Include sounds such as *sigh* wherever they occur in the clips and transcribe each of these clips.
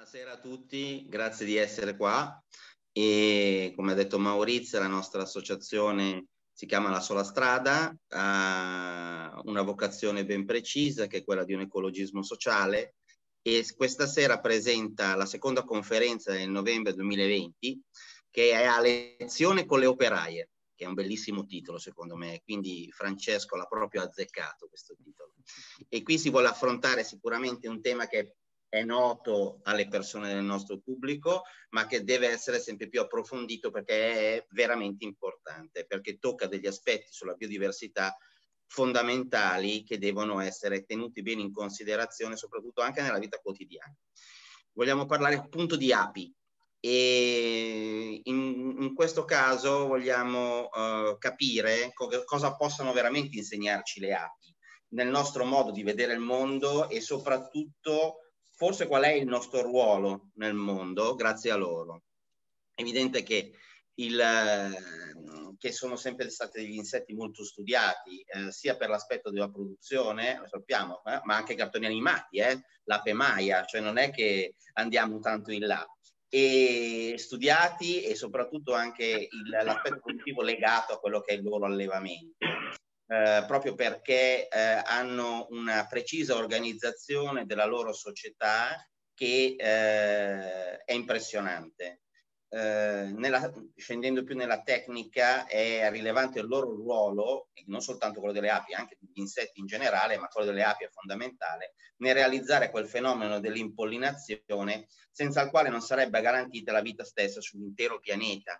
Buonasera a tutti, grazie di essere qua. E come ha detto Maurizio, la nostra associazione si chiama La Sola Strada, ha una vocazione ben precisa che è quella di un ecologismo sociale e questa sera presenta la seconda conferenza del novembre 2020 che è a lezione con le operaie, che è un bellissimo titolo secondo me, quindi Francesco l'ha proprio azzeccato questo titolo. E qui si vuole affrontare sicuramente un tema che è noto alle persone del nostro pubblico, ma che deve essere sempre più approfondito perché è veramente importante, perché tocca degli aspetti sulla biodiversità fondamentali che devono essere tenuti bene in considerazione, soprattutto anche nella vita quotidiana. Vogliamo parlare appunto di api e in, in questo caso vogliamo uh, capire co- cosa possono veramente insegnarci le api nel nostro modo di vedere il mondo e soprattutto forse qual è il nostro ruolo nel mondo grazie a loro. È evidente che, il, eh, che sono sempre stati degli insetti molto studiati, eh, sia per l'aspetto della produzione, lo sappiamo, eh, ma anche cartoni animati, eh, l'ape maia, cioè non è che andiamo tanto in là. E studiati e soprattutto anche l'aspetto produttivo legato a quello che è il loro allevamento. Eh, proprio perché eh, hanno una precisa organizzazione della loro società che eh, è impressionante. Eh, nella, scendendo più nella tecnica è rilevante il loro ruolo, non soltanto quello delle api, anche degli insetti in generale, ma quello delle api è fondamentale, nel realizzare quel fenomeno dell'impollinazione senza il quale non sarebbe garantita la vita stessa sull'intero pianeta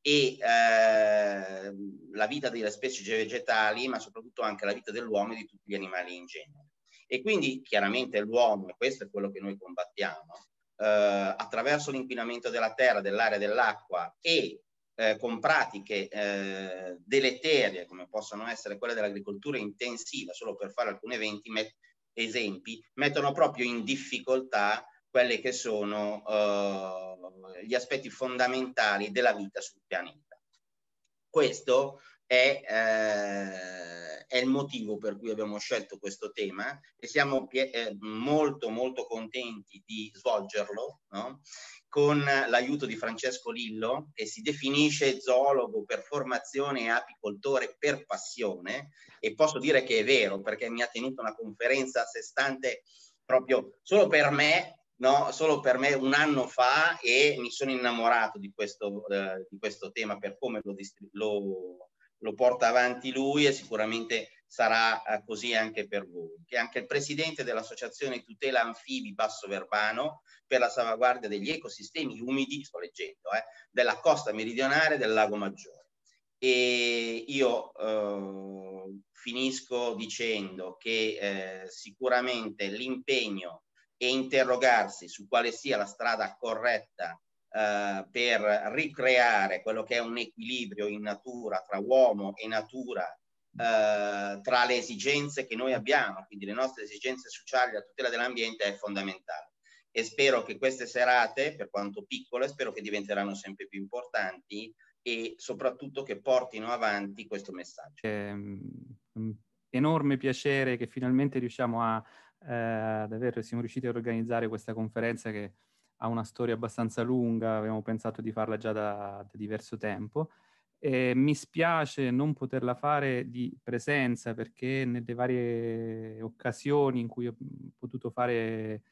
e eh, la vita delle specie vegetali, ma soprattutto anche la vita dell'uomo e di tutti gli animali in genere. E quindi chiaramente l'uomo, e questo è quello che noi combattiamo, eh, attraverso l'inquinamento della terra, dell'aria, dell'acqua e eh, con pratiche eh, deleterie come possono essere quelle dell'agricoltura intensiva, solo per fare alcuni eventi, met- esempi, mettono proprio in difficoltà quelli che sono uh, gli aspetti fondamentali della vita sul pianeta. Questo è, eh, è, il motivo per cui abbiamo scelto questo tema e siamo eh, molto molto contenti di svolgerlo no? con l'aiuto di Francesco Lillo che si definisce zoologo per formazione e apicoltore per passione e posso dire che è vero perché mi ha tenuto una conferenza a sé stante proprio solo per me no, solo per me un anno fa e mi sono innamorato di questo, eh, di questo tema per come lo, lo, lo, porta avanti lui e sicuramente sarà eh, così anche per voi. Che anche il presidente dell'Associazione Tutela Anfibi Basso Verbano per la salvaguardia degli ecosistemi umidi, sto leggendo, eh, della costa meridionale del Lago Maggiore. E io eh, finisco dicendo che eh, sicuramente l'impegno e interrogarsi su quale sia la strada corretta eh, per ricreare quello che è un equilibrio in natura tra uomo e natura, eh, tra le esigenze che noi abbiamo, quindi le nostre esigenze sociali, la tutela dell'ambiente è fondamentale. E spero che queste serate, per quanto piccole, spero che diventeranno sempre più importanti e soprattutto che portino avanti questo messaggio. È un enorme piacere che finalmente riusciamo a eh, davvero siamo riusciti a organizzare questa conferenza che ha una storia abbastanza lunga, abbiamo pensato di farla già da, da diverso tempo. E mi spiace non poterla fare di presenza perché nelle varie occasioni in cui ho potuto fare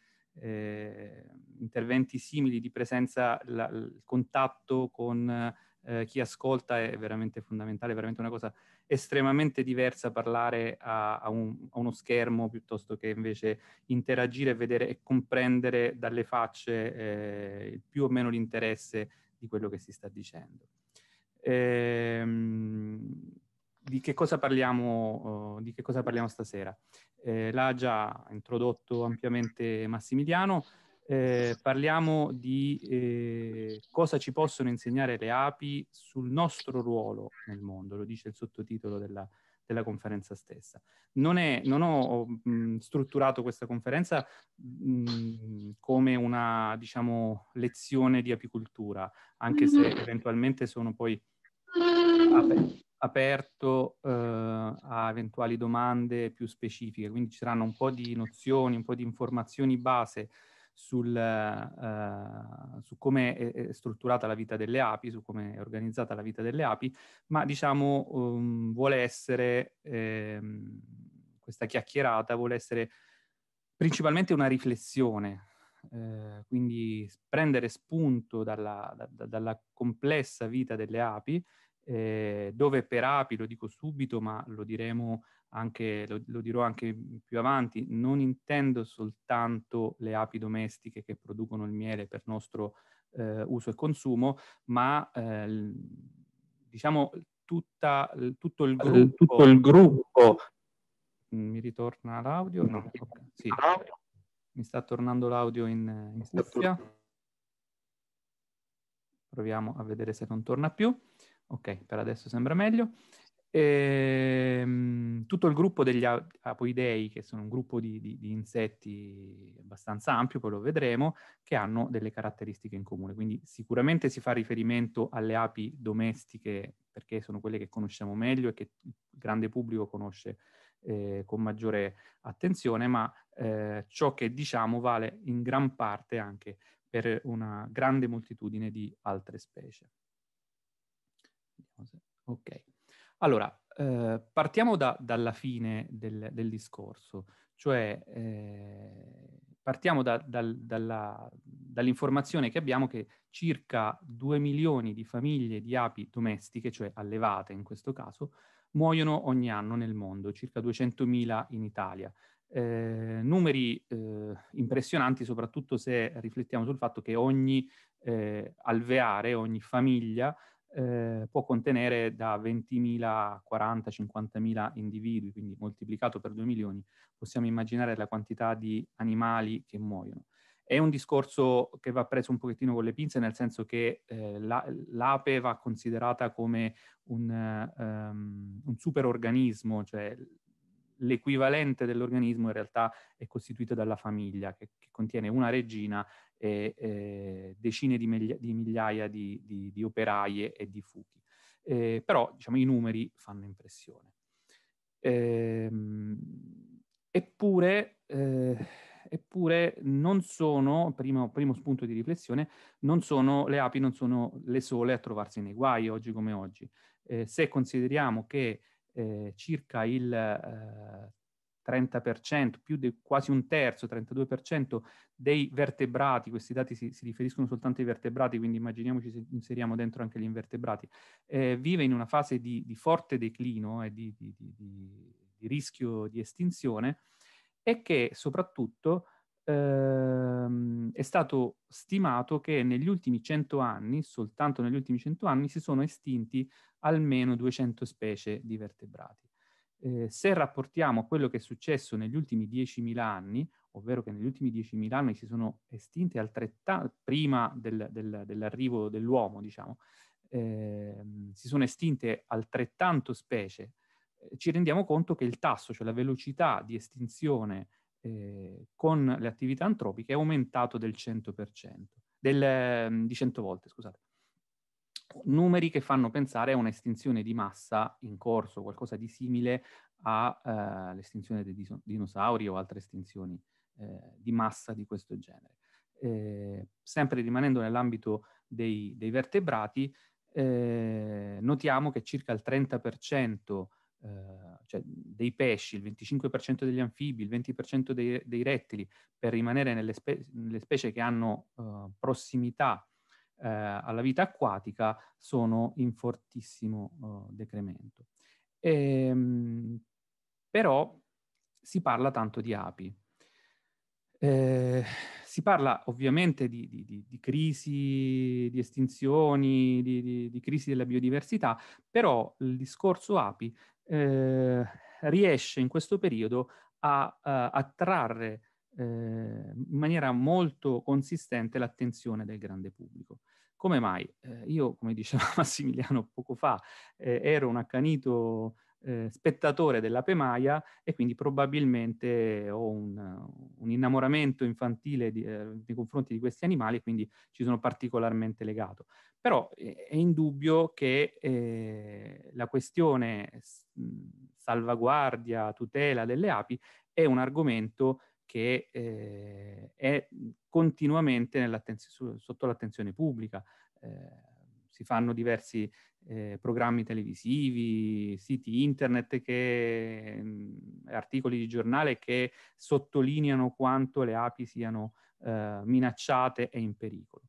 eh, interventi simili di presenza, la, il contatto con eh, chi ascolta è veramente fondamentale, è veramente una cosa estremamente diversa parlare a, a, un, a, uno schermo piuttosto che invece interagire, vedere e comprendere dalle facce eh, più o meno l'interesse di quello che si sta dicendo. Ehm, di che cosa parliamo, uh, di che cosa parliamo stasera? Eh, l'ha già introdotto ampiamente Massimiliano. Eh, parliamo di eh, cosa ci possono insegnare le api sul nostro ruolo nel mondo, lo dice il sottotitolo della, della conferenza stessa. Non, è, non ho mh, strutturato questa conferenza mh, come una, diciamo, lezione di apicoltura, anche se mm-hmm. eventualmente sono poi ap- aperto eh, a eventuali domande più specifiche, quindi ci saranno un po' di nozioni, un po' di informazioni base sul, uh, su come è, strutturata la vita delle api, su come è organizzata la vita delle api, ma diciamo um, vuole essere, ehm, questa chiacchierata vuole essere principalmente una riflessione, eh, quindi prendere spunto dalla, da, dalla complessa vita delle api, eh, dove per api, lo dico subito, ma lo diremo anche, lo, lo, dirò anche più avanti, non intendo soltanto le api domestiche che producono il miele per nostro eh, uso e consumo, ma eh, diciamo tutta, tutto il gruppo. Tutto il gruppo. Mi ritorna l'audio? No, okay. sì. Mi sta tornando l'audio in, in cuffia. Proviamo a vedere se non torna più. Ok, per adesso sembra meglio. Ehm, tutto il gruppo degli apoidei, che sono un gruppo di, di, di, insetti abbastanza ampio, poi lo vedremo, che hanno delle caratteristiche in comune. Quindi sicuramente si fa riferimento alle api domestiche perché sono quelle che conosciamo meglio e che il grande pubblico conosce eh, con maggiore attenzione, ma eh, ciò che diciamo vale in gran parte anche per una grande moltitudine di altre specie. Ok. Allora, eh, partiamo da, dalla fine del, del discorso, cioè eh, partiamo da, dal, dalla, dall'informazione che abbiamo che circa 2 milioni di famiglie di api domestiche, cioè allevate in questo caso, muoiono ogni anno nel mondo, circa 200.000 in Italia. Eh, numeri eh, impressionanti soprattutto se riflettiamo sul fatto che ogni eh, alveare, ogni famiglia eh, può contenere da 20.000 a 40, 50.000 individui, quindi moltiplicato per 2 milioni, possiamo immaginare la quantità di animali che muoiono. È un discorso che va preso un pochettino con le pinze, nel senso che eh, la, l'ape va considerata come un, um, un superorganismo, cioè l'equivalente dell'organismo in realtà è costituito dalla famiglia, che, che contiene una regina e eh, decine di, meglia, di migliaia di, di, di, operaie e di fuchi. Eh, però diciamo, i numeri fanno impressione. Ehm, eppure, eh, eppure non sono, primo, primo, spunto di riflessione, non sono, le api non sono le sole a trovarsi nei guai oggi come oggi. Eh, se consideriamo che eh, circa il eh, 30%, più di quasi un terzo, 32% dei vertebrati, questi dati si, si, riferiscono soltanto ai vertebrati, quindi immaginiamoci se inseriamo dentro anche gli invertebrati, eh, vive in una fase di, di forte declino e di, di, di, rischio di estinzione e che soprattutto ehm, è stato stimato che negli ultimi 100 anni, soltanto negli ultimi 100 anni, si sono estinti almeno 200 specie di vertebrati. Eh, se rapportiamo quello che è successo negli ultimi 10.000 anni, ovvero che negli ultimi 10.000 anni si sono estinte altrettanto, prima del, del, dell'arrivo dell'uomo, diciamo, eh, si sono estinte altrettanto specie, eh, ci rendiamo conto che il tasso, cioè la velocità di estinzione eh, con le attività antropiche è aumentato del 100%, del, di 100 volte, scusate numeri che fanno pensare a un'estinzione di massa in corso, qualcosa di simile all'estinzione eh, dei dinosauri o altre estinzioni eh, di massa di questo genere. Eh, sempre rimanendo nell'ambito dei, dei vertebrati, eh, notiamo che circa il 30% Uh, cioè dei pesci, il 25% degli anfibi, il 20% dei, dei rettili, per rimanere nelle, spe- nelle specie che hanno uh, prossimità eh, alla vita acquatica sono in fortissimo uh, decremento. E, ehm, però si parla tanto di api. Eh, si parla ovviamente di, di, di, di crisi, di estinzioni, di, crisi della biodiversità, però il discorso api eh, riesce in questo periodo a, a attrarre eh, in maniera molto consistente l'attenzione del grande pubblico. Come mai? Eh, io, come diceva *laughs* Massimiliano poco fa, eh, ero un accanito eh, spettatore della Pemaia e quindi probabilmente ho un, un innamoramento infantile di, eh, nei confronti di questi animali e quindi ci sono particolarmente legato. Però eh, è indubbio che eh, la questione salvaguardia, tutela delle api è un argomento che eh, è continuamente sotto l'attenzione pubblica. Eh, si fanno diversi eh, programmi televisivi, siti internet, che, mh, mm, articoli di giornale che sottolineano quanto le api siano eh, minacciate e in pericolo.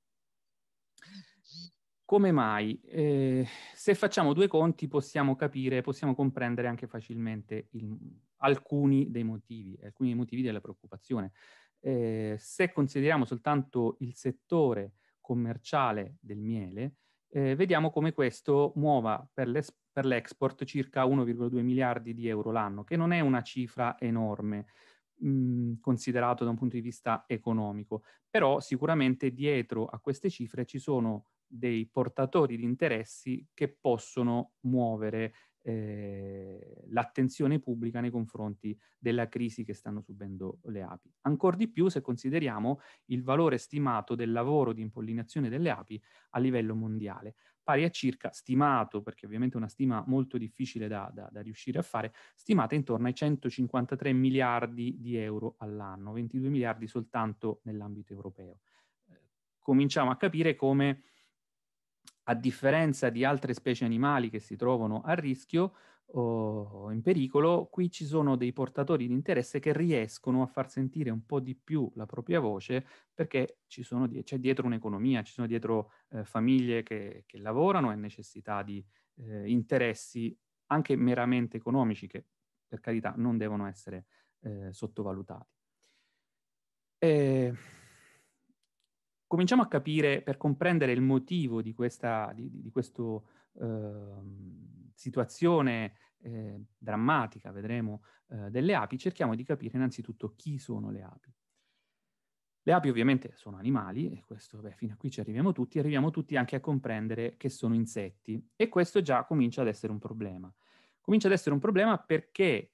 Come mai? Eh, se facciamo due conti possiamo capire, possiamo comprendere anche facilmente il, alcuni dei motivi, alcuni dei motivi della preoccupazione. Eh, se consideriamo soltanto il settore commerciale del miele, eh, vediamo come questo muova per, l'export circa 1,2 miliardi di euro l'anno, che non è una cifra enorme mh, considerato da un punto di vista economico, però sicuramente dietro a queste cifre ci sono dei portatori di interessi che possono muovere eh, l'attenzione pubblica nei confronti della crisi che stanno subendo le api. Ancora di più se consideriamo il valore stimato del lavoro di impollinazione delle api a livello mondiale, pari a circa, stimato, perché ovviamente è una stima molto difficile da, da, da riuscire a fare, stimata intorno ai 153 miliardi di euro all'anno, 22 miliardi soltanto nell'ambito europeo. Eh, cominciamo a capire come a differenza di altre specie animali che si trovano a rischio o in pericolo, qui ci sono dei portatori di interesse che riescono a far sentire un po' di più la propria voce perché die- c'è dietro un'economia, ci sono dietro eh, famiglie che, che, lavorano e necessità di eh, interessi anche meramente economici che per carità non devono essere eh, sottovalutati. E cominciamo a capire, per comprendere il motivo di questa di, di questo, eh, situazione eh, drammatica, vedremo, eh, delle api, cerchiamo di capire innanzitutto chi sono le api. Le api ovviamente sono animali, e questo, beh, fino a qui ci arriviamo tutti, arriviamo tutti anche a comprendere che sono insetti, e questo già comincia ad essere un problema. Comincia ad essere un problema perché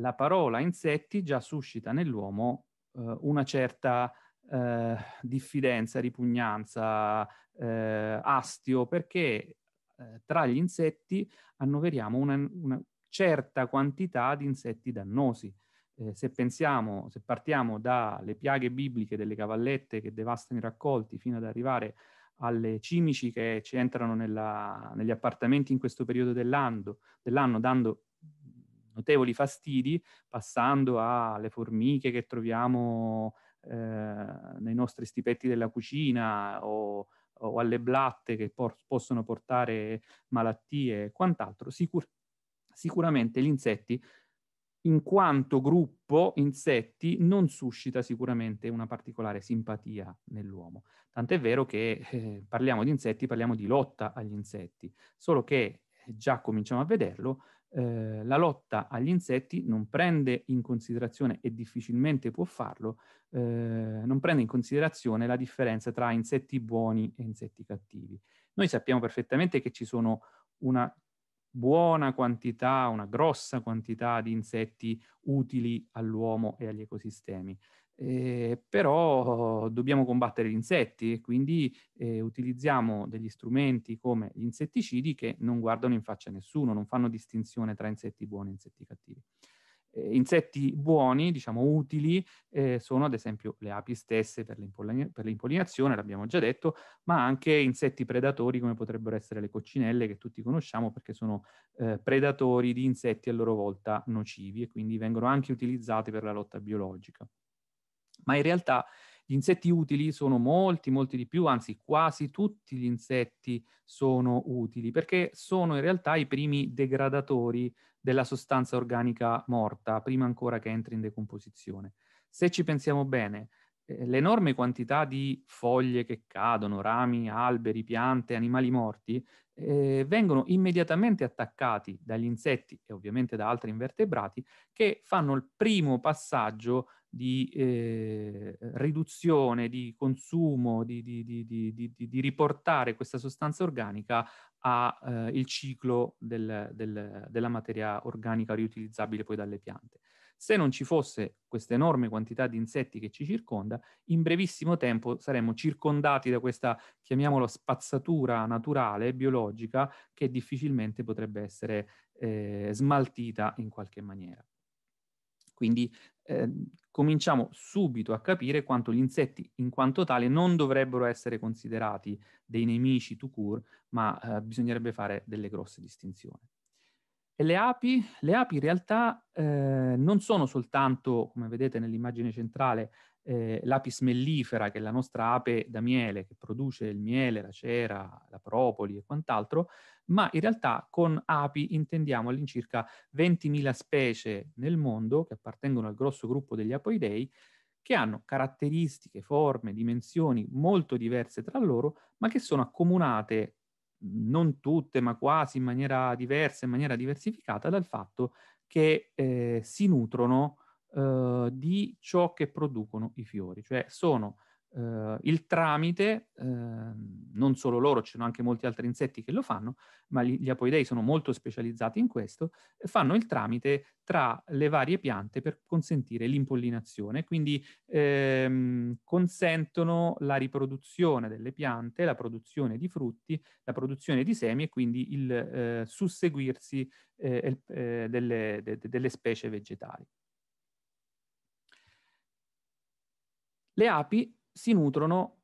la parola insetti già suscita nell'uomo eh, una certa eh, diffidenza, ripugnanza, eh, astio, perché eh, tra gli insetti annoveriamo una, una, certa quantità di insetti dannosi. Eh, se pensiamo, se partiamo dalle piaghe bibliche delle cavallette che devastano i raccolti fino ad arrivare alle cimici che ci entrano nella, negli appartamenti in questo periodo dell'anno, dell'anno dando notevoli fastidi, passando alle formiche che troviamo nei nostri stipetti della cucina o, o alle blatte che por- possono portare malattie e quant'altro, sicur- sicuramente gli insetti in quanto gruppo insetti non suscita sicuramente una particolare simpatia nell'uomo. Tant'è vero che eh, parliamo di insetti, parliamo di lotta agli insetti, solo che eh, già cominciamo a vederlo, eh, la lotta agli insetti non prende in considerazione, e difficilmente può farlo, eh, non prende in considerazione la differenza tra insetti buoni e insetti cattivi. Noi sappiamo perfettamente che ci sono una buona quantità, una grossa quantità di insetti utili all'uomo e agli ecosistemi. Eh, però dobbiamo combattere gli insetti e quindi eh, utilizziamo degli strumenti come gli insetticidi che non guardano in faccia a nessuno, non fanno distinzione tra insetti buoni e insetti cattivi. Eh, insetti buoni, diciamo utili, eh, sono ad esempio le api stesse per, per l'impollinazione, l'abbiamo già detto, ma anche insetti predatori come potrebbero essere le coccinelle che tutti conosciamo perché sono eh, predatori di insetti a loro volta nocivi e quindi vengono anche utilizzati per la lotta biologica ma in realtà gli insetti utili sono molti, molti di più, anzi quasi tutti gli insetti sono utili, perché sono in realtà i primi degradatori della sostanza organica morta, prima ancora che entri in decomposizione. Se ci pensiamo bene, eh, l'enorme quantità di foglie che cadono, rami, alberi, piante, animali morti, eh, vengono immediatamente attaccati dagli insetti e ovviamente da altri invertebrati che fanno il primo passaggio di eh, riduzione, di consumo, di, di, di, di, riportare questa sostanza organica al eh, ciclo del, del, della materia organica riutilizzabile poi dalle piante. Se non ci fosse questa enorme quantità di insetti che ci circonda, in brevissimo tempo saremmo circondati da questa, chiamiamolo, spazzatura naturale, biologica, che difficilmente potrebbe essere eh, smaltita in qualche maniera. Quindi eh, cominciamo subito a capire quanto gli insetti in quanto tali non dovrebbero essere considerati dei nemici to cure, ma eh, bisognerebbe fare delle grosse distinzioni. E le api? Le api in realtà eh, non sono soltanto, come vedete nell'immagine centrale, eh, l'apis mellifera, che è la nostra ape da miele, che produce il miele, la cera, la propoli e quant'altro, ma in realtà con api intendiamo all'incirca 20.000 specie nel mondo che appartengono al grosso gruppo degli apoidei, che hanno caratteristiche, forme, dimensioni molto diverse tra loro, ma che sono accomunate non tutte, ma quasi in maniera diversa, in maniera diversificata, dal fatto che eh, si nutrono eh, di ciò che producono i fiori, cioè sono Uh, il tramite, uh, non solo loro, ci sono anche molti altri insetti che lo fanno, ma gli, gli apoidei sono molto specializzati in questo, fanno il tramite tra le varie piante per consentire l'impollinazione, quindi ehm, consentono la riproduzione delle piante, la produzione di frutti, la produzione di semi e quindi il eh, susseguirsi eh, eh, delle, de, delle specie vegetali. Le api si nutrono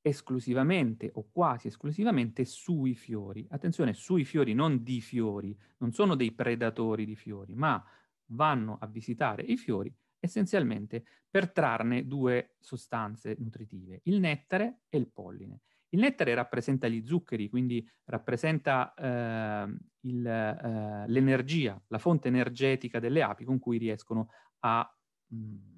esclusivamente o quasi esclusivamente sui fiori. Attenzione, sui fiori, non di fiori, non sono dei predatori di fiori, ma vanno a visitare i fiori essenzialmente per trarne due sostanze nutritive, il nettare e il polline. Il nettare rappresenta gli zuccheri, quindi rappresenta eh, il, eh, l'energia, la fonte energetica delle api con cui riescono a mh, mm,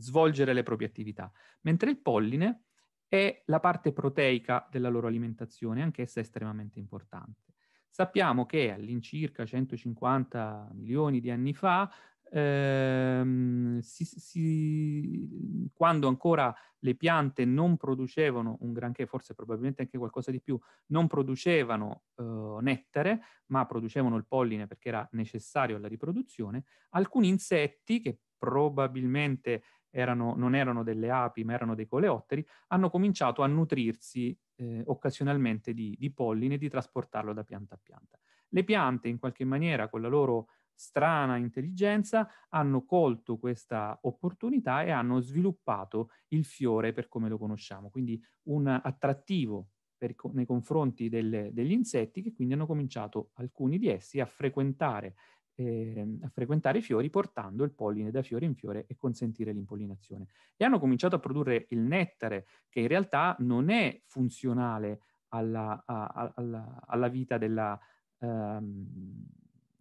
svolgere le proprie attività, mentre il polline è la parte proteica della loro alimentazione, anch'essa estremamente importante. Sappiamo che all'incirca 150 milioni di anni fa, ehm, si, si, quando ancora le piante non producevano un granché, forse probabilmente anche qualcosa di più, non producevano eh, nettare, ma producevano il polline perché era necessario alla riproduzione, alcuni insetti che probabilmente erano, non erano delle api ma erano dei coleotteri, hanno cominciato a nutrirsi eh, occasionalmente di, di polline e di trasportarlo da pianta a pianta. Le piante in qualche maniera con la loro strana intelligenza hanno colto questa opportunità e hanno sviluppato il fiore per come lo conosciamo, quindi un attrattivo per, nei confronti delle, degli insetti che quindi hanno cominciato alcuni di essi a frequentare eh, a frequentare i fiori portando il polline da fiore in fiore e consentire l'impollinazione. E hanno cominciato a produrre il nettare, che in realtà non è funzionale alla, a, alla, alla vita della, um,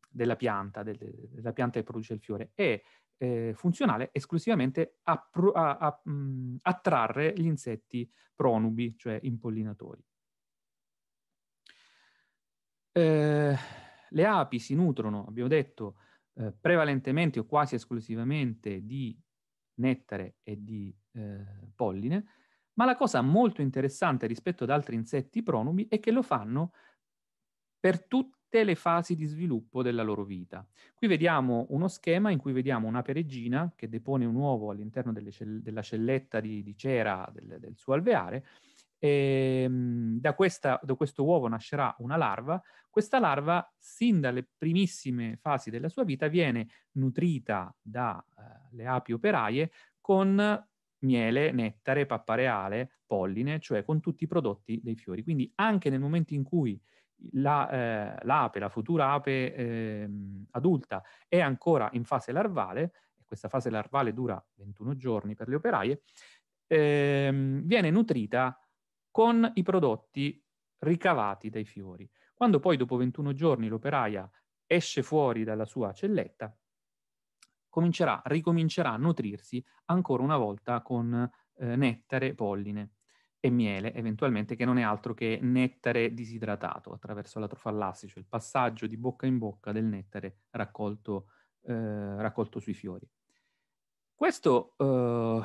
della pianta, del, della pianta che produce il fiore, è eh, funzionale esclusivamente a, pro, a, a mh, attrarre gli insetti pronubi, cioè impollinatori. Eh, le api si nutrono, abbiamo detto, eh, prevalentemente o quasi esclusivamente di nettare e di eh, polline, ma la cosa molto interessante rispetto ad altri insetti pronubi è che lo fanno per tutte le fasi di sviluppo della loro vita. Qui vediamo uno schema in cui vediamo una peregina che depone un uovo all'interno cell- della celletta di, di cera del, del suo alveare e ehm, da, questa, da, questo uovo nascerà una larva. Questa larva, sin dalle primissime fasi della sua vita, viene nutrita dalle eh, api operaie con miele, nettare, pappareale, polline, cioè con tutti i prodotti dei fiori. Quindi anche nel momento in cui la, eh, l'ape, la futura ape eh, adulta, è ancora in fase larvale, e questa fase larvale dura 21 giorni per le operaie, ehm, viene nutrita con i prodotti ricavati dai fiori. Quando poi dopo 21 giorni l'operaia esce fuori dalla sua celletta, comincerà, ricomincerà a nutrirsi ancora una volta con eh, nettare, polline e miele, eventualmente, che non è altro che nettare disidratato attraverso la cioè il passaggio di bocca in bocca del nettare raccolto, eh, raccolto sui fiori. Questo, eh,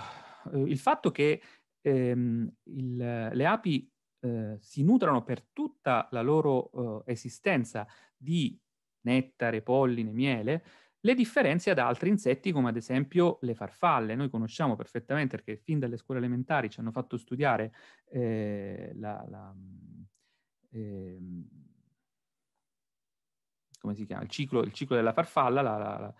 il fatto che ehm, il, le api eh, si nutrono per tutta la loro eh, esistenza di nettare, polline, miele, le differenzia da altri insetti come ad esempio le farfalle. Noi conosciamo perfettamente perché fin dalle scuole elementari ci hanno fatto studiare eh, la, la, eh? Il ciclo, il ciclo della farfalla, la, la,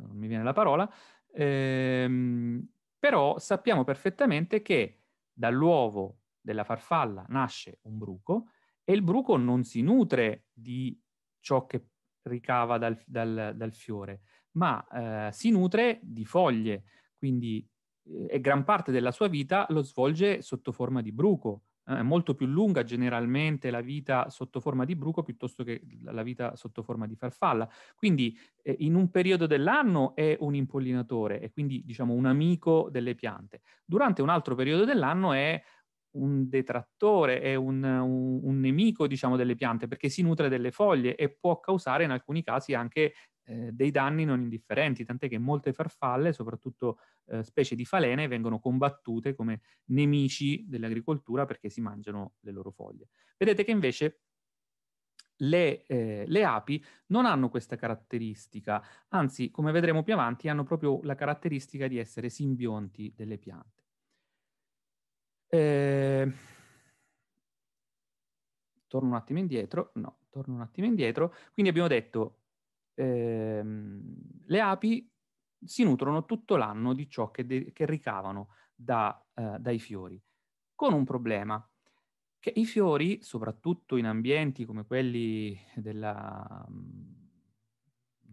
non mi viene la parola, ehm, però sappiamo perfettamente che dall'uovo della farfalla nasce un bruco e il bruco non si nutre di ciò che ricava dal, dal, dal fiore, ma eh, si nutre di foglie, quindi eh, gran parte della sua vita lo svolge sotto forma di bruco. Eh, è molto più lunga generalmente la vita sotto forma di bruco piuttosto che la vita sotto forma di farfalla. Quindi eh, in un periodo dell'anno è un impollinatore e quindi diciamo un amico delle piante. Durante un altro periodo dell'anno è un detrattore, è un, un, un, nemico, diciamo, delle piante perché si nutre delle foglie e può causare in alcuni casi anche eh, dei danni non indifferenti, tant'è che molte farfalle, soprattutto eh, specie di falene, vengono combattute come nemici dell'agricoltura perché si mangiano le loro foglie. Vedete che invece le, eh, le, api non hanno questa caratteristica, anzi, come vedremo più avanti, hanno proprio la caratteristica di essere simbionti delle piante. Eh, torno un attimo indietro, no, torno un attimo indietro. Quindi abbiamo detto, ehm, le api si nutrono tutto l'anno di ciò che, de- che ricavano da, eh, dai fiori, con un problema, che i fiori, soprattutto in ambienti come quelli della,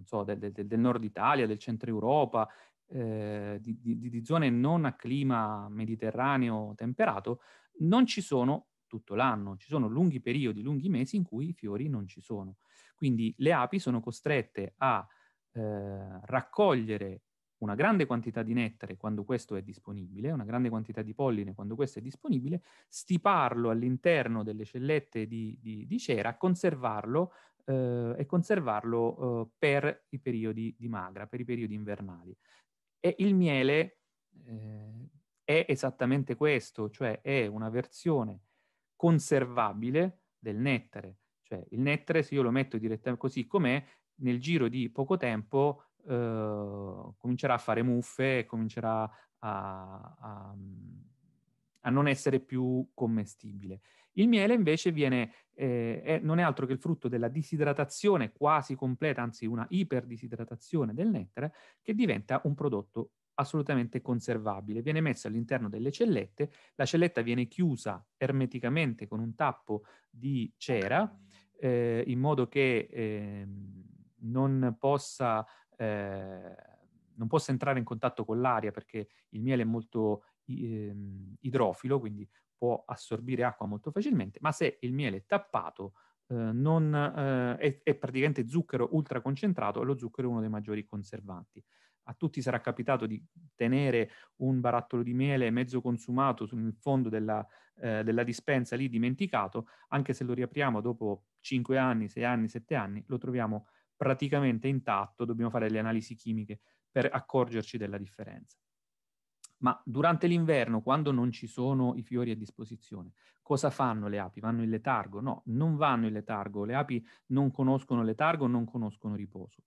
so, del, del, del, nord Italia, del centro Europa, eh, di, di, di, zone non a clima mediterraneo temperato, non ci sono tutto l'anno, ci sono lunghi periodi, lunghi mesi in cui i fiori non ci sono. Quindi le api sono costrette a eh, raccogliere una grande quantità di nettare quando questo è disponibile, una grande quantità di polline quando questo è disponibile, stiparlo all'interno delle cellette di, di, di cera, conservarlo eh, e conservarlo eh, per i periodi di magra, per i periodi invernali. E il miele eh, è esattamente questo, cioè è una versione conservabile del nettare. Cioè il nettare, se io lo metto direttamente così com'è, nel giro di poco tempo eh, comincerà a fare muffe e comincerà a, a, a, non essere più commestibile. Il miele invece viene, eh, è, non è altro che il frutto della disidratazione quasi completa, anzi una iperdisidratazione del nettare, che diventa un prodotto assolutamente conservabile. Viene messo all'interno delle cellette, la celletta viene chiusa ermeticamente con un tappo di cera, eh, in modo che eh, non, possa, eh, non possa entrare in contatto con l'aria perché il miele è molto ehm, idrofilo, quindi può assorbire acqua molto facilmente, ma se il miele è tappato eh, non, eh, è, è, praticamente zucchero ultraconcentrato e lo zucchero è uno dei maggiori conservanti. A tutti sarà capitato di tenere un barattolo di miele mezzo consumato sul fondo della, eh, della dispensa lì dimenticato, anche se lo riapriamo dopo 5 anni, 6 anni, 7 anni, lo troviamo praticamente intatto, dobbiamo fare le analisi chimiche per accorgerci della differenza. Ma durante l'inverno, quando non ci sono i fiori a disposizione, cosa fanno le api? Vanno in letargo? No, non vanno in letargo. Le api non conoscono letargo, non conoscono riposo.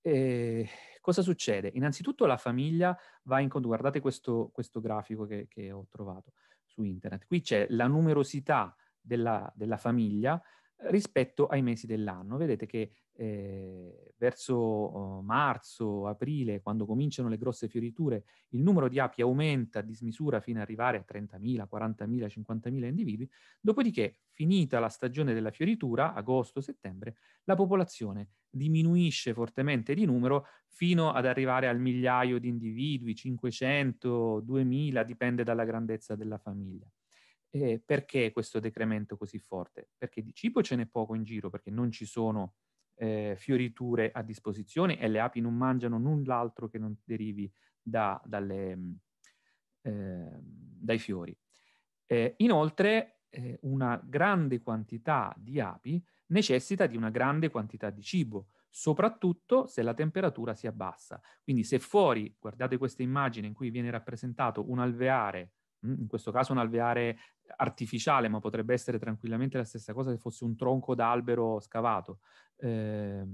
E cosa succede? Innanzitutto la famiglia va in conto. Guardate questo, questo grafico che, che, ho trovato su internet. Qui c'è la numerosità della, della famiglia rispetto ai mesi dell'anno. Vedete che eh, verso oh, marzo, aprile, quando cominciano le grosse fioriture, il numero di api aumenta a dismisura fino ad arrivare a 30.000, 40.000, 50.000 individui, dopodiché, finita la stagione della fioritura, agosto-settembre, la popolazione diminuisce fortemente di numero fino ad arrivare al migliaio di individui, 500, 2000, dipende dalla grandezza della famiglia. E perché questo decremento così forte? Perché di cibo ce n'è poco in giro, perché non ci sono eh, fioriture a disposizione e le api non mangiano null'altro che non derivi da, dalle, eh, dai fiori. Eh, inoltre, eh, una grande quantità di api necessita di una grande quantità di cibo, soprattutto se la temperatura si abbassa. Quindi se fuori, guardate questa immagine in cui viene rappresentato un alveare in questo caso un alveare artificiale, ma potrebbe essere tranquillamente la stessa cosa se fosse un tronco d'albero scavato. Eh,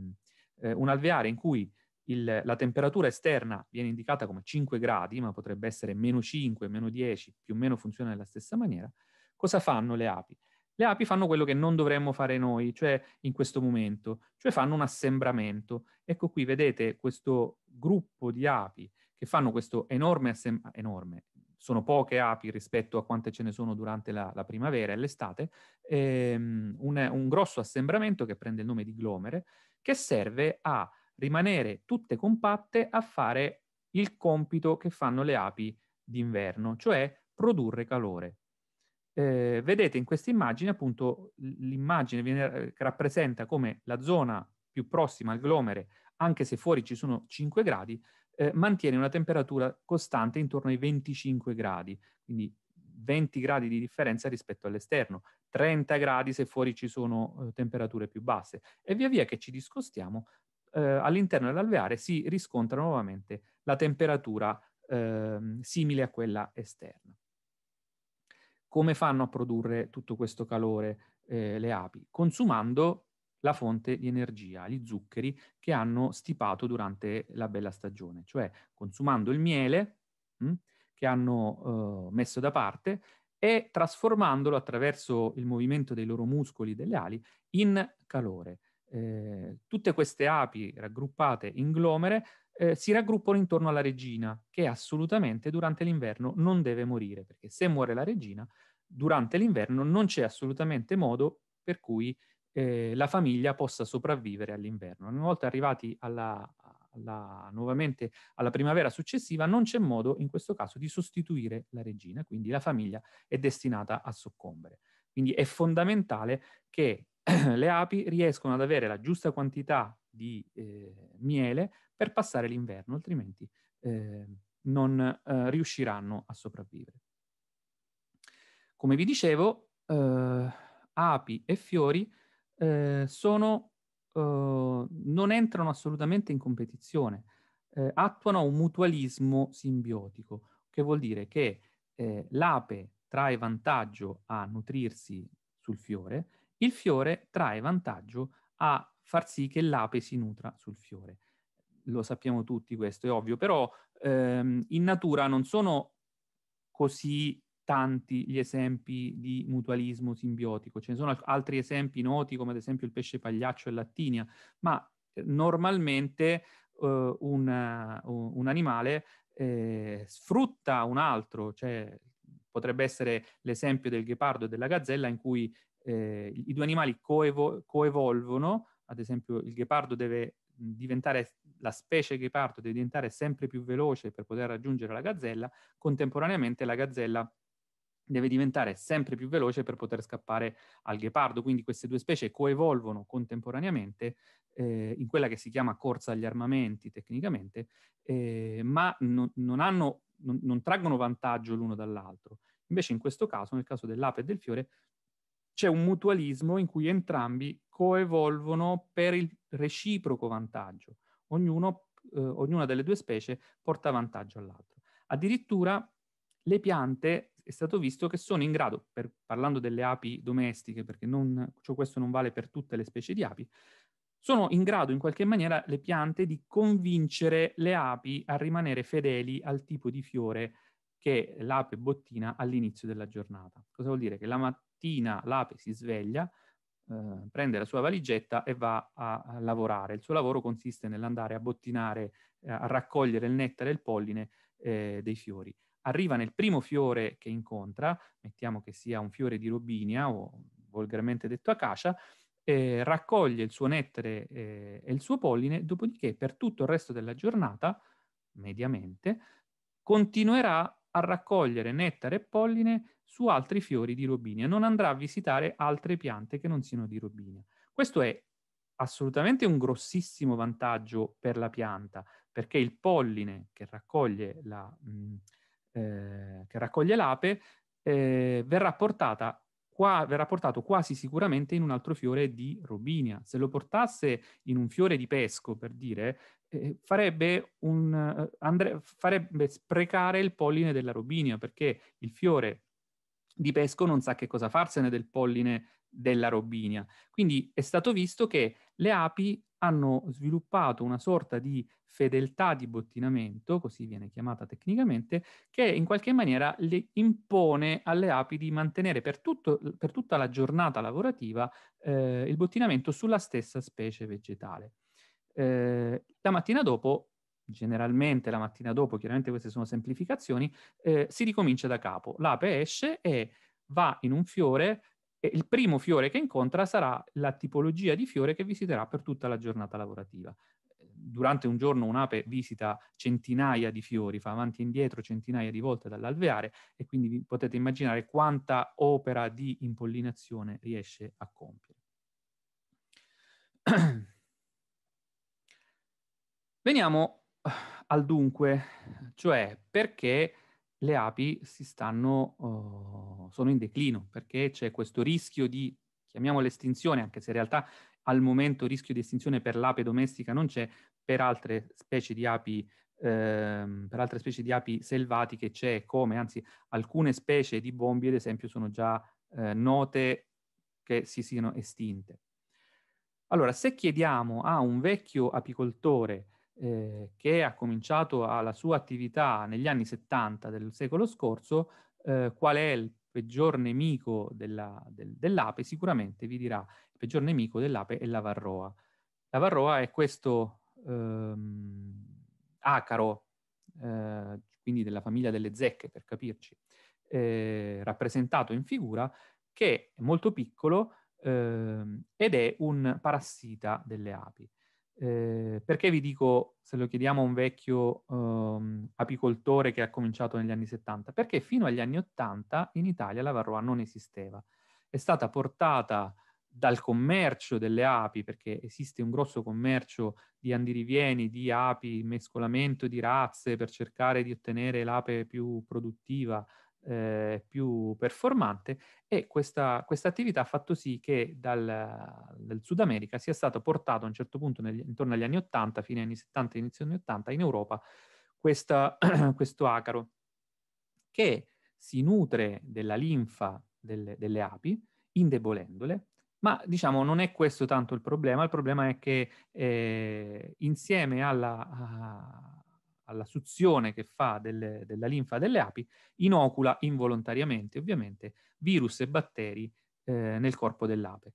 eh, un alveare in cui il, la temperatura esterna viene indicata come 5 gradi, ma potrebbe essere meno 5, meno 10, più o meno funziona nella stessa maniera. Cosa fanno le api? Le api fanno quello che non dovremmo fare noi, cioè in questo momento, cioè fanno un assembramento. Ecco qui, vedete questo gruppo di api che fanno questo enorme enorme, sono poche api rispetto a quante ce ne sono durante la, la primavera e l'estate, ehm, un, un, grosso assembramento che prende il nome di glomere, che serve a rimanere tutte compatte a fare il compito che fanno le api d'inverno, cioè produrre calore. Eh, vedete in questa immagine appunto l'immagine eh, che rappresenta come la zona più prossima al glomere, anche se fuori ci sono 5 gradi, eh, mantiene una temperatura costante intorno ai 25 gradi, quindi 20 gradi di differenza rispetto all'esterno, 30 gradi se fuori ci sono eh, temperature più basse e via via che ci discostiamo eh, all'interno dell'alveare si riscontra nuovamente la temperatura ehm, simile a quella esterna. Come fanno a produrre tutto questo calore eh, le api? Consumando la fonte di energia, gli zuccheri che hanno stipato durante la bella stagione, cioè consumando il miele mh, hm, che hanno uh, messo da parte e trasformandolo attraverso il movimento dei loro muscoli delle ali in calore. Eh, tutte queste api raggruppate in glomere eh, si raggruppano intorno alla regina, che assolutamente durante l'inverno non deve morire, perché se muore la regina, durante l'inverno non c'è assolutamente modo per cui eh, la famiglia possa sopravvivere all'inverno. Una volta arrivati alla, alla, nuovamente alla primavera successiva, non c'è modo in questo caso di sostituire la regina, quindi la famiglia è destinata a soccombere. Quindi è fondamentale che *clears throat* le api riescono ad avere la giusta quantità di eh, miele per passare l'inverno, altrimenti eh, non eh, riusciranno a sopravvivere. Come vi dicevo, eh, api e fiori eh, sono, uh, non entrano assolutamente in competizione, eh, attuano un mutualismo simbiotico, che vuol dire che eh, l'ape trae vantaggio a nutrirsi sul fiore, il fiore trae vantaggio a far sì che l'ape si nutra sul fiore. Lo sappiamo tutti questo, è ovvio, però ehm, in natura non sono così tanti gli esempi di mutualismo simbiotico. Ce ne sono altri esempi noti come ad esempio il pesce pagliaccio e l'attinia, ma eh, normalmente uh, un, un, animale eh, sfrutta un altro, cioè potrebbe essere l'esempio del ghepardo e della gazzella in cui eh, i due animali coevo- coevolvono, ad esempio il ghepardo deve diventare la specie ghepardo deve diventare sempre più veloce per poter raggiungere la gazzella, contemporaneamente la gazzella deve diventare sempre più veloce per poter scappare al ghepardo. Quindi queste due specie coevolvono contemporaneamente eh, in quella che si chiama corsa agli armamenti tecnicamente, eh, ma non, non, hanno, non, non traggono vantaggio l'uno dall'altro. Invece in questo caso, nel caso dell'ape e del fiore, c'è un mutualismo in cui entrambi coevolvono per il reciproco vantaggio. Ognuno, eh, ognuna delle due specie porta vantaggio all'altro. Addirittura le piante è stato visto che sono in grado, per, parlando delle api domestiche, perché non, cioè questo non vale per tutte le specie di api, sono in grado in qualche maniera le piante di convincere le api a rimanere fedeli al tipo di fiore che l'ape bottina all'inizio della giornata. Cosa vuol dire? Che la mattina l'ape si sveglia, eh, prende la sua valigetta e va a, a, lavorare. Il suo lavoro consiste nell'andare a bottinare, eh, a raccogliere il nettare e il polline eh, dei fiori arriva nel primo fiore che incontra, mettiamo che sia un fiore di robinia o volgarmente detto acacia, eh, raccoglie il suo nettare eh, e il suo polline, dopodiché per tutto il resto della giornata, mediamente, continuerà a raccogliere nettare e polline su altri fiori di robinia, non andrà a visitare altre piante che non siano di robinia. Questo è assolutamente un grossissimo vantaggio per la pianta, perché il polline che raccoglie la, mh, eh, che raccoglie l'ape, eh, verrà, portata qua, verrà portato quasi sicuramente in un altro fiore di robinia. Se lo portasse in un fiore di pesco, per dire, eh, farebbe, un, eh, andre, farebbe sprecare il polline della robinia, perché il fiore di pesco non sa che cosa farsene del polline della robinia. Quindi è stato visto che le api hanno sviluppato una sorta di fedeltà di bottinamento, così viene chiamata tecnicamente, che in qualche maniera le impone alle api di mantenere per, tutto, per tutta la giornata lavorativa eh, il bottinamento sulla stessa specie vegetale. Eh, la mattina dopo generalmente la mattina dopo, chiaramente queste sono semplificazioni, eh, si ricomincia da capo. L'ape esce e va in un fiore il primo fiore che incontra sarà la tipologia di fiore che visiterà per tutta la giornata lavorativa. Durante un giorno un'ape visita centinaia di fiori, fa avanti e indietro centinaia di volte dall'alveare e quindi potete immaginare quanta opera di impollinazione riesce a compiere. Veniamo al dunque, cioè perché le api si stanno, uh, sono in declino, perché c'è questo rischio di, chiamiamolo estinzione, anche se in realtà al momento rischio di estinzione per l'ape domestica non c'è, per altre specie di api ehm, per altre specie di api selvatiche c'è come, anzi alcune specie di bombi ad esempio sono già eh, note che si siano estinte. Allora, se chiediamo a un vecchio apicoltore eh, che ha cominciato la sua attività negli anni 70 del secolo scorso, eh, qual è il peggior nemico della, del, dell'ape, sicuramente vi dirà il peggior nemico dell'ape è la varroa. La varroa è questo ehm, acaro, eh, quindi della famiglia delle zecche per capirci, eh, rappresentato in figura, che è molto piccolo ehm, ed è un parassita delle api. Eh, perché vi dico, se lo chiediamo a un vecchio um, apicoltore che ha cominciato negli anni 70? Perché fino agli anni 80 in Italia la varroa non esisteva. È stata portata dal commercio delle api, perché esiste un grosso commercio di andirivieni, di api, mescolamento di razze per cercare di ottenere l'ape più produttiva, eh, più performante e questa, attività ha fatto sì che dal, dal, Sud America sia stato portato a un certo punto negli, intorno agli anni 80, fine anni 70, inizio anni 80 in Europa questa, *clears throat* questo acaro che si nutre della linfa delle, delle api indebolendole ma diciamo non è questo tanto il problema, il problema è che eh, insieme alla, alla suzione che fa delle, della linfa delle api, inocula involontariamente, ovviamente, virus e batteri eh, nel corpo dell'ape,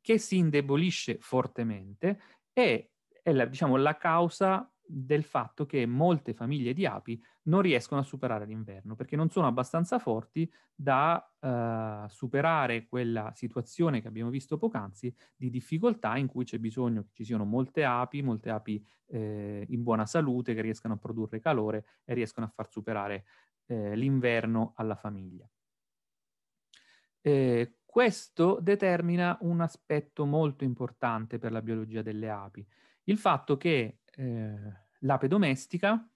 che si indebolisce fortemente e è la, diciamo, la causa del fatto che molte famiglie di api non riescono a superare l'inverno perché non sono abbastanza forti da uh, superare quella situazione che abbiamo visto poc'anzi di difficoltà in cui c'è bisogno che ci siano molte api, molte api eh, in buona salute che riescano a produrre calore e riescono a far superare eh, l'inverno alla famiglia. Eh, questo determina un aspetto molto importante per la biologia delle api, il fatto che eh, l'ape domestica,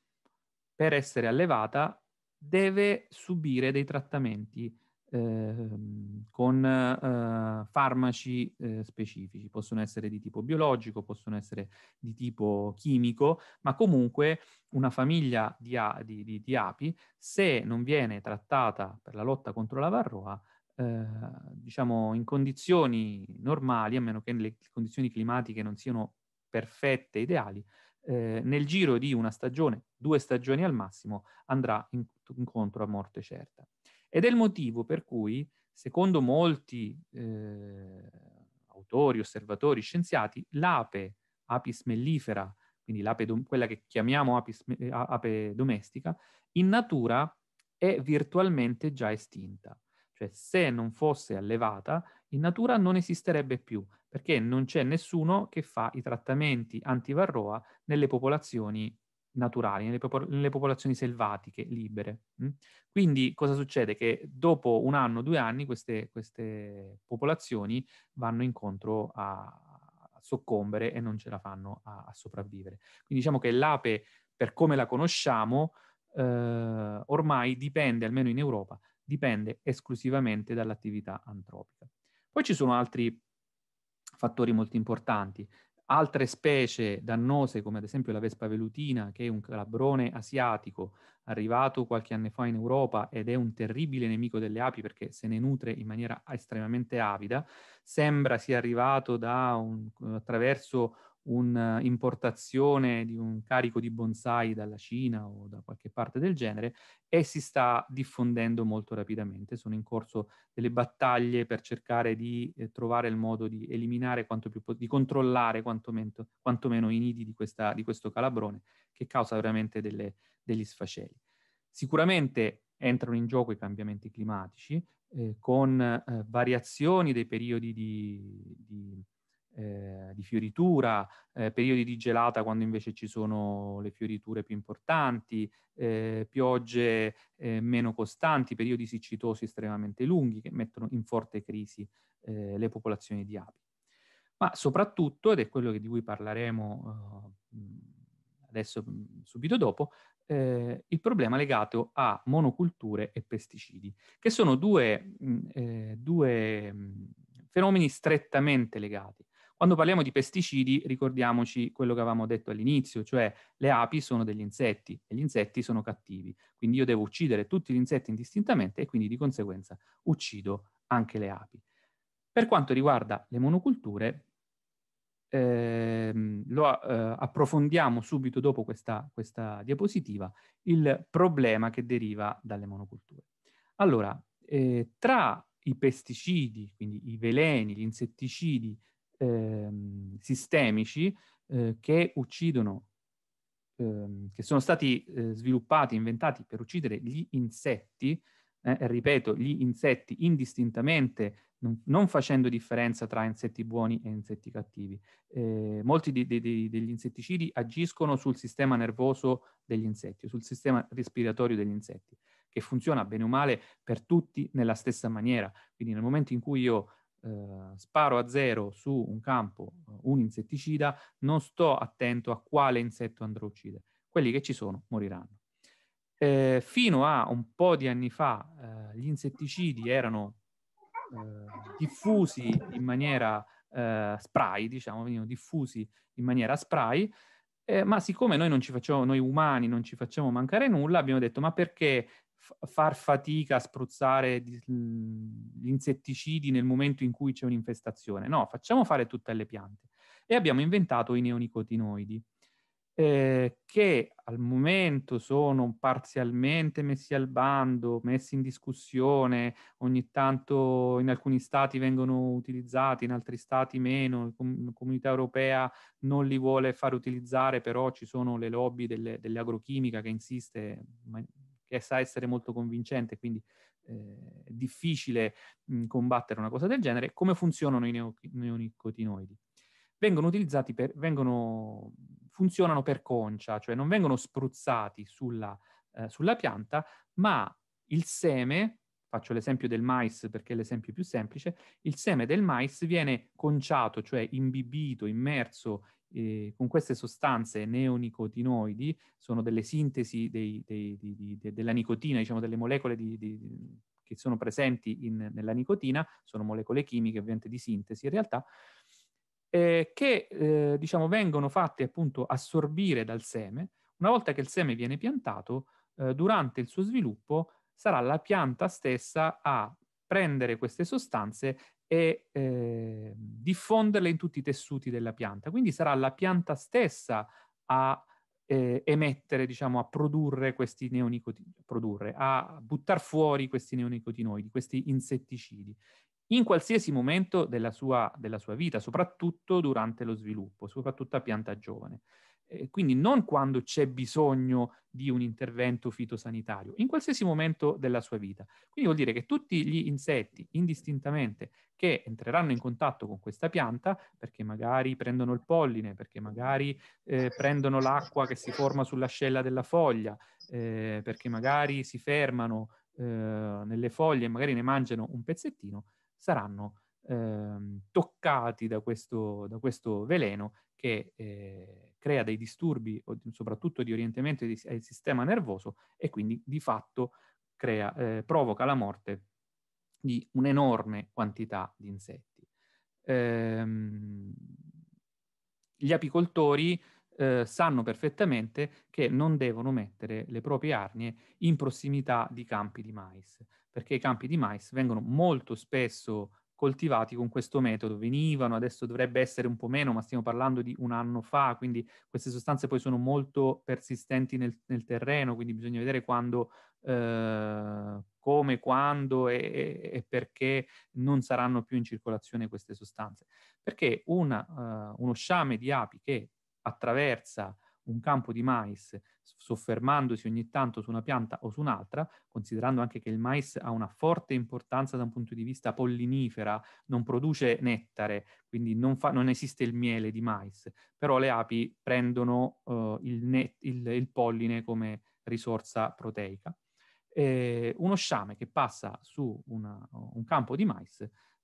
per essere allevata, deve subire dei trattamenti eh, con eh, farmaci eh, specifici. Possono essere di tipo biologico, possono essere di tipo chimico, ma comunque una famiglia di, a- di, di, di api, se non viene trattata per la lotta contro la varroa, eh, diciamo in condizioni normali, a meno che le condizioni climatiche non siano perfette, ideali, eh, nel giro di una stagione, due stagioni al massimo, andrà in, incontro a morte certa. Ed è il motivo per cui, secondo molti eh, autori, osservatori, scienziati, l'ape apis mellifera, quindi l'ape do- quella che chiamiamo apis, ape domestica, in natura è virtualmente già estinta. Cioè, se non fosse allevata, in natura non esisterebbe più, perché non c'è nessuno che fa i trattamenti antivarroa nelle popolazioni naturali, nelle, popol- nelle popolazioni selvatiche, libere. Mm? Quindi cosa succede? Che dopo un anno, due anni, queste, queste popolazioni vanno incontro a, soccombere e non ce la fanno a, a, sopravvivere. Quindi diciamo che l'ape, per come la conosciamo, eh, ormai dipende, almeno in Europa, dipende esclusivamente dall'attività antropica. Poi ci sono altri fattori molto importanti. altre specie dannose come ad esempio la Vespa velutina, che è un calabrone asiatico arrivato qualche anno fa in Europa ed è un terribile nemico delle api perché se ne nutre in maniera estremamente avida, sembra sia arrivato un, attraverso un'importazione di un carico di bonsai dalla Cina o da qualche parte del genere e si sta diffondendo molto rapidamente. Sono in corso delle battaglie per cercare di eh, trovare il modo di eliminare quanto più, di controllare quantomeno, quantomeno i nidi di, questa, di, questo calabrone che causa veramente delle, degli sfaceli. Sicuramente entrano in gioco i cambiamenti climatici eh, con eh, variazioni dei periodi di, di eh, di fioritura, eh, periodi di gelata quando invece ci sono le fioriture più importanti, eh, piogge eh, meno costanti, periodi siccitosi estremamente lunghi che mettono in forte crisi eh, le popolazioni di api. Ma soprattutto, ed è quello di cui parleremo uh, adesso subito dopo, eh, il problema legato a monoculture e pesticidi, che sono due, mh, due mh, fenomeni strettamente legati. Quando parliamo di pesticidi, ricordiamoci quello che avevamo detto all'inizio, cioè le api sono degli insetti e gli insetti sono cattivi. Quindi io devo uccidere tutti gli insetti indistintamente e quindi di conseguenza uccido anche le api. Per quanto riguarda le monoculture, ehm, lo eh, approfondiamo subito dopo questa, questa, diapositiva, il problema che deriva dalle monoculture. Allora, eh, tra i pesticidi, quindi i veleni, gli insetticidi ehm, sistemici eh, che uccidono, ehm, che sono stati eh, sviluppati, inventati per uccidere gli insetti, eh, ripeto, gli insetti indistintamente, non, non, facendo differenza tra insetti buoni e insetti cattivi. Eh, molti di, di, di, degli insetticidi agiscono sul sistema nervoso degli insetti, sul sistema respiratorio degli insetti, che funziona bene o male per tutti nella stessa maniera. Quindi nel momento in cui io eh, sparo a zero su un campo eh, un insetticida, non sto attento a quale insetto andrò a uccidere. Quelli che ci sono moriranno. Eh, fino a un po' di anni fa eh, gli insetticidi erano eh, diffusi in maniera eh, spray, diciamo, venivano diffusi in maniera spray, ma siccome noi facciamo, noi umani non ci facciamo mancare nulla, abbiamo detto ma perché far fatica a spruzzare gli insetticidi nel momento in cui c'è un'infestazione. No, facciamo fare tutte le piante. E abbiamo inventato i neonicotinoidi, eh, che al momento sono parzialmente messi al bando, messi in discussione, ogni tanto in alcuni stati vengono utilizzati, in altri stati meno, la comunità europea non li vuole far utilizzare, però ci sono le lobby delle, dell'agrochimica che insiste che sa essere molto convincente, quindi eh, è difficile mh, combattere una cosa del genere. Come funzionano i neo- neonicotinoidi? Vengono utilizzati per, vengono, funzionano per concia, cioè non vengono spruzzati sulla, eh, sulla pianta, ma il seme, faccio l'esempio del mais perché è l'esempio più semplice, il seme del mais viene conciato, cioè imbibito, immerso eh, con queste sostanze neonicotinoidi, sono delle sintesi dei, dei, di, di, de, della nicotina, diciamo delle molecole che sono presenti in, nella nicotina, sono molecole chimiche ovviamente di sintesi in realtà, eh, che eh, diciamo vengono fatte appunto assorbire dal seme. Una volta che il seme viene piantato, eh, durante il suo sviluppo sarà la pianta stessa a prendere queste sostanze e eh, diffonderle in tutti i tessuti della pianta. Quindi sarà la pianta stessa a eh, emettere, diciamo, a produrre questi neonicotinoidi, a buttare fuori questi neonicotinoidi, questi insetticidi, in qualsiasi momento della sua, della sua vita, soprattutto durante lo sviluppo, soprattutto a pianta giovane quindi non quando c'è bisogno di un intervento fitosanitario, in qualsiasi momento della sua vita. Quindi vuol dire che tutti gli insetti, indistintamente, che entreranno in contatto con questa pianta, perché magari prendono il polline, perché magari eh, prendono l'acqua che si forma sull'ascella della foglia, eh, perché magari si fermano eh, nelle foglie e magari ne mangiano un pezzettino, saranno ehm, toccati da questo, da questo veleno che eh, crea dei disturbi, soprattutto di orientamento del sistema nervoso, e quindi di fatto crea, eh, provoca la morte di un'enorme quantità di insetti. Ehm, gli apicoltori eh, sanno perfettamente che non devono mettere le proprie arnie in prossimità di campi di mais, perché i campi di mais vengono molto spesso coltivati con questo metodo. Venivano, adesso dovrebbe essere un po' meno, ma stiamo parlando di un anno fa, quindi queste sostanze poi sono molto persistenti nel, nel terreno, quindi bisogna vedere quando, eh, come, quando e, e, perché non saranno più in circolazione queste sostanze. Perché una, uh, uno sciame di api che attraversa un campo di mais soffermandosi ogni tanto su una pianta o su un'altra, considerando anche che il mais ha una forte importanza da un punto di vista pollinifera, non produce nettare, quindi non, fa, non esiste il miele di mais, però le api prendono uh, il, net, il, il, polline come risorsa proteica. E uno sciame che passa su una, un campo di mais,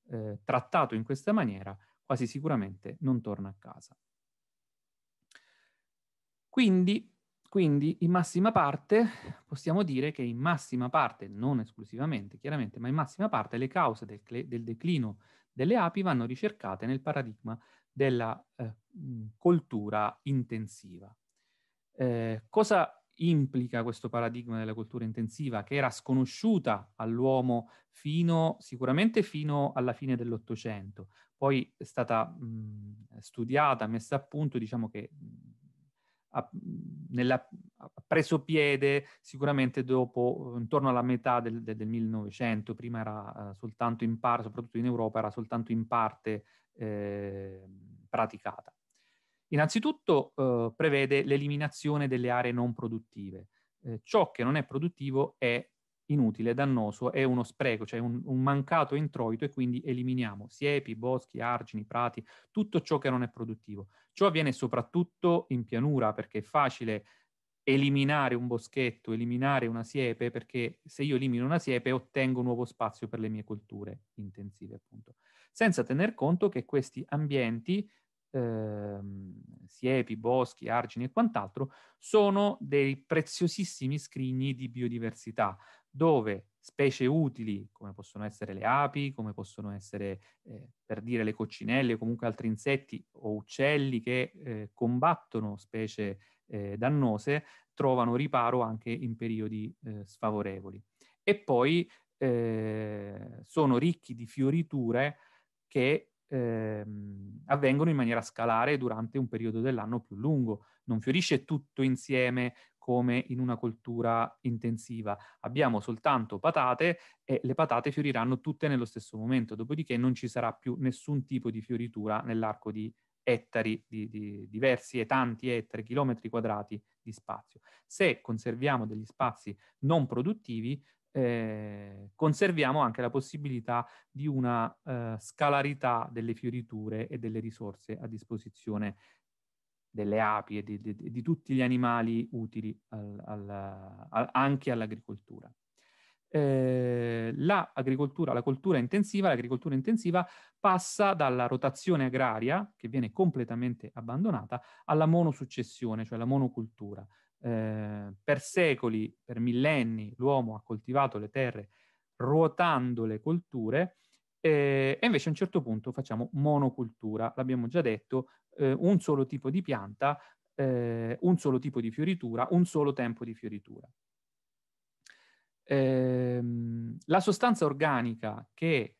eh, trattato in questa maniera, quasi sicuramente non torna a casa. Quindi, quindi, in massima parte possiamo dire che in massima parte, non esclusivamente chiaramente, ma in massima parte le cause del, del declino delle api vanno ricercate nel paradigma della eh, coltura intensiva. Eh, cosa implica questo paradigma della cultura intensiva che era sconosciuta all'uomo fino, sicuramente fino alla fine dell'Ottocento, poi è stata mh, studiata, messa a punto, diciamo che ha, nella, ha, preso piede sicuramente dopo, intorno alla metà del, del, del 1900, prima era uh, soltanto in parte, soprattutto in Europa, era soltanto in parte eh, praticata. Innanzitutto uh, prevede l'eliminazione delle aree non produttive. Eh, ciò che non è produttivo è inutile, dannoso, è uno spreco, cioè un, un, mancato introito e quindi eliminiamo siepi, boschi, argini, prati, tutto ciò che non è produttivo. Ciò avviene soprattutto in pianura perché è facile eliminare un boschetto, eliminare una siepe, perché se io elimino una siepe ottengo nuovo spazio per le mie colture intensive, appunto. Senza tener conto che questi ambienti, ehm, siepi, boschi, argini e quant'altro, sono dei preziosissimi scrigni di biodiversità dove specie utili, come possono essere le api, come possono essere, eh, per dire, le coccinelle o comunque altri insetti o uccelli che eh, combattono specie eh, dannose, trovano riparo anche in periodi eh, sfavorevoli. E poi eh, sono ricchi di fioriture che ehm, avvengono in maniera scalare durante un periodo dell'anno più lungo. Non fiorisce tutto insieme come in una coltura intensiva. Abbiamo soltanto patate e le patate fioriranno tutte nello stesso momento, dopodiché non ci sarà più nessun tipo di fioritura nell'arco di ettari, di, di diversi e tanti ettari, chilometri quadrati di spazio. Se conserviamo degli spazi non produttivi, eh, conserviamo anche la possibilità di una eh, scalarità delle fioriture e delle risorse a disposizione delle api e di, di, di tutti gli animali utili al, al, al, anche all'agricoltura. Eh, l'agricoltura, la coltura intensiva, l'agricoltura intensiva passa dalla rotazione agraria, che viene completamente abbandonata, alla monosuccessione, cioè la monocultura. Eh, per secoli, per millenni, l'uomo ha coltivato le terre ruotando le colture eh, e invece a un certo punto facciamo monocultura, l'abbiamo già detto, eh, un solo tipo di pianta, eh, un solo tipo di fioritura, un solo tempo di fioritura. Ehm, la sostanza organica che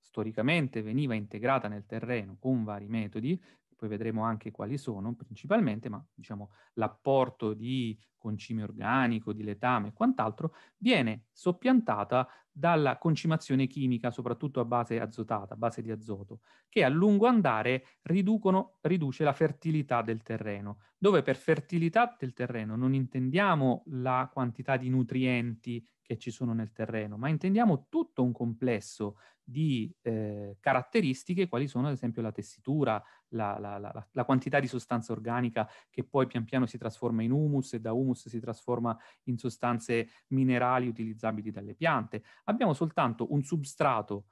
storicamente veniva integrata nel terreno con vari metodi, poi vedremo anche quali sono principalmente, ma diciamo l'apporto di concime organico, di letame e quant'altro, viene soppiantata dalla concimazione chimica, soprattutto a base azotata, a base di azoto, che a lungo andare riduce la fertilità del terreno, dove per fertilità del terreno non intendiamo la quantità di nutrienti che ci sono nel terreno, ma intendiamo tutto un complesso di eh, caratteristiche, quali sono ad esempio la tessitura, la, la, la, la, quantità di sostanza organica che poi pian piano si trasforma in humus e da humus si trasforma in sostanze minerali utilizzabili dalle piante. Abbiamo soltanto un substrato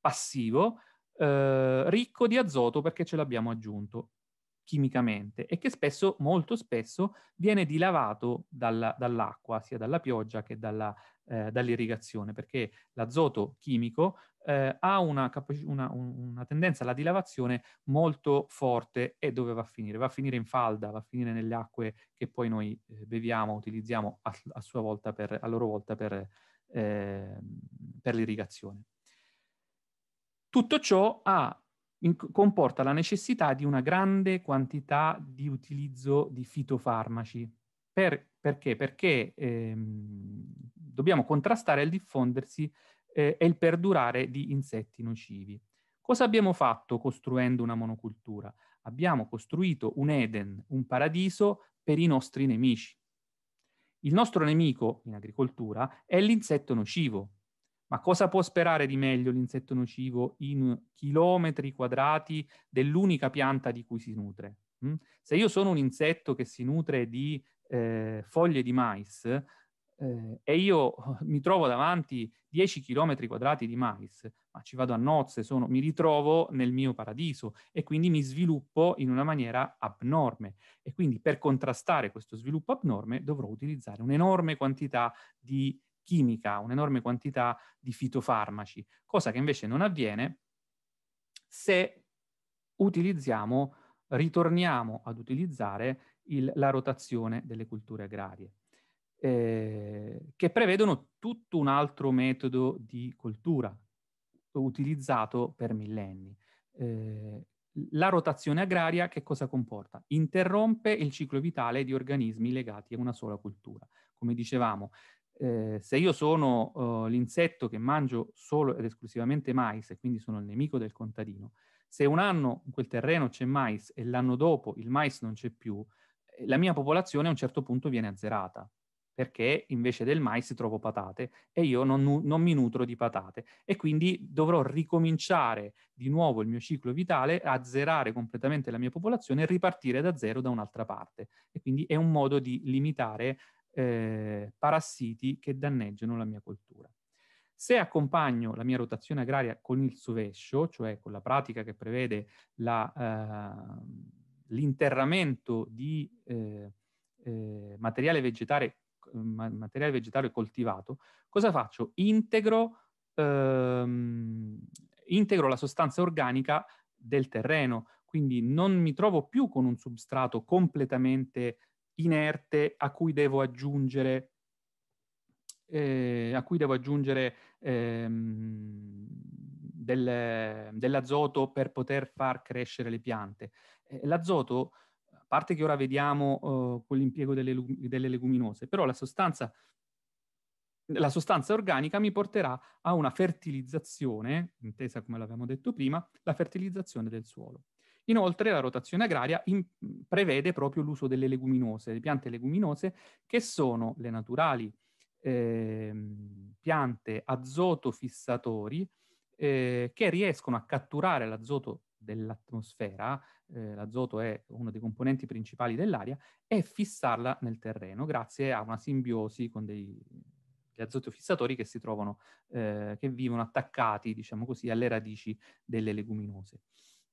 passivo eh, ricco di azoto perché ce l'abbiamo aggiunto chimicamente e che spesso, molto spesso, viene dilavato dalla, dall'acqua, sia dalla pioggia che dalla, eh, dall'irrigazione, perché l'azoto chimico eh, ha una, una, una, tendenza alla dilavazione molto forte e dove va a finire? Va a finire in falda, va a finire nelle acque che poi noi eh, beviamo, utilizziamo a, a, sua volta per, a loro volta per, eh, per l'irrigazione. Tutto ciò ha, comporta la necessità di una grande quantità di utilizzo di fitofarmaci. Per, perché? Perché ehm, dobbiamo contrastare il diffondersi eh, e il perdurare di insetti nocivi. Cosa abbiamo fatto costruendo una monocultura? Abbiamo costruito un Eden, un paradiso per i nostri nemici. Il nostro nemico in agricoltura è l'insetto nocivo. Ma cosa può sperare di meglio l'insetto nocivo in chilometri quadrati dell'unica pianta di cui si nutre? Mm? Se io sono un insetto che si nutre di eh, foglie di mais, eh, e io *laughs* mi trovo davanti 10 km quadrati di mais, ma ci vado a nozze, sono, mi ritrovo nel mio paradiso e quindi mi sviluppo in una maniera abnorme. E quindi per contrastare questo sviluppo abnorme dovrò utilizzare un'enorme quantità di chimica, un'enorme quantità di fitofarmaci, cosa che invece non avviene se utilizziamo, ritorniamo ad utilizzare il, la rotazione delle culture agrarie eh, che prevedono tutto un altro metodo di coltura utilizzato per millenni. Eh, la rotazione agraria che cosa comporta? Interrompe il ciclo vitale di organismi legati a una sola cultura. Come dicevamo, eh, se io sono uh, l'insetto che mangio solo ed esclusivamente mais e quindi sono il nemico del contadino, se un anno in quel terreno c'è mais e l'anno dopo il mais non c'è più, eh, la mia popolazione a un certo punto viene azzerata perché invece del mais trovo patate e io non, non, mi nutro di patate e quindi dovrò ricominciare di nuovo il mio ciclo vitale, azzerare completamente la mia popolazione e ripartire da zero da un'altra parte. E quindi è un modo di limitare eh, parassiti che danneggiano la mia coltura. Se accompagno la mia rotazione agraria con il sovescio, cioè con la pratica che prevede la, eh, l'interramento di eh, eh materiale vegetale materiale vegetale coltivato, cosa faccio? Integro, ehm, integro la sostanza organica del terreno, quindi non mi trovo più con un substrato completamente inerte a cui devo aggiungere, eh, a cui devo aggiungere ehm, del, dell'azoto per poter far crescere le piante. Eh, l'azoto parte che ora vediamo uh, con l'impiego delle, delle, leguminose, però la sostanza, la sostanza organica mi porterà a una fertilizzazione, intesa come l'avevamo detto prima, la fertilizzazione del suolo. Inoltre la rotazione agraria in, prevede proprio l'uso delle leguminose, le piante leguminose che sono le naturali eh, piante azotofissatori eh, che riescono a catturare l'azoto dell'atmosfera eh, l'azoto è uno dei componenti principali dell'aria, e fissarla nel terreno grazie a una simbiosi con dei gli azotofissatori che si trovano, eh, che vivono attaccati, diciamo così, alle radici delle leguminose.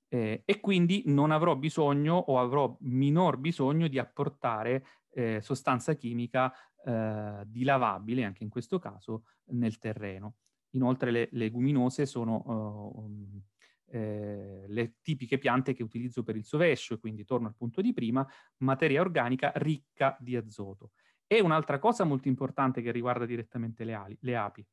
Eh, e quindi non avrò bisogno o avrò minor bisogno di apportare eh, sostanza chimica eh, dilavabile, anche in questo caso, nel terreno. Inoltre le leguminose sono uh, eh, le tipiche piante che utilizzo per il sovescio, quindi torno al punto di prima, materia organica ricca di azoto. E un'altra cosa molto importante che riguarda direttamente le, ali, le api,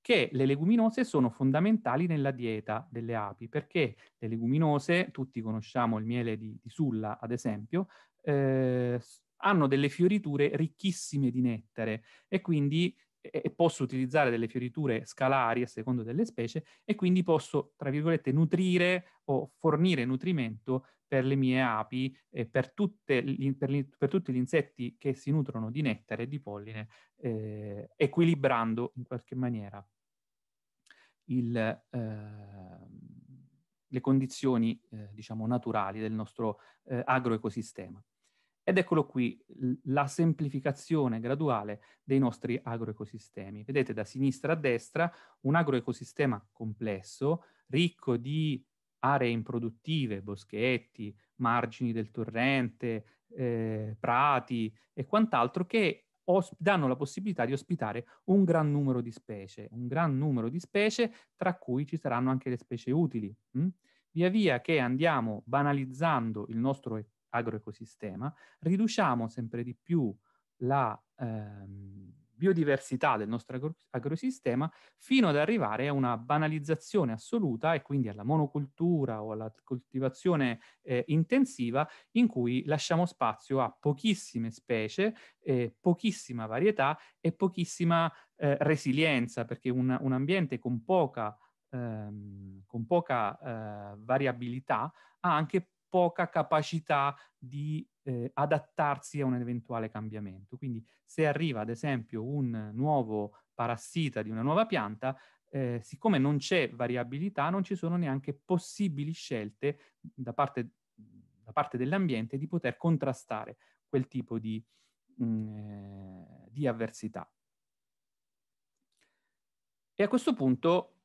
che le leguminose sono fondamentali nella dieta delle api, perché le leguminose, tutti conosciamo il miele di, di Sulla ad esempio, eh, hanno delle fioriture ricchissime di nettare e quindi e posso utilizzare delle fioriture scalari a seconda delle specie e quindi posso, tra virgolette, nutrire o fornire nutrimento per le mie api e per, tutte, per, per tutti gli insetti che si nutrono di nettare e di polline, eh, equilibrando in qualche maniera il, eh, le condizioni, eh, diciamo, naturali del nostro eh, agroecosistema. Ed eccolo qui, la semplificazione graduale dei nostri agroecosistemi. Vedete da sinistra a destra un agroecosistema complesso, ricco di aree improduttive, boschetti, margini del torrente, eh, prati e quant'altro che danno la possibilità di ospitare un gran numero di specie, un gran numero di specie, tra cui ci saranno anche le specie utili. Mh? Via via che andiamo banalizzando il nostro agroecosistema, riduciamo sempre di più la ehm, biodiversità del nostro agro- agrosistema fino ad arrivare a una banalizzazione assoluta e quindi alla monocultura o alla coltivazione eh, intensiva in cui lasciamo spazio a pochissime specie, eh, pochissima varietà e pochissima eh, resilienza, perché un, un ambiente con poca, ehm, con poca eh, variabilità ha anche poca capacità di eh, adattarsi a un eventuale cambiamento. Quindi se arriva ad esempio un nuovo parassita di una nuova pianta, eh, siccome non c'è variabilità, non ci sono neanche possibili scelte da parte, da parte dell'ambiente di poter contrastare quel tipo di, mh, mm, eh, di avversità. E a questo punto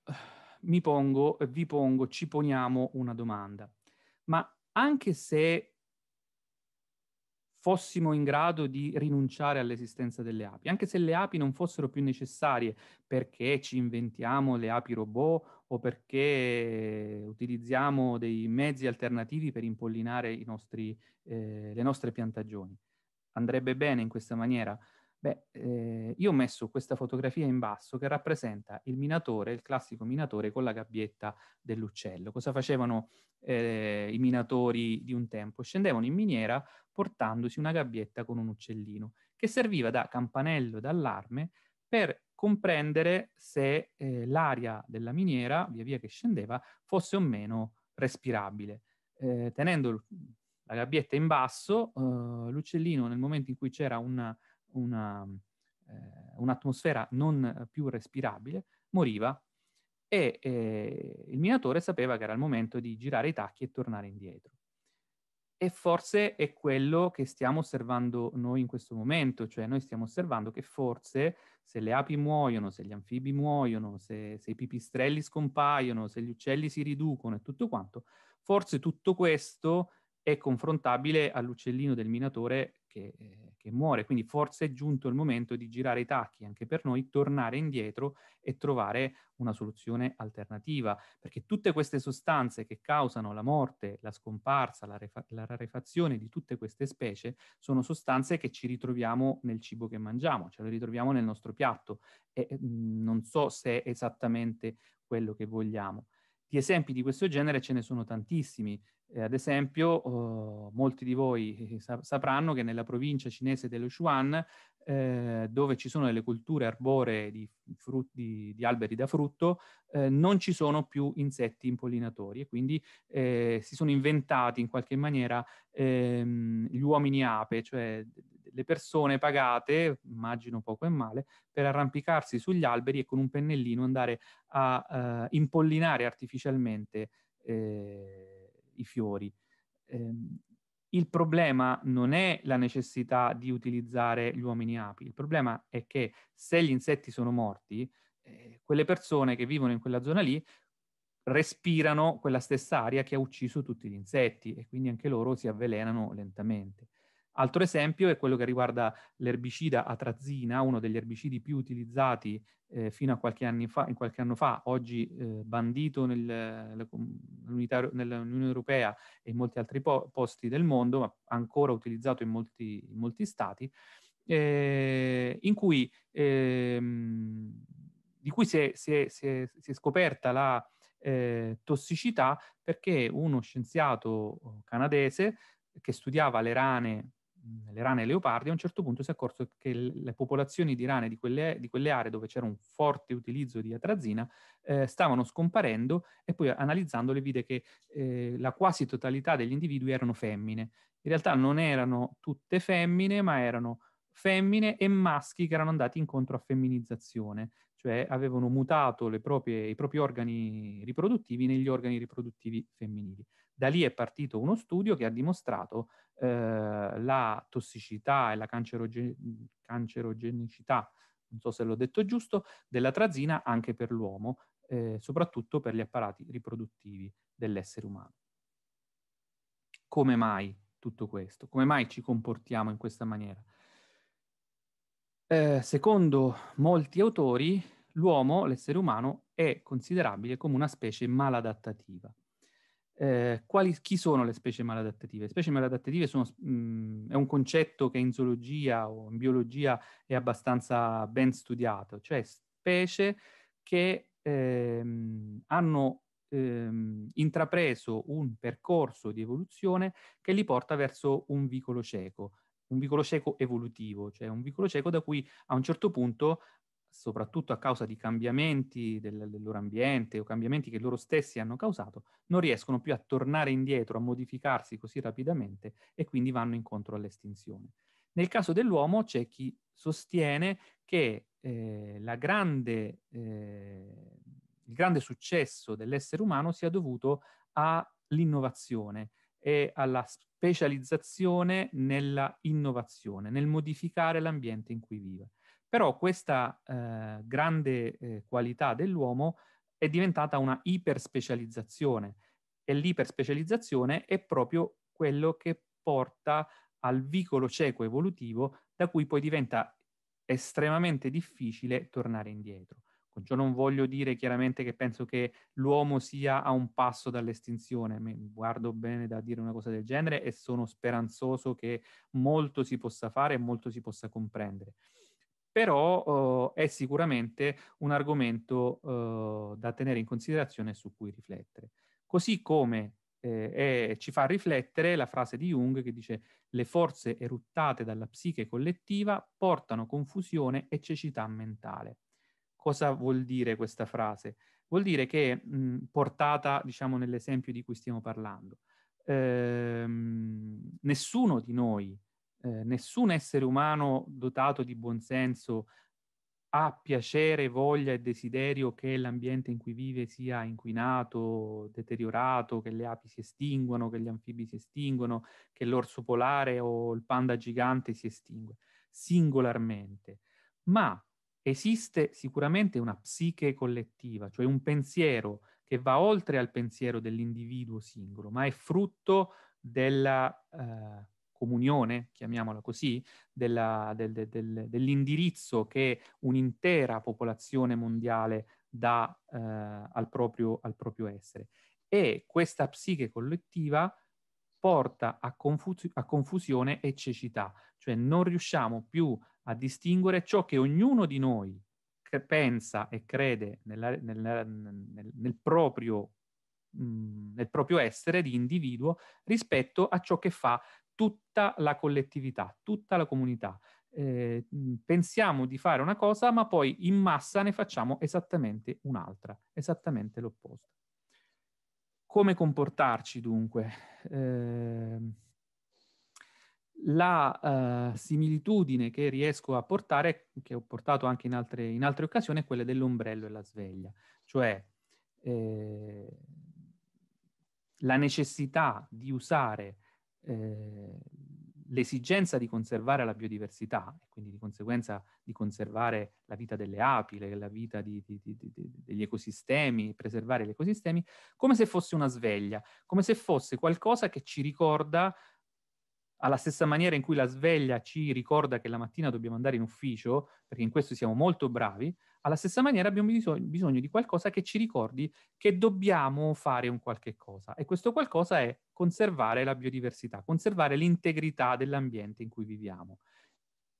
mi pongo, vi pongo, ci poniamo una domanda. Ma anche se fossimo in grado di rinunciare all'esistenza delle api, anche se le api non fossero più necessarie perché ci inventiamo le api robot o perché utilizziamo dei mezzi alternativi per impollinare nostri, eh, le nostre piantagioni. Andrebbe bene in questa maniera? Beh, eh, io ho messo questa fotografia in basso che rappresenta il minatore, il classico minatore con la gabbietta dell'uccello. Cosa facevano eh, i minatori di un tempo? Scendevano in miniera portandosi una gabbietta con un uccellino, che serviva da campanello d'allarme per comprendere se eh, l'aria della miniera, via via che scendeva, fosse o meno respirabile. Eh, tenendo la gabbietta in basso, eh, l'uccellino nel momento in cui c'era una una, eh, un'atmosfera non più respirabile, moriva e eh, il minatore sapeva che era il momento di girare i tacchi e tornare indietro. E forse è quello che stiamo osservando noi in questo momento, cioè noi stiamo osservando che forse se le api muoiono, se gli anfibi muoiono, se, se i pipistrelli scompaiono, se gli uccelli si riducono e tutto quanto, forse tutto questo è confrontabile all'uccellino del minatore che, eh, che, muore. Quindi forse è giunto il momento di girare i tacchi anche per noi, tornare indietro e trovare una soluzione alternativa, perché tutte queste sostanze che causano la morte, la scomparsa, la, refa- la rarefazione di tutte queste specie sono sostanze che ci ritroviamo nel cibo che mangiamo, ce le ritroviamo nel nostro piatto e mh, mm, non so se è esattamente quello che vogliamo. Di esempi di questo genere ce ne sono tantissimi. Eh, ad esempio, oh, molti di voi eh, sa- sapranno che nella provincia cinese dello Shuan, eh, dove ci sono delle culture arboree di, frut- di, alberi da frutto, eh, non ci sono più insetti impollinatori. E quindi eh, si sono inventati in qualche maniera ehm, gli uomini ape, cioè le persone pagate, immagino poco e male, per arrampicarsi sugli alberi e con un pennellino andare a uh, impollinare artificialmente eh, i fiori. Eh, il problema non è la necessità di utilizzare gli uomini api, il problema è che se gli insetti sono morti, eh, quelle persone che vivono in quella zona lì respirano quella stessa aria che ha ucciso tutti gli insetti e quindi anche loro si avvelenano lentamente. Altro esempio è quello che riguarda l'erbicida atrazina, uno degli erbicidi più utilizzati eh, fino a qualche, fa, qualche, anno fa, oggi eh, bandito nel, nell'Unione Europea e in molti altri po- posti del mondo, ma ancora utilizzato in molti, in molti stati, eh, in cui, ehm, di cui si è, si è, si è, si è scoperta la eh, tossicità perché uno scienziato canadese che studiava le rane le rane leopardi, a un certo punto si è accorto che le popolazioni di rane di quelle, di quelle aree dove c'era un forte utilizzo di atrazina eh, stavano scomparendo e poi analizzandole vide che eh, la quasi totalità degli individui erano femmine. In realtà non erano tutte femmine, ma erano femmine e maschi che erano andati incontro a femminizzazione, cioè avevano mutato proprie, i propri organi riproduttivi negli organi riproduttivi femminili. Da lì è partito uno studio che ha dimostrato eh, la tossicità e la canceroge- cancerogenicità, non so se l'ho detto giusto, della trazina anche per l'uomo, eh, soprattutto per gli apparati riproduttivi dell'essere umano. Come mai tutto questo? Come mai ci comportiamo in questa maniera? Eh, secondo molti autori, l'uomo, l'essere umano, è considerabile come una specie maladattativa. Eh, quali, chi sono le specie maladattative? Le specie maladattative sono, mh, mm, è un concetto che in zoologia o in biologia è abbastanza ben studiato, cioè specie che ehm, hanno ehm, intrapreso un percorso di evoluzione che li porta verso un vicolo cieco, un vicolo cieco evolutivo, cioè un vicolo cieco da cui a un certo punto soprattutto a causa di cambiamenti del, del, loro ambiente o cambiamenti che loro stessi hanno causato, non riescono più a tornare indietro, a modificarsi così rapidamente e quindi vanno incontro all'estinzione. Nel caso dell'uomo c'è chi sostiene che eh, grande, eh, il grande successo dell'essere umano sia dovuto all'innovazione e alla specializzazione nella innovazione, nel modificare l'ambiente in cui vive. Però questa eh, grande eh, qualità dell'uomo è diventata una iperspecializzazione e l'iperspecializzazione è proprio quello che porta al vicolo cieco evolutivo da cui poi diventa estremamente difficile tornare indietro. Con ciò non voglio dire chiaramente che penso che l'uomo sia a un passo dall'estinzione, mi guardo bene da dire una cosa del genere e sono speranzoso che molto si possa fare e molto si possa comprendere però eh, è sicuramente un argomento eh, da tenere in considerazione e su cui riflettere. Così come eh, ci fa riflettere la frase di Jung che dice le forze eruttate dalla psiche collettiva portano confusione e cecità mentale. Cosa vuol dire questa frase? Vuol dire che, mh, portata diciamo nell'esempio di cui stiamo parlando, ehm, nessuno di noi eh, nessun essere umano dotato di buonsenso ha piacere, voglia e desiderio che l'ambiente in cui vive sia inquinato, deteriorato, che le api si estinguano, che gli anfibi si estinguano, che l'orso polare o il panda gigante si estingue, singolarmente. Ma esiste sicuramente una psiche collettiva, cioè un pensiero che va oltre al pensiero dell'individuo singolo, ma è frutto della eh, comunione, chiamiamola così, della, del, del, dell'indirizzo che un'intera popolazione mondiale dà eh, al, proprio, al proprio essere. E questa psiche collettiva porta a, confus- a, confusione e cecità, cioè non riusciamo più a distinguere ciò che ognuno di noi pensa e crede nella, nella, nel, nel, proprio, mh, nel proprio essere di individuo rispetto a ciò che fa tutta la collettività, tutta la comunità. Eh, pensiamo di fare una cosa, ma poi in massa ne facciamo esattamente un'altra, esattamente l'opposto. Come comportarci dunque? Eh, la uh, similitudine che riesco a portare, che ho portato anche in altre, in altre occasioni, è quella dell'ombrello e la sveglia, cioè eh, la necessità di usare eh, l'esigenza di conservare la biodiversità e quindi di conseguenza di conservare la vita delle api, la vita di, di, di, degli ecosistemi, preservare gli ecosistemi, come se fosse una sveglia, come se fosse qualcosa che ci ricorda alla stessa maniera in cui la sveglia ci ricorda che la mattina dobbiamo andare in ufficio, perché in questo siamo molto bravi, alla stessa maniera abbiamo bisogno, di qualcosa che ci ricordi che dobbiamo fare un qualche cosa. E questo qualcosa è conservare la biodiversità, conservare l'integrità dell'ambiente in cui viviamo.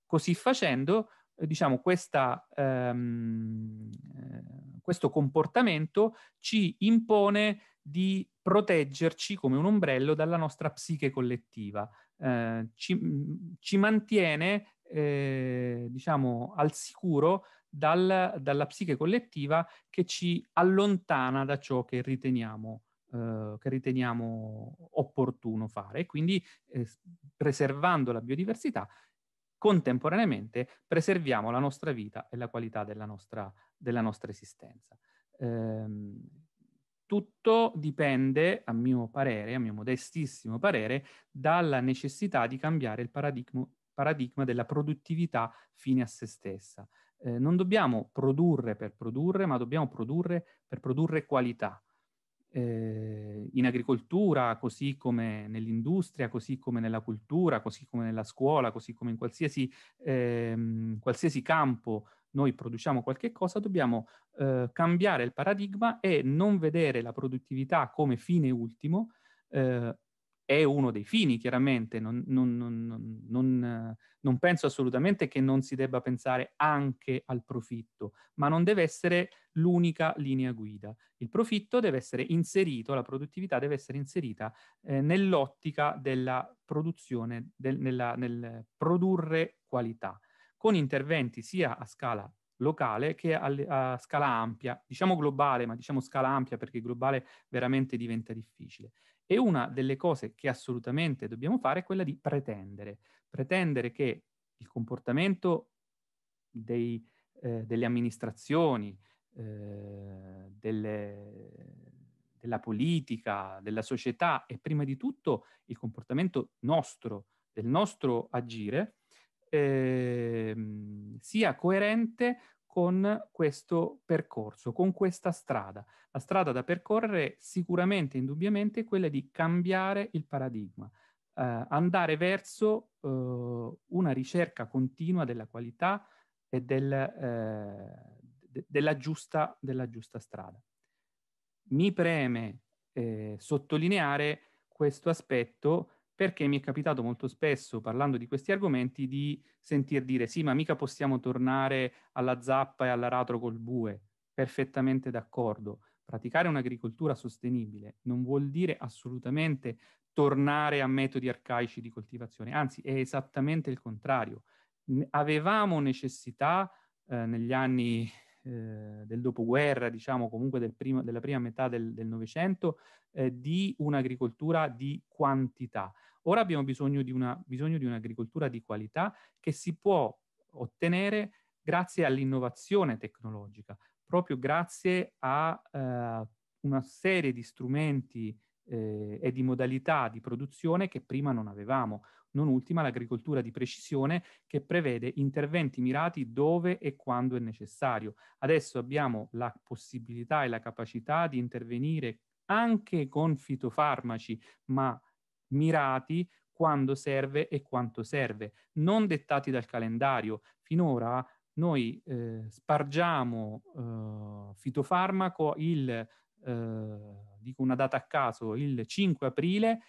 Così facendo, diciamo, questa, ehm, eh, questo comportamento ci impone di proteggerci come un ombrello dalla nostra psiche collettiva, eh, ci, ci, mantiene, eh, diciamo, al sicuro dal, dalla psiche collettiva che ci allontana da ciò che riteniamo, eh, che riteniamo opportuno fare. E quindi, eh, preservando la biodiversità, contemporaneamente preserviamo la nostra vita e la qualità della nostra, della nostra esistenza. Ehm, tutto dipende, a mio parere, a mio modestissimo parere, dalla necessità di cambiare il paradigma, paradigma della produttività fine a se stessa. Eh, non dobbiamo produrre per produrre, ma dobbiamo produrre per produrre qualità. Eh, in agricoltura, così come nell'industria, così come nella cultura, così come nella scuola, così come in qualsiasi, ehm, qualsiasi campo noi produciamo qualche cosa, dobbiamo eh, cambiare il paradigma e non vedere la produttività come fine ultimo, eh, è uno dei fini, chiaramente, non, non, non, non, penso assolutamente che non si debba pensare anche al profitto, ma non deve essere l'unica linea guida. Il profitto deve essere inserito, la produttività deve essere inserita eh, nell'ottica della produzione, del, nella, nel produrre qualità, con interventi sia a scala locale che a, a, scala ampia, diciamo globale, ma diciamo scala ampia perché globale veramente diventa difficile. E una delle cose che assolutamente dobbiamo fare è quella di pretendere. Pretendere che il comportamento dei, eh, delle amministrazioni, eh, delle, della politica, della società e prima di tutto il comportamento nostro, del nostro agire, eh, sia coerente con questo percorso, con questa strada. La strada da percorrere sicuramente, indubbiamente, è quella di cambiare il paradigma, eh, andare verso eh, una ricerca continua della qualità e del, eh, de- della, giusta, della, giusta, strada. Mi preme eh, sottolineare questo aspetto perché mi è capitato molto spesso, parlando di questi argomenti, di sentir dire sì, ma mica possiamo tornare alla zappa e all'aratro col bue. Perfettamente d'accordo. Praticare un'agricoltura sostenibile non vuol dire assolutamente tornare a metodi arcaici di coltivazione, anzi è esattamente il contrario. Avevamo necessità eh, negli anni eh, del dopoguerra, diciamo comunque del primo, della prima metà del Novecento, eh, di un'agricoltura di quantità. Ora abbiamo bisogno di, una, bisogno di un'agricoltura di qualità che si può ottenere grazie all'innovazione tecnologica, proprio grazie a eh, una serie di strumenti eh, e di modalità di produzione che prima non avevamo. Non ultima l'agricoltura di precisione che prevede interventi mirati dove e quando è necessario. Adesso abbiamo la possibilità e la capacità di intervenire anche con fitofarmaci, ma mirati quando serve e quanto serve, non dettati dal calendario. Finora noi eh, spargiamo eh, fitofarmaco il, eh, dico una data a caso, il 5 aprile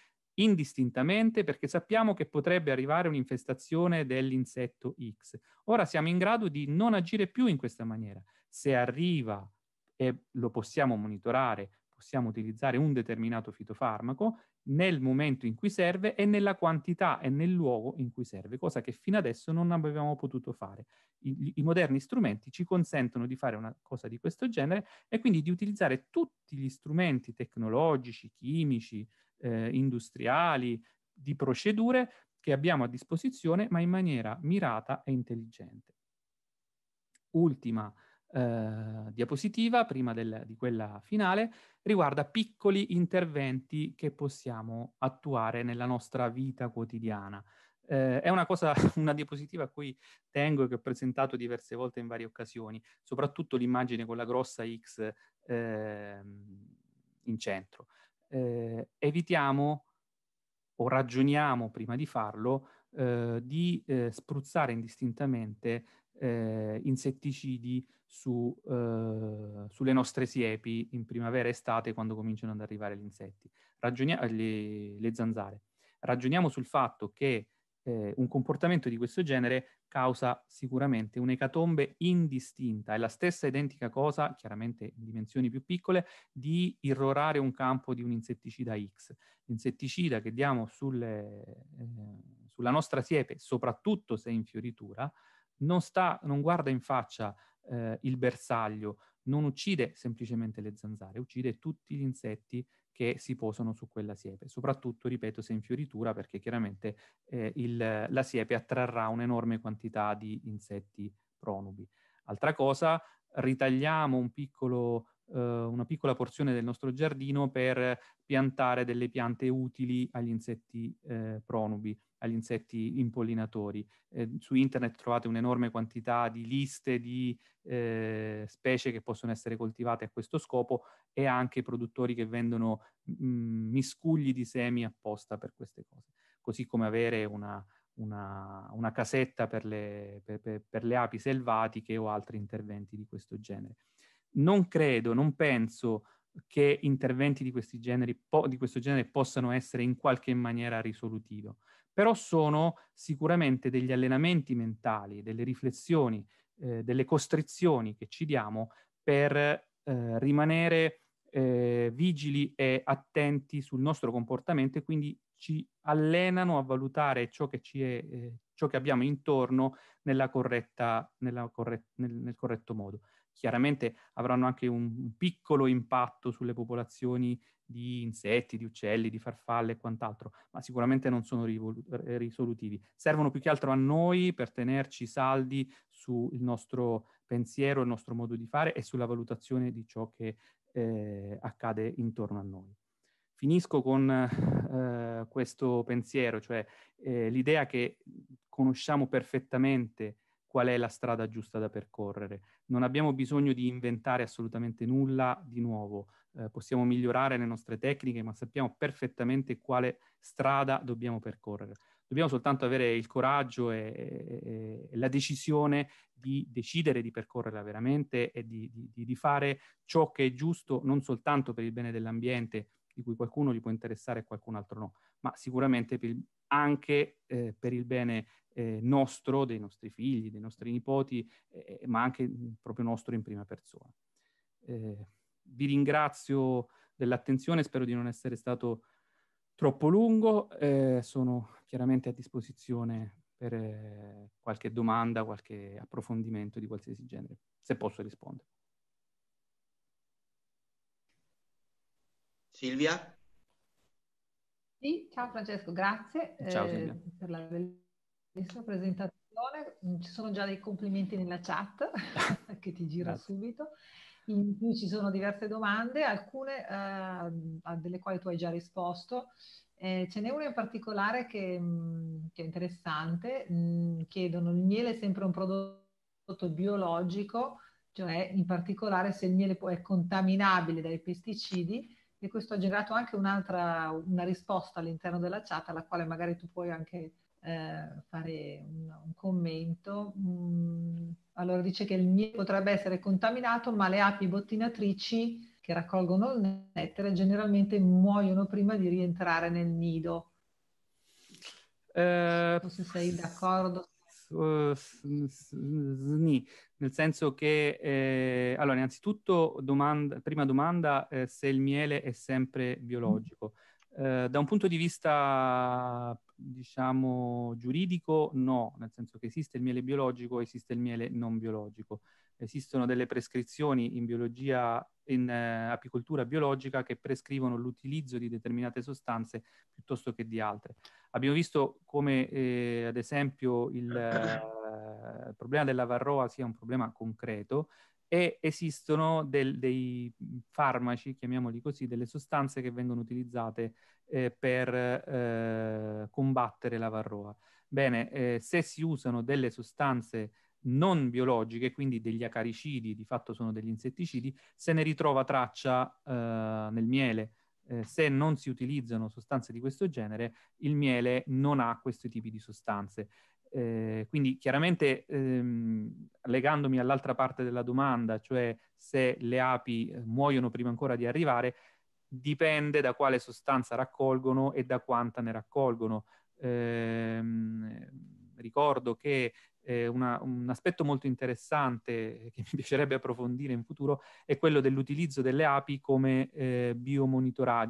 indistintamente perché sappiamo che potrebbe arrivare un'infestazione dell'insetto X. Ora siamo in grado di non agire più in questa maniera. Se arriva e lo possiamo monitorare, possiamo utilizzare un determinato fitofarmaco, nel momento in cui serve e nella quantità e nel luogo in cui serve, cosa che fino adesso non avevamo potuto fare. I, I, moderni strumenti ci consentono di fare una cosa di questo genere e quindi di utilizzare tutti gli strumenti tecnologici, chimici, eh, industriali, di procedure che abbiamo a disposizione, ma in maniera mirata e intelligente. Ultima eh, diapositiva, prima del, di quella finale, riguarda piccoli interventi che possiamo attuare nella nostra vita quotidiana. Eh, è una cosa, *laughs* una diapositiva a cui tengo e che ho presentato diverse volte in varie occasioni, soprattutto l'immagine con la grossa X eh, in centro. Eh, evitiamo o ragioniamo prima di farlo eh, di eh, spruzzare indistintamente eh, insetticidi su, eh, sulle nostre siepi in primavera e estate quando cominciano ad arrivare gli insetti, Ragioni- le, le, zanzare. Ragioniamo sul fatto che eh, un comportamento di questo genere causa sicuramente un'ecatombe indistinta. È la stessa identica cosa, chiaramente in dimensioni più piccole, di irrorare un campo di un insetticida X. L'insetticida che diamo sulle, eh, sulla nostra siepe, soprattutto se in fioritura, non, sta, non guarda in faccia eh, il bersaglio, non uccide semplicemente le zanzare, uccide tutti gli insetti che si posano su quella siepe, soprattutto, ripeto, se in fioritura, perché chiaramente eh, il, la siepe attrarrà un'enorme quantità di insetti pronubi. Altra cosa, ritagliamo un piccolo una piccola porzione del nostro giardino per piantare delle piante utili agli insetti eh, pronubi, agli insetti impollinatori. Eh, su internet trovate un'enorme quantità di liste di eh, specie che possono essere coltivate a questo scopo e anche produttori che vendono mh, mm, miscugli di semi apposta per queste cose, così come avere una, una, una casetta per le, per, per, per le api selvatiche o altri interventi di questo genere. Non credo, non penso che interventi di, generi, po- di questo genere possano essere in qualche maniera risolutivo, però sono sicuramente degli allenamenti mentali, delle riflessioni, eh, delle costrizioni che ci diamo per eh, rimanere eh, vigili e attenti sul nostro comportamento e quindi ci allenano a valutare ciò che, è, eh, ciò che abbiamo intorno nella corretta, nella corret- nel, nel corretto modo chiaramente avranno anche un piccolo impatto sulle popolazioni di insetti, di uccelli, di farfalle e quant'altro, ma sicuramente non sono eh, risolutivi. Servono più che altro a noi per tenerci saldi sul nostro pensiero, il nostro modo di fare e sulla valutazione di ciò che eh, accade intorno a noi. Finisco con eh, questo pensiero, cioè eh, l'idea che conosciamo perfettamente qual è la strada giusta da percorrere. Non abbiamo bisogno di inventare assolutamente nulla di nuovo. Eh, possiamo migliorare le nostre tecniche, ma sappiamo perfettamente quale strada dobbiamo percorrere. Dobbiamo soltanto avere il coraggio e, e, e la decisione di decidere di percorrerla veramente e di, di, di fare ciò che è giusto non soltanto per il bene dell'ambiente, di cui qualcuno gli può interessare e qualcun altro no, ma sicuramente per il, anche eh, per il bene eh, nostro, dei nostri figli, dei nostri nipoti, eh, ma anche proprio nostro in prima persona. Eh, vi ringrazio dell'attenzione, spero di non essere stato troppo lungo, eh, sono chiaramente a disposizione per eh, qualche domanda, qualche approfondimento di qualsiasi genere, se posso rispondere. Silvia? Sì, ciao Francesco, grazie ciao, eh, per la bellissima presentazione. Mm, ci sono già dei complimenti nella chat *laughs* che ti gira subito. In più ci sono diverse domande, alcune eh, delle quali tu hai già risposto. Eh, ce n'è una in particolare che, mm, che è interessante. Mm, chiedono: il miele è sempre un prodotto biologico, cioè in particolare se il miele è contaminabile dai pesticidi e questo ha generato anche un'altra una risposta all'interno della chat alla quale magari tu puoi anche eh, fare un, un commento. Mm, allora dice che il miele potrebbe essere contaminato, ma le api bottinatrici che raccolgono il nettare generalmente muoiono prima di rientrare nel nido. Eh, se sei d'accordo. Uh, sni, nel senso che, eh, allora, innanzitutto, domanda, prima domanda, eh, se il miele è sempre biologico. Eh, da un punto di vista, diciamo, giuridico, no, nel senso che esiste il miele biologico, esiste il miele non biologico. Esistono delle prescrizioni in biologia, in eh, apicoltura biologica che prescrivono l'utilizzo di determinate sostanze piuttosto che di altre. Abbiamo visto come, eh, ad esempio, il, eh, problema della varroa sia un problema concreto e esistono del, dei farmaci, chiamiamoli così, delle sostanze che vengono utilizzate eh, per eh, combattere la varroa. Bene, eh, se si usano delle sostanze non biologiche, quindi degli acaricidi, di fatto sono degli insetticidi, se ne ritrova traccia eh, nel miele. Eh, se non si utilizzano sostanze di questo genere, il miele non ha questi tipi di sostanze. Eh, quindi chiaramente ehm, legandomi all'altra parte della domanda, cioè se le api eh, muoiono prima ancora di arrivare, dipende da quale sostanza raccolgono e da quanta ne raccolgono. Eh, ricordo che eh, una, un aspetto molto interessante che *laughs* mi piacerebbe approfondire in futuro è quello dell'utilizzo delle api come, eh,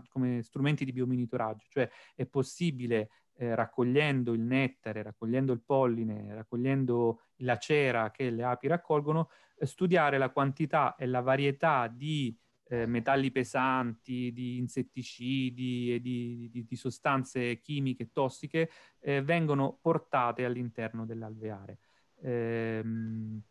come strumenti di biomonitoraggio, cioè è possibile eh, raccogliendo il nettare, raccogliendo il polline, raccogliendo la cera che le api raccolgono, eh, studiare la quantità e la varietà di eh, metalli pesanti, di insetticidi e di, di, di sostanze chimiche tossiche eh, vengono portate all'interno dell'alveare. Ehm,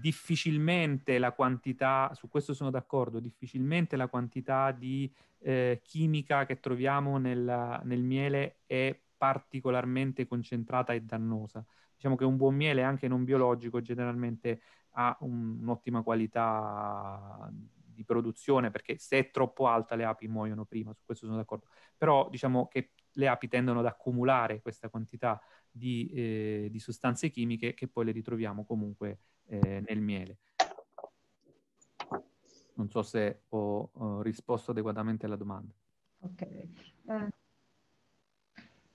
difficilmente la quantità, su questo sono d'accordo, difficilmente la quantità di eh, chimica che troviamo nel, nel miele è particolarmente concentrata e dannosa. Diciamo che un buon miele, anche non biologico, generalmente ha un, un'ottima qualità di produzione, perché se è troppo alta le api muoiono prima, su questo sono d'accordo. Però diciamo che le api tendono ad accumulare questa quantità di, eh, di sostanze chimiche che poi le ritroviamo comunque eh, nel miele. Non so se ho, ho risposto adeguatamente alla domanda. Ok. Eh,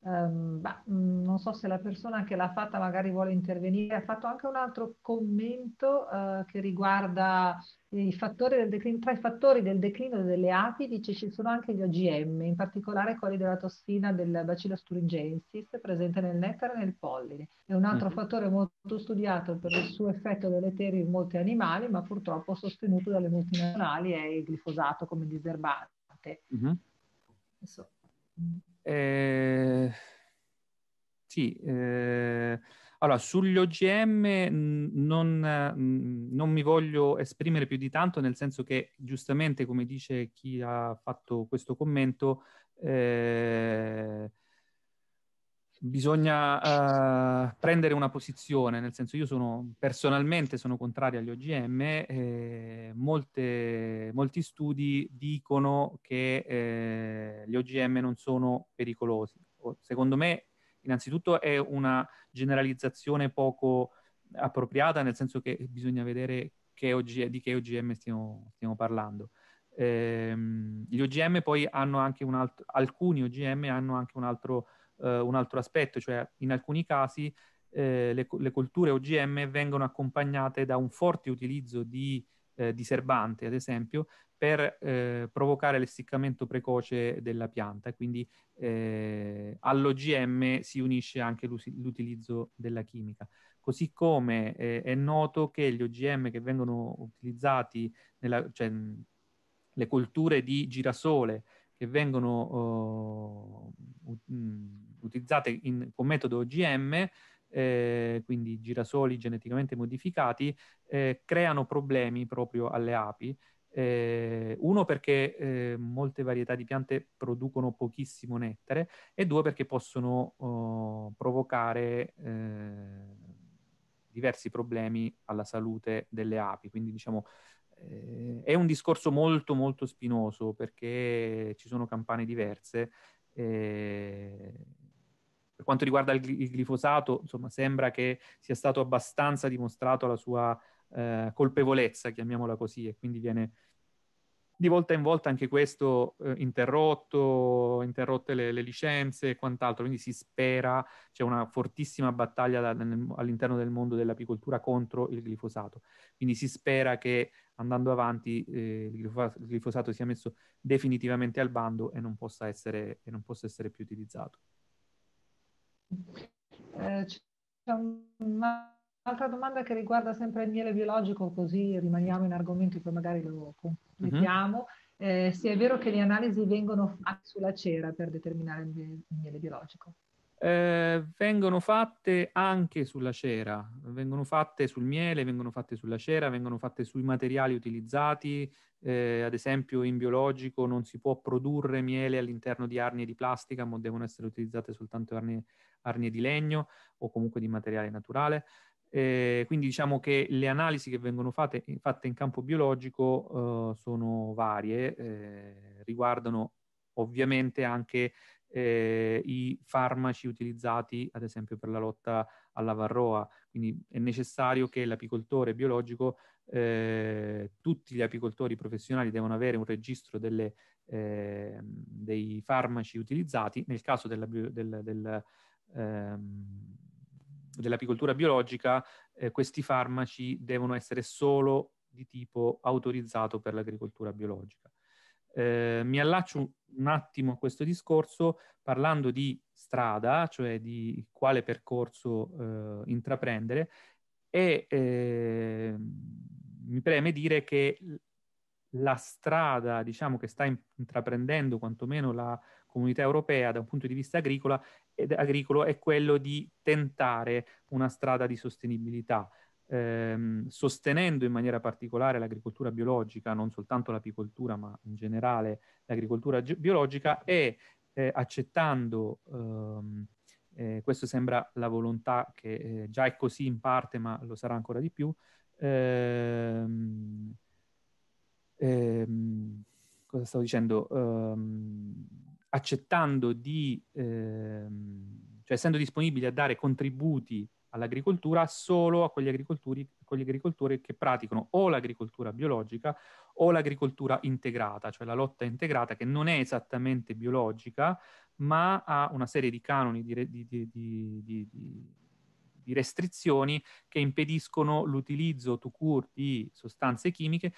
Um, bah, mm, non so se la persona che l'ha fatta magari vuole intervenire, ha fatto anche un altro commento uh, che riguarda i fattori del declino, tra i fattori del declino delle api, dice ci sono anche gli OGM, in particolare quelli della tossina del Bacillus thuringiensis presente nel nettare e nel polline. È un altro mm-hmm. fattore molto studiato per il suo effetto deleterio in molti animali, ma purtroppo sostenuto dalle multinazionali è il glifosato come diserbante. Mm-hmm. Adesso, eh, sì, eh, allora sugli OGM non, non, mi voglio esprimere più di tanto, nel senso che giustamente, come dice chi ha fatto questo commento, eh, bisogna uh, prendere una posizione, nel senso io sono personalmente sono contrario agli OGM, eh, molte, molti studi dicono che eh, gli OGM non sono pericolosi. Secondo me innanzitutto è una generalizzazione poco appropriata, nel senso che bisogna vedere che OG, di che OGM stiamo, stiamo parlando. Eh, gli OGM poi hanno anche un altro, alcuni OGM hanno anche un altro eh, un altro aspetto, cioè in alcuni casi eh, le, le, colture OGM vengono accompagnate da un forte utilizzo di eh, diserbante, ad esempio, per eh, provocare l'essiccamento precoce della pianta. Quindi eh, all'OGM si unisce anche l'utilizzo della chimica. Così come eh, è noto che gli OGM che vengono utilizzati, nella, cioè le colture di girasole che vengono uh, utilizzate in, con metodo OGM, eh, quindi girasoli geneticamente modificati, eh, creano problemi proprio alle api. Eh, uno perché eh, molte varietà di piante producono pochissimo nettare e due perché possono uh, provocare eh, diversi problemi alla salute delle api. Quindi diciamo eh, è un discorso molto molto spinoso perché ci sono campane diverse. Eh, per quanto riguarda il, il, glifosato, insomma, sembra che sia stato abbastanza dimostrato la sua eh, colpevolezza, chiamiamola così, e quindi viene di volta in volta anche questo eh, interrotto, interrotte le, le, licenze e quant'altro, quindi si spera, c'è una fortissima battaglia da, nel, all'interno del mondo dell'apicoltura contro il glifosato, quindi si spera che andando avanti eh, il, glifosato, sia messo definitivamente al bando e non possa essere, non possa essere più utilizzato. Eh, c'è una Un'altra domanda che riguarda sempre il miele biologico, così rimaniamo in argomenti poi magari lo completiamo. Mm-hmm. Eh, se è vero che le analisi vengono fatte sulla cera per determinare il miele biologico. Eh, vengono fatte anche sulla cera, vengono fatte sul miele, vengono fatte sulla cera, vengono fatte sui materiali utilizzati, eh, ad esempio in biologico non si può produrre miele all'interno di arnie di plastica, ma devono essere utilizzate soltanto arnie, arnie di legno o comunque di materiale naturale. Eh, quindi diciamo che le analisi che vengono fatte, fatte in campo biologico eh, sono varie, eh, riguardano ovviamente anche eh, i farmaci utilizzati ad esempio per la lotta alla varroa, quindi è necessario che l'apicoltore biologico, eh, tutti gli apicoltori professionali devono avere un registro delle, ehm, dei farmaci utilizzati, nel caso della, del, del ehm, dell'apicoltura biologica, eh, questi farmaci devono essere solo di tipo autorizzato per l'agricoltura biologica. Eh, mi allaccio un attimo a questo discorso parlando di strada, cioè di quale percorso eh, intraprendere e eh, mi preme dire che la strada, diciamo, che sta intraprendendo quantomeno la comunità europea da un punto di vista agricola, agricolo è quello di tentare una strada di sostenibilità. ehm, sostenendo in maniera particolare l'agricoltura biologica, non soltanto l'apicoltura, ma in generale l'agricoltura ge- biologica e eh, accettando, ehm, eh, questo sembra la volontà che eh, già è così in parte, ma lo sarà ancora di più, ehm, ehm, cosa stavo dicendo? Accettando di, ehm, cioè essendo disponibili a dare contributi all'agricoltura solo a quegli agricoltori, quegli agricoltori che praticano o l'agricoltura biologica o l'agricoltura integrata, cioè la lotta integrata che non è esattamente biologica, ma ha una serie di canoni di, di, di, di restrizioni che impediscono l'utilizzo to cure di sostanze chimiche,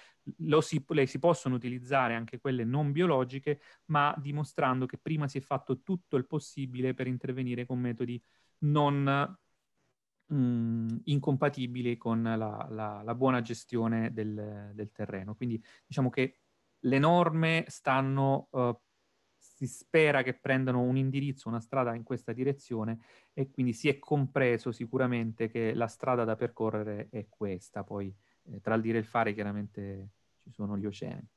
si, le si possono utilizzare anche quelle non biologiche, ma dimostrando che prima si è fatto tutto il possibile per intervenire con metodi non mh, incompatibili con la, la, la buona gestione del, del, terreno. Quindi diciamo che le norme stanno, uh, si spera che prendano un indirizzo, una strada in questa direzione e quindi si è compreso sicuramente che la strada da percorrere è questa. Poi eh, tra il dire e il fare chiaramente ci sono gli oceani.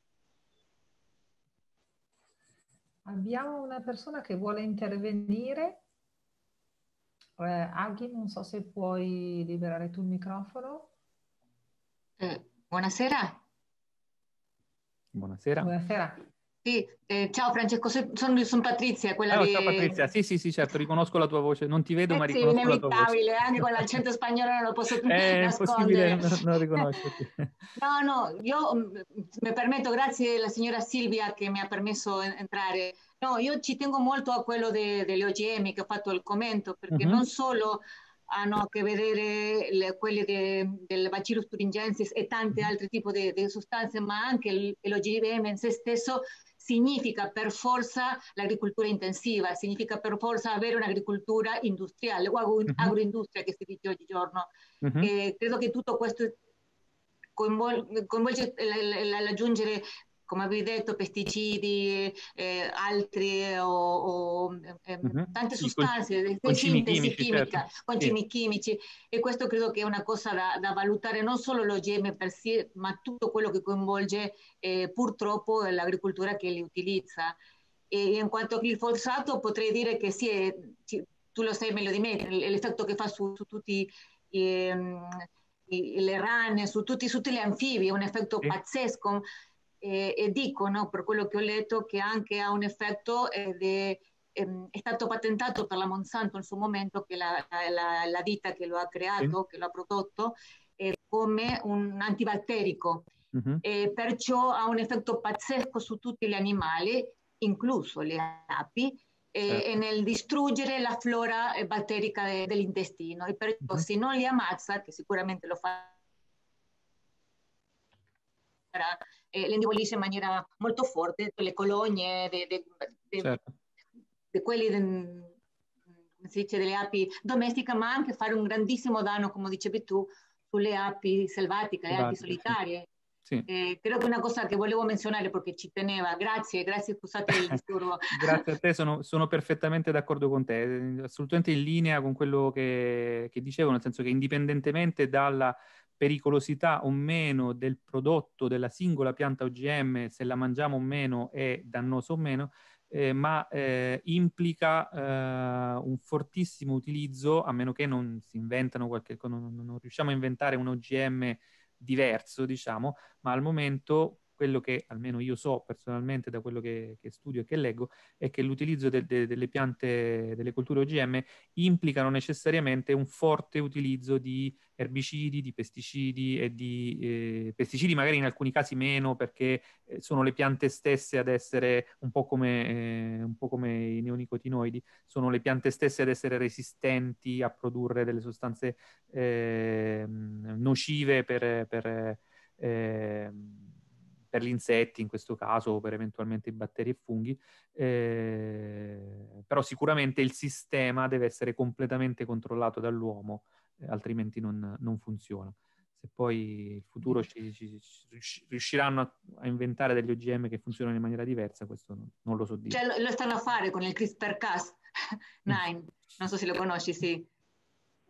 Abbiamo una persona che vuole intervenire. Eh, Aghi, non so se puoi liberare tu il microfono. Eh, buonasera. Buonasera. Buonasera. Sì, eh, ciao Francesco, sono, sono Patrizia, quella ah, di... Ciao Patrizia, sì sì sì certo, riconosco la tua voce, non ti vedo eh, ma sì, riconosco la tua voce. inevitabile, anche con l'accento *laughs* spagnolo non lo posso più È nascondere. Non, non riconoscerti. *laughs* No, no, io mm, mi permetto, grazie alla signora Silvia che mi ha permesso entrare. No, io ci tengo molto a quello de, delle OGM che ha fatto il commento, perché uh-huh. non solo hanno a che vedere le, quelle de, del Bacillus thuringiensis e tanti altri tipi di sostanze, ma anche l'OGM in se stesso significa per forza l'agricoltura intensiva, significa per forza avere un'agricoltura industriale o agro- uh-huh. agroindustria che si dice oggigiorno. Uh-huh. E credo che tutto questo coinvol- coinvolge l'aggiungere come avevi detto, pesticidi, eh, altri o, o eh, uh-huh. tante sostanze di sintesi chimici, chimica, certo. concimi sì. chimici e questo credo che è una cosa da, da, valutare non solo l'OGM per sé, ma tutto quello che coinvolge eh, purtroppo l'agricoltura che li utilizza. E in quanto al glifosato potrei dire che sì, è, tu lo sai meglio di me, l'effetto che fa su, su tutti ehm, i, le rane, su tutti, su tutti gli anfibi, è un effetto sì. pazzesco eh, e dicono, per quello che ho letto, che anche ha un effetto è, ehm, è stato patentato per la Monsanto in suo momento, che la, la, la ditta che lo ha creato, sì. che lo ha prodotto, eh, come un antibatterico. Uh-huh. Perciò ha un effetto pazzesco su tutti gli animali, incluso le api, e, certo. e nel distruggere la flora batterica de, dell'intestino. E perciò uh-huh. se non li ammazza, che sicuramente lo fa eh, le indebolisce in maniera molto forte, le colonie, de, de, de, certo. quelli si dice, delle api domestiche, ma anche fare un grandissimo danno, come dicevi tu, sulle api selvatiche, le api solitarie. Sì. Eh, credo che una cosa che volevo menzionare perché ci teneva. Grazie, grazie, scusate il *laughs* disturbo. grazie a te, sono, sono, perfettamente d'accordo con te, assolutamente in linea con quello che, che dicevo, nel senso che indipendentemente dalla pericolosità o meno del prodotto della singola pianta OGM, se la mangiamo o meno è dannoso o meno, eh, ma eh, implica eh, un fortissimo utilizzo, a meno che non si inventano qualche non, non riusciamo a inventare un OGM diverso, diciamo, ma al momento quello che almeno io so personalmente da quello che, che studio e che leggo è che l'utilizzo de, de, delle piante, delle colture OGM implicano necessariamente un forte utilizzo di erbicidi, di pesticidi e di eh, pesticidi magari in alcuni casi meno perché eh, sono le piante stesse ad essere un po' come, eh, un po come i neonicotinoidi, sono le piante stesse ad essere resistenti a produrre delle sostanze ehm, nocive per, per ehm, per gli insetti in questo caso o per eventualmente i batteri e funghi, eh, però sicuramente il sistema deve essere completamente controllato dall'uomo, eh, altrimenti non, non, funziona. Se poi il futuro ci, ci, ci riusciranno a, a, inventare degli OGM che funzionano in maniera diversa, questo non, non lo so dire. Cioè, lo, lo, stanno a fare con il CRISPR-Cas9, *laughs* non so se lo conosci, sì.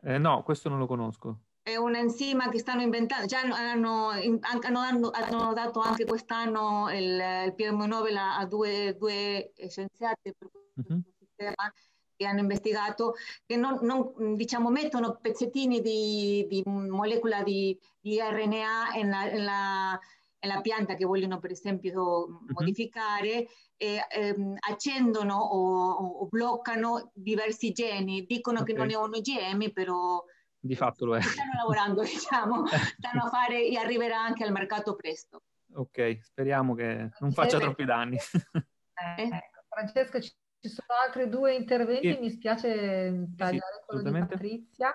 Eh, no, questo non lo conosco. È un enzima che stanno inventando, già hanno, hanno, hanno dato anche quest'anno il, il premio Nobel a due, due scienziati per questo uh-huh. sistema che hanno investigato, che non, non, diciamo, mettono pezzettini di, di molecola di, di RNA nella, nella, pianta che vogliono per esempio uh-huh. modificare e ehm, accendono o, o, bloccano diversi geni, dicono okay. che non è un OGM, però di fatto lo è. Stanno lavorando, *laughs* diciamo, stanno a fare e arriverà anche al mercato presto. Ok, speriamo che non faccia troppi danni. Eh, ecco, Francesco, ci sono altri due interventi, mi spiace tagliare sì, quello di Patrizia,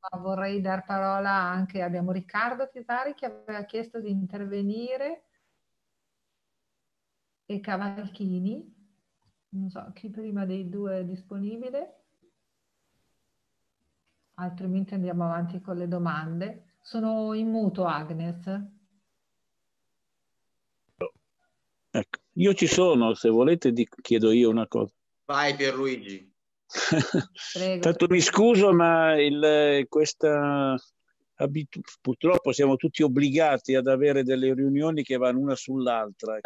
ma vorrei dar parola anche, abbiamo Riccardo Tisari che aveva chiesto di intervenire. E Cavalchini, non so chi prima dei due è disponibile altrimenti andiamo avanti con le domande. Sono in muto, Agnes. Ecco, io ci sono, se volete chiedo io una cosa. Vai Pierluigi. Prego, Tanto mi scuso, ma il, questa abitu- purtroppo siamo tutti obbligati ad avere delle riunioni che vanno una sull'altra.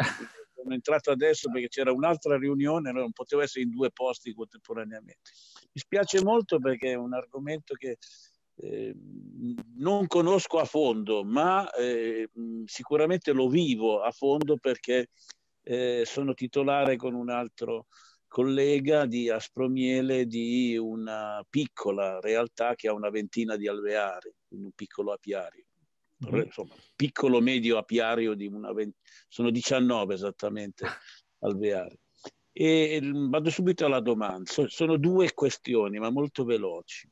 Sono entrato adesso perché c'era un'altra riunione, non potevo essere in due posti contemporaneamente. Mi spiace molto perché è un argomento che eh, non conosco a fondo, ma eh, sicuramente lo vivo a fondo perché eh, sono titolare con un altro collega di Aspromiele di una piccola realtà che ha una ventina di alveari, un piccolo apiario. Mm. Insomma, piccolo medio apiario di una ventina, sono 19 esattamente *laughs* alveari. E vado subito alla domanda. sono due questioni, ma molto veloci.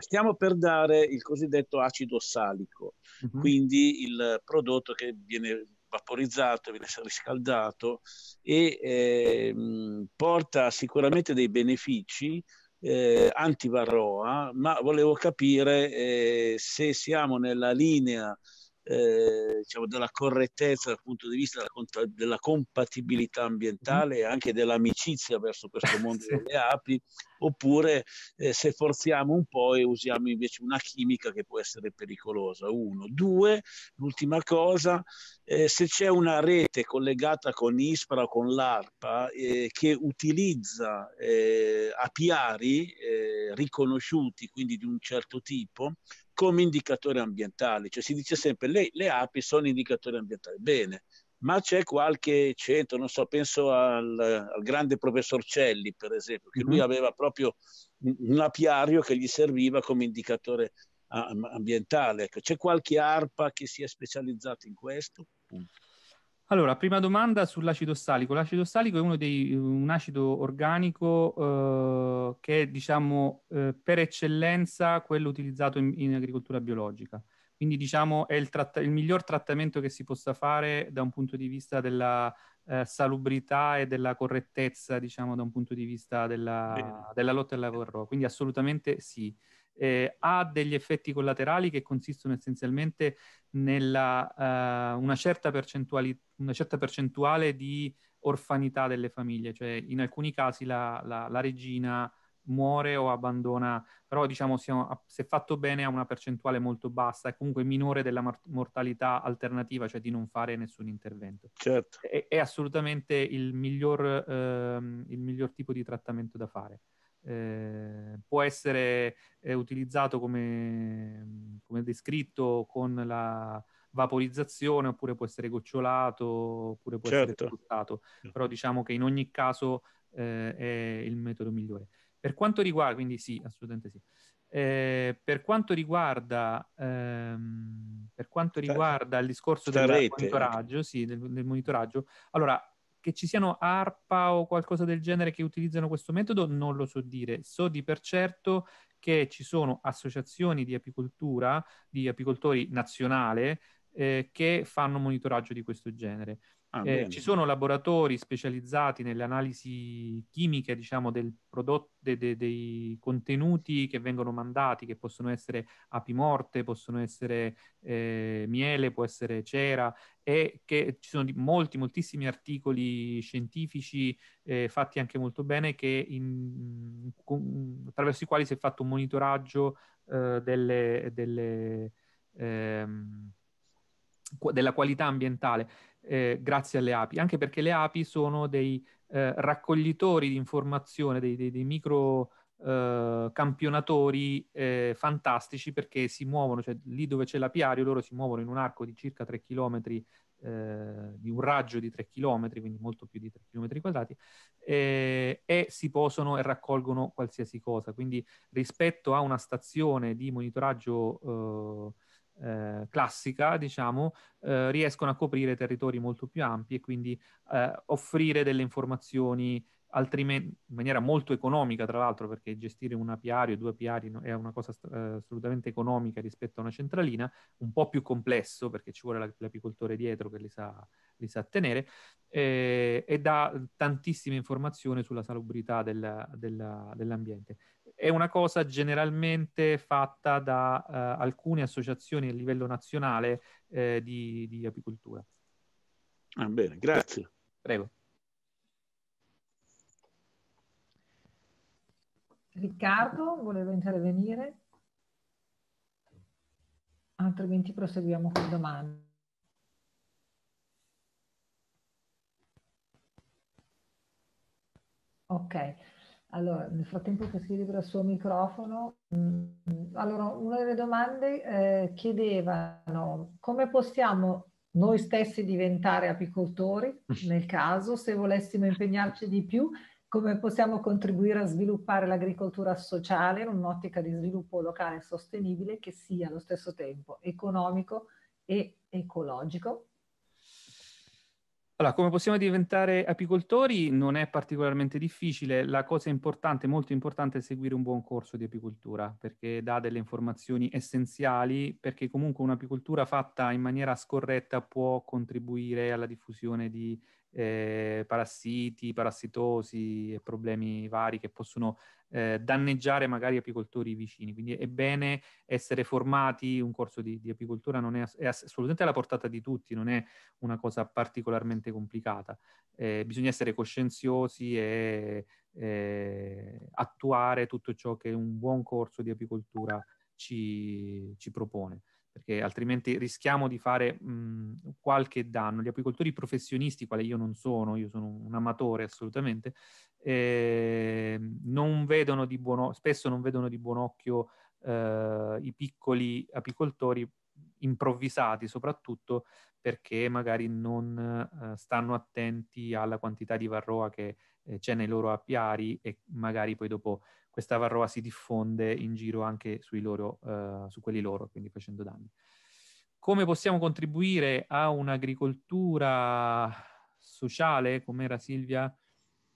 Stiamo per dare il cosiddetto acido salico, uh-huh. quindi il prodotto che viene vaporizzato, viene riscaldato e eh, porta sicuramente dei benefici eh, antivarroa, ma volevo capire eh, se siamo nella linea eh, diciamo, della correttezza dal punto di vista della, della compatibilità ambientale e anche dell'amicizia verso questo *laughs* mondo sì. delle api, oppure eh, se forziamo un po' e usiamo invece una chimica che può essere pericolosa. Uno. Due, l'ultima cosa, eh, se c'è una rete collegata con ISPRA o con l'ARPA eh, che utilizza eh, apiari eh, riconosciuti, quindi di un certo tipo, come indicatori ambientali, cioè si dice sempre le, le api sono indicatori ambientali, bene, ma c'è qualche centro, non so, penso al, al grande professor Celli, per esempio, che lui mm-hmm. aveva proprio un, apiario che gli serviva come indicatore ambientale. Ecco, c'è qualche ARPA che sia specializzata in questo? Punto. Allora, prima domanda sull'acido ossalico. L'acido ossalico è uno dei, un acido organico eh, che è, diciamo, eh, per eccellenza quello utilizzato in, in agricoltura biologica. Quindi, diciamo, è il, tratta- il, miglior trattamento che si possa fare da un punto di vista della eh, salubrità e della correttezza, diciamo, da un punto di vista della, della lotta al lavoro. Quindi, assolutamente sì eh, ha degli effetti collaterali che consistono essenzialmente nella uh, una, certa una, certa percentuale di orfanità delle famiglie, cioè in alcuni casi la, la, la regina muore o abbandona, però diciamo siamo, se fatto bene ha una percentuale molto bassa e comunque minore della mortalità alternativa, cioè di non fare nessun intervento. Certo. È, è assolutamente il miglior, eh, il miglior tipo di trattamento da fare. Eh, può essere eh, utilizzato come, come, descritto con la vaporizzazione oppure può essere gocciolato oppure può certo. essere sfruttato certo. però diciamo che in ogni caso eh, è il metodo migliore per quanto riguarda quindi sì assolutamente sì eh, per quanto riguarda ehm, per quanto riguarda il discorso del monitoraggio, sì, del, del monitoraggio allora che ci siano ARPA o qualcosa del genere che utilizzano questo metodo non lo so dire. So di per certo che ci sono associazioni di apicoltura, di apicoltori nazionale, eh, che fanno monitoraggio di questo genere. Ah, eh, ci sono laboratori specializzati nelle analisi chimiche, diciamo, del prodotto, de, de, dei contenuti che vengono mandati, che possono essere api morte, possono essere eh, miele, può essere cera, e che ci sono molti, moltissimi articoli scientifici eh, fatti anche molto bene, che in, con, attraverso i quali si è fatto un monitoraggio eh, delle, delle ehm, della qualità ambientale eh, grazie alle api, anche perché le api sono dei eh, raccoglitori di informazione, dei, dei, dei micro eh, campionatori eh, fantastici perché si muovono, cioè lì dove c'è l'apiario loro si muovono in un arco di circa 3 km, eh, di un raggio di 3 km, quindi molto più di 3 km quadrati, eh, e si posano e raccolgono qualsiasi cosa. Quindi rispetto a una stazione di monitoraggio eh, classica, diciamo, eh, riescono a coprire territori molto più ampi e quindi eh, offrire delle informazioni altrimenti in maniera molto economica, tra l'altro, perché gestire un apiario, due apiari è una cosa eh, assolutamente economica rispetto a una centralina, un po' più complesso perché ci vuole l'apicoltore dietro che li sa, li sa tenere, eh, e dà tantissime informazioni sulla salubrità del, del, dell'ambiente è una cosa generalmente fatta da uh, alcune associazioni a livello nazionale eh, di, di, apicoltura. Ah, bene, grazie. Prego. Riccardo, voleva intervenire? Altrimenti proseguiamo con le domande. Ok. Allora, nel frattempo che si libera il suo microfono, mm, allora una delle domande eh, chiedevano come possiamo noi stessi diventare apicoltori, *laughs* nel caso, se volessimo impegnarci di più, come possiamo contribuire a sviluppare l'agricoltura sociale in un'ottica di sviluppo locale sostenibile che sia allo stesso tempo economico e ecologico allora, come possiamo diventare apicoltori non è particolarmente difficile, la cosa importante, molto importante è seguire un buon corso di apicoltura perché dà delle informazioni essenziali perché comunque un'apicoltura fatta in maniera scorretta può contribuire alla diffusione di eh, parassiti, parassitosi e problemi vari che possono eh, danneggiare magari apicoltori vicini. Quindi è bene essere formati, un corso di, di apicoltura non è, è, assolutamente alla portata di tutti, non è una cosa particolarmente complicata. Eh, bisogna essere coscienziosi e eh, attuare tutto ciò che un buon corso di apicoltura ci, ci propone perché altrimenti rischiamo di fare mh, qualche danno. Gli apicoltori professionisti, quale io non sono, io sono un amatore assolutamente, eh, non vedono di buon, spesso non vedono di buon occhio eh, i piccoli apicoltori improvvisati, soprattutto perché magari non eh, stanno attenti alla quantità di varroa che eh, c'è nei loro apiari e magari poi dopo questa varroa si diffonde in giro anche loro, uh, su quelli loro, quindi facendo danni. Come possiamo contribuire a un'agricoltura sociale? Com'era Silvia?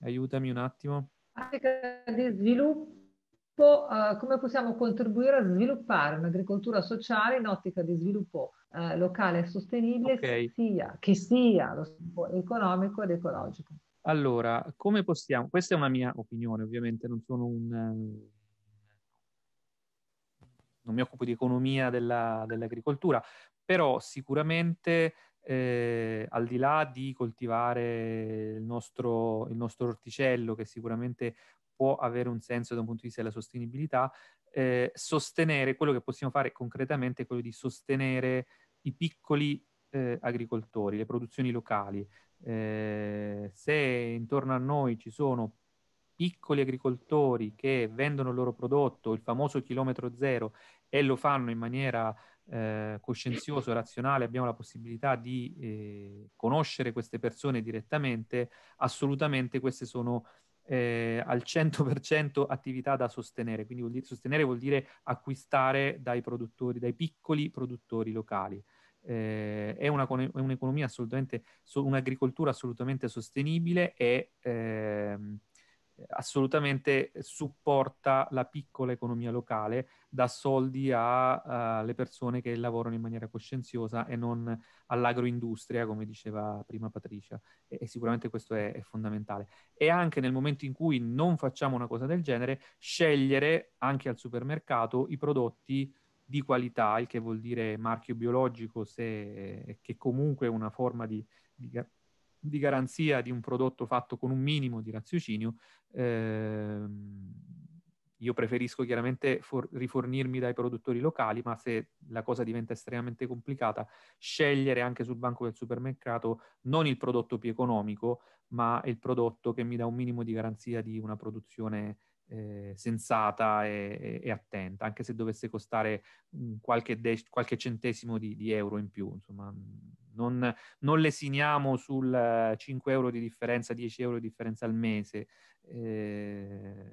Aiutami un attimo. Di sviluppo, uh, come possiamo contribuire a sviluppare un'agricoltura sociale in ottica di sviluppo uh, locale e sostenibile, okay. sia, che sia lo sviluppo economico ed ecologico? Allora, come possiamo, questa è una mia opinione, ovviamente non sono un, non mi occupo di economia della, dell'agricoltura, però sicuramente eh, al di là di coltivare il nostro, il nostro, orticello, che sicuramente può avere un senso da un punto di vista della sostenibilità, eh, sostenere quello che possiamo fare concretamente è quello di sostenere i piccoli eh, agricoltori, le produzioni locali, eh, se intorno a noi ci sono piccoli agricoltori che vendono il loro prodotto, il famoso chilometro zero, e lo fanno in maniera eh, coscienziosa razionale, abbiamo la possibilità di eh, conoscere queste persone direttamente, assolutamente queste sono eh, al 100% attività da sostenere. Quindi vuol dire, sostenere vuol dire acquistare dai produttori, dai piccoli produttori locali eh, è, una, è, un'economia assolutamente, un'agricoltura assolutamente sostenibile e ehm, assolutamente supporta la piccola economia locale, dà soldi alle persone che lavorano in maniera coscienziosa e non all'agroindustria, come diceva prima Patricia. E, e sicuramente questo è, è, fondamentale. E anche nel momento in cui non facciamo una cosa del genere, scegliere anche al supermercato i prodotti di qualità, il che vuol dire marchio biologico, se, che comunque è una forma di, di di garanzia di un prodotto fatto con un minimo di raziocinio, ehm, io preferisco chiaramente for- rifornirmi dai produttori locali, ma se la cosa diventa estremamente complicata, scegliere anche sul banco del supermercato non il prodotto più economico, ma il prodotto che mi dà un minimo di garanzia di una produzione eh, sensata e, e, attenta, anche se dovesse costare qualche, de- qualche centesimo di, di, euro in più. Insomma, non, non lesiniamo sul 5 euro di differenza, 10 euro di differenza al mese. Eh,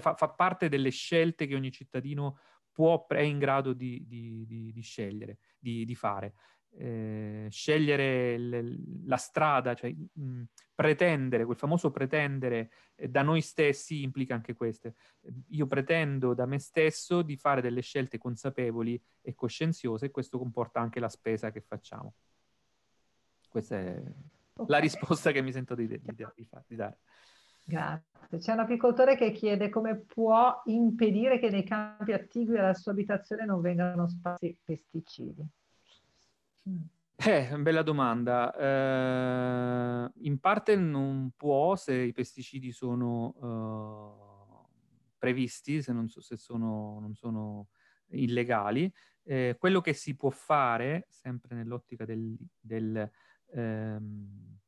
fa, fa, parte delle scelte che ogni cittadino può, è in grado di, di, di scegliere, di, fare. Eh, scegliere l- la strada, cioè mh, pretendere, quel famoso pretendere eh, da noi stessi implica anche queste. Io pretendo da me stesso di fare delle scelte consapevoli e coscienziose e questo comporta anche la spesa che facciamo. Questa è okay. la risposta che mi sento di, di, di dare. Grazie. C'è un apicoltore che chiede come può impedire che nei campi attigui alla sua abitazione non vengano sparsi pesticidi. Eh, bella domanda. Eh, in parte non può se i pesticidi sono uh, previsti, se, non, so, se sono, non sono illegali. Eh, quello che si può fare, sempre nell'ottica del, del ehm,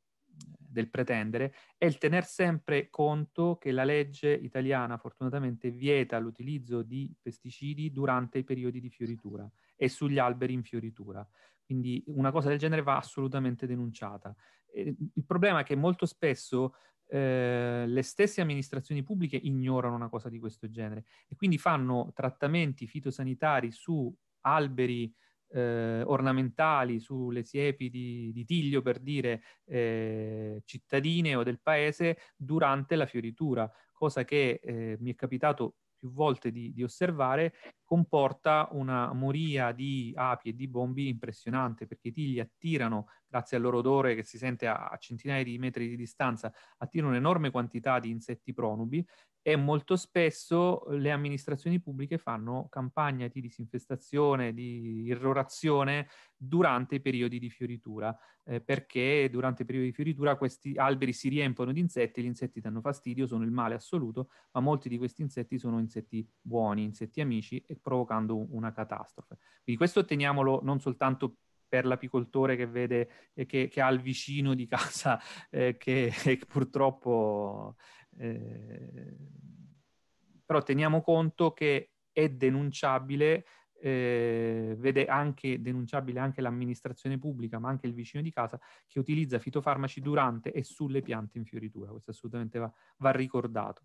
del pretendere è il tener sempre conto che la legge italiana fortunatamente vieta l'utilizzo di pesticidi durante i periodi di fioritura e sugli alberi in fioritura. Quindi una cosa del genere va assolutamente denunciata. E il problema è che molto spesso eh, le stesse amministrazioni pubbliche ignorano una cosa di questo genere e quindi fanno trattamenti fitosanitari su alberi eh, ornamentali sulle siepi di, di tiglio, per dire, eh, cittadine o del paese durante la fioritura, cosa che eh, mi è capitato più volte di, di, osservare, comporta una moria di api e di bombi impressionante, perché i tigli attirano, grazie al loro odore che si sente a, a centinaia di metri di distanza, attirano un'enorme quantità di insetti pronubi e molto spesso le amministrazioni pubbliche fanno campagne di disinfestazione, di irrorazione durante i periodi di fioritura, eh, perché durante i periodi di fioritura questi alberi si riempiono di insetti, gli insetti danno fastidio, sono il male assoluto, ma molti di questi insetti sono insetti buoni, insetti amici, e provocando una catastrofe. Quindi questo teniamolo non soltanto per l'apicoltore che vede e che, che, ha il vicino di casa eh, che, *laughs* che, purtroppo eh, però teniamo conto che è denunciabile, eh, vede anche denunciabile anche l'amministrazione pubblica, ma anche il vicino di casa che utilizza fitofarmaci durante e sulle piante in fioritura. Questo assolutamente va, va ricordato.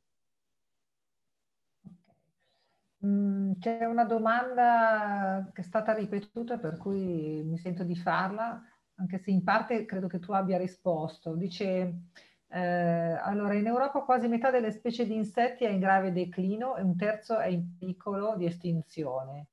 Mm, c'è una domanda che è stata ripetuta per cui mi sento di farla, anche se in parte credo che tu abbia risposto. Dice eh, allora, in Europa quasi metà delle specie di insetti è in grave declino e un terzo è in piccolo di estinzione.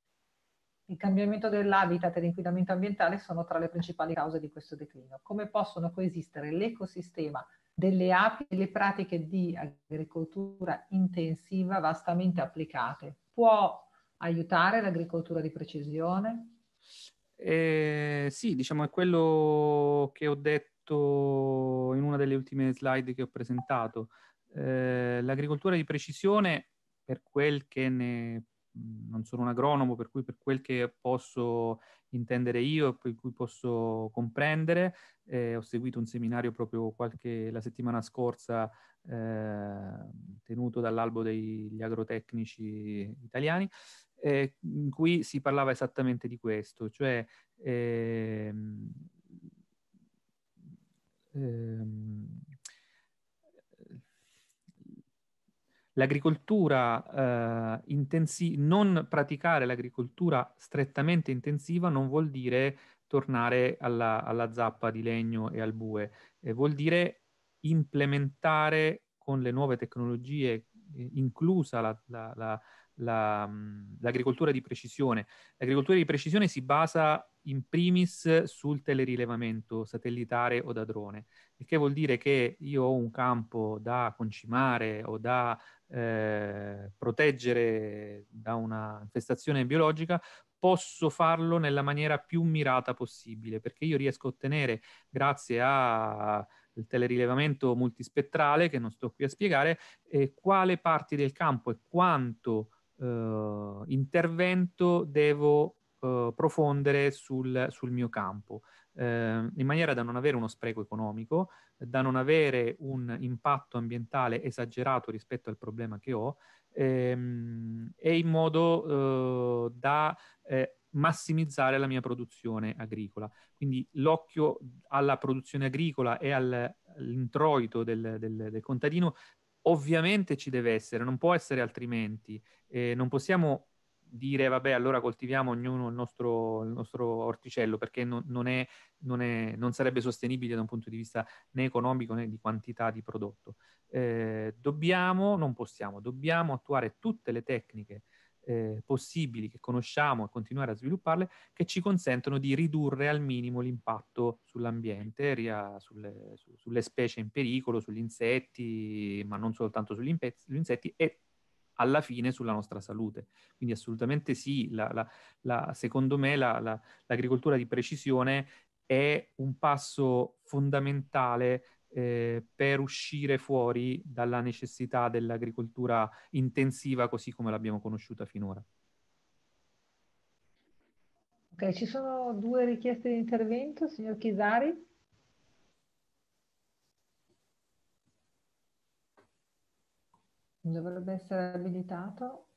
Il cambiamento dell'habitat e l'inquinamento ambientale sono tra le principali cause di questo declino. Come possono coesistere l'ecosistema delle api e le pratiche di agricoltura intensiva vastamente applicate? Può aiutare l'agricoltura di precisione? Eh, sì, diciamo è quello che ho detto detto in una delle ultime slide che ho presentato, eh, l'agricoltura di precisione, per quel che ne non sono un agronomo, per cui per quel che posso intendere io e per cui posso comprendere, eh, ho seguito un seminario proprio qualche, la settimana scorsa eh, tenuto dall'albo degli agrotecnici italiani, eh, in cui si parlava esattamente di questo, cioè ehm, l'agricoltura eh, intensiva, non praticare l'agricoltura strettamente intensiva non vuol dire tornare alla, alla zappa di legno e al bue, eh, vuol dire implementare con le nuove tecnologie, inclusa la, la, la, la, l'agricoltura di precisione. L'agricoltura di precisione si basa in primis sul telerilevamento satellitare o da drone, il che vuol dire che io ho un campo da concimare o da eh, proteggere da una infestazione biologica, posso farlo nella maniera più mirata possibile, perché io riesco a ottenere, grazie al telerilevamento multispettrale, che non sto qui a spiegare, eh, quale parti del campo e quanto eh, intervento devo eh, profondere sul, sul, mio campo, eh, in maniera da non avere uno spreco economico, da non avere un impatto ambientale esagerato rispetto al problema che ho ehm, e in modo eh, da eh, massimizzare la mia produzione agricola. Quindi l'occhio alla produzione agricola e all'introito del, del, del contadino ovviamente ci deve essere, non può essere altrimenti. Eh, non possiamo dire vabbè allora coltiviamo ognuno il nostro, il nostro orticello perché non, non, è, non, è, non, sarebbe sostenibile da un punto di vista né economico né di quantità di prodotto. Eh, dobbiamo, non possiamo, dobbiamo attuare tutte le tecniche eh, possibili che conosciamo e continuare a svilupparle che ci consentono di ridurre al minimo l'impatto sull'ambiente, ria, sulle, su, sulle, specie in pericolo, sugli insetti, ma non soltanto sugli, impe- sugli insetti e alla fine sulla nostra salute. Quindi assolutamente sì, la, la, la, secondo me l'agricoltura di precisione è un passo fondamentale eh, per uscire fuori dalla necessità dell'agricoltura intensiva così come l'abbiamo conosciuta finora. Ok, ci sono due richieste di intervento, signor Chisari. Dovrebbe essere abilitato.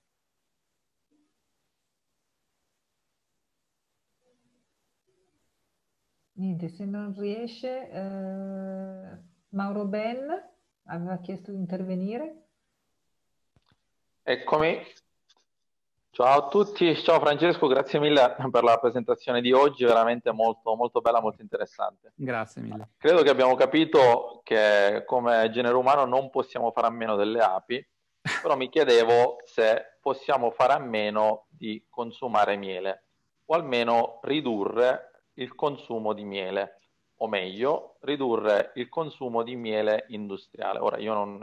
Niente, se non riesce, eh, Mauro Ben aveva chiesto di intervenire. Eccomi. Ciao a tutti, ciao Francesco, grazie mille per la presentazione di oggi, veramente molto, molto bella, molto interessante. Grazie mille. Credo che abbiamo capito che come genere umano non possiamo fare a meno delle api, però mi chiedevo se possiamo fare a meno di consumare miele o almeno ridurre il consumo di miele, o meglio, ridurre il consumo di miele industriale. Ora, io non,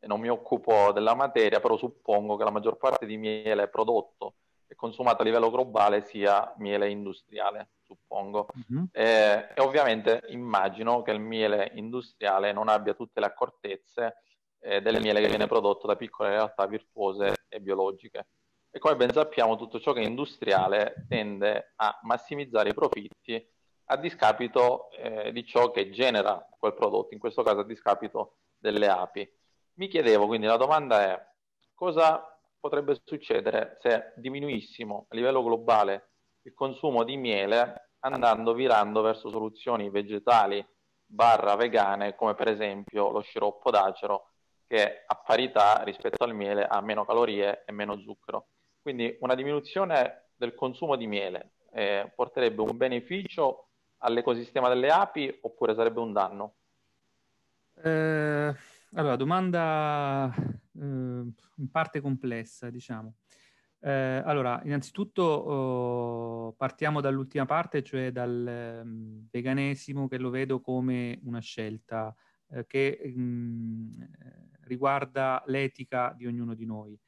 eh, non mi occupo della materia, però suppongo che la maggior parte di miele prodotto e consumato a livello globale sia miele industriale, suppongo. Mm-hmm. Eh, e ovviamente immagino che il miele industriale non abbia tutte le accortezze eh, delle miele che viene prodotto da piccole realtà virtuose e biologiche. E come ben sappiamo, tutto ciò che è industriale tende a massimizzare i profitti a discapito eh, di ciò che genera quel prodotto, in questo caso a discapito delle api. Mi chiedevo quindi, la domanda è cosa potrebbe succedere se diminuissimo a livello globale il consumo di miele andando virando verso soluzioni vegetali barra vegane come per esempio lo sciroppo d'acero che a parità rispetto al miele ha meno calorie e meno zucchero. Quindi una diminuzione del consumo di miele eh, porterebbe un beneficio all'ecosistema delle api oppure sarebbe un danno? Eh, allora, domanda eh, in parte complessa, diciamo. Eh, allora, innanzitutto oh, partiamo dall'ultima parte, cioè dal um, veganesimo, che lo vedo come una scelta eh, che mh, riguarda l'etica di ognuno di noi.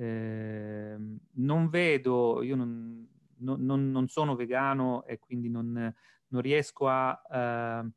Eh, non vedo, io non, non, non, sono vegano e quindi non, non riesco a, eh,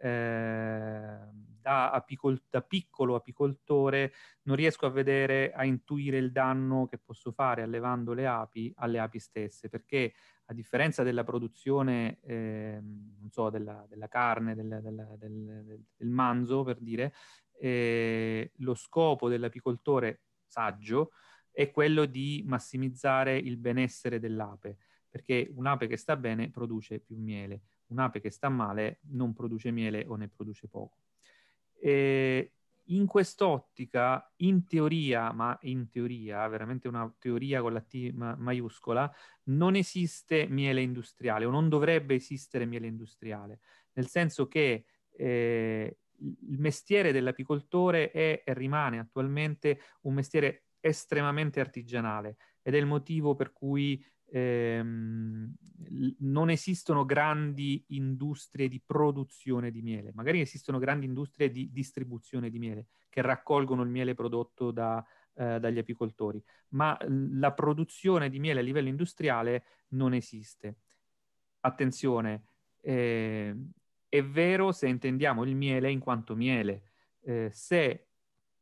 eh, da, apicol- da, piccolo apicoltore, non riesco a vedere, a intuire il danno che posso fare allevando le api alle api stesse, perché a differenza della produzione, eh, non so, della, della carne, del, del, del, del, manzo, per dire, eh, lo scopo dell'apicoltore saggio è quello di massimizzare il benessere dell'ape, perché un'ape che sta bene produce più miele, un'ape che sta male non produce miele o ne produce poco. E in quest'ottica, in teoria, ma in teoria, veramente una teoria con la T maiuscola, non esiste miele industriale o non dovrebbe esistere miele industriale, nel senso che eh, il mestiere dell'apicoltore è e rimane attualmente un mestiere estremamente artigianale ed è il motivo per cui ehm, non esistono grandi industrie di produzione di miele, magari esistono grandi industrie di distribuzione di miele che raccolgono il miele prodotto da, eh, dagli apicoltori, ma la produzione di miele a livello industriale non esiste. Attenzione, eh, è vero se intendiamo il miele in quanto miele, eh, se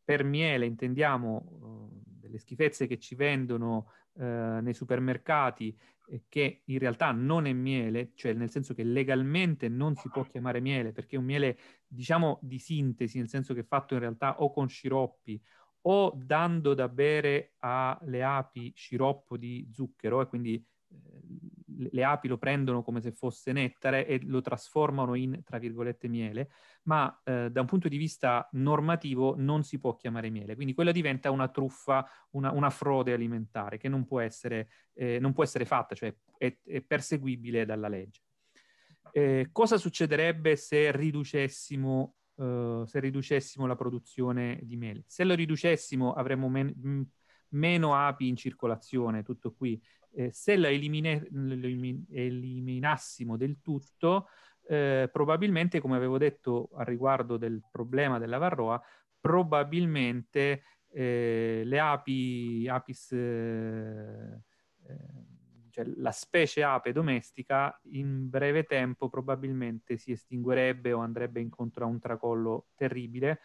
per miele intendiamo uh, delle schifezze che ci vendono uh, nei supermercati eh, che in realtà non è miele, cioè nel senso che legalmente non si può chiamare miele perché è un miele diciamo di sintesi, nel senso che è fatto in realtà o con sciroppi o dando da bere alle api sciroppo di zucchero e quindi le api lo prendono come se fosse nettare e lo trasformano in, tra virgolette, miele, ma eh, da un punto di vista normativo non si può chiamare miele. Quindi quella diventa una truffa, una, una frode alimentare che non può essere, eh, non può essere fatta, cioè è, è perseguibile dalla legge. Eh, cosa succederebbe se riducessimo, uh, se riducessimo la produzione di miele? Se lo riducessimo avremmo men- meno api in circolazione, tutto qui eh, se la elimine, eliminassimo del tutto, eh, probabilmente, come avevo detto a riguardo del problema della varroa, probabilmente eh, le api, apis, eh, eh, cioè la specie ape domestica, in breve tempo probabilmente si estinguerebbe o andrebbe incontro a un tracollo terribile.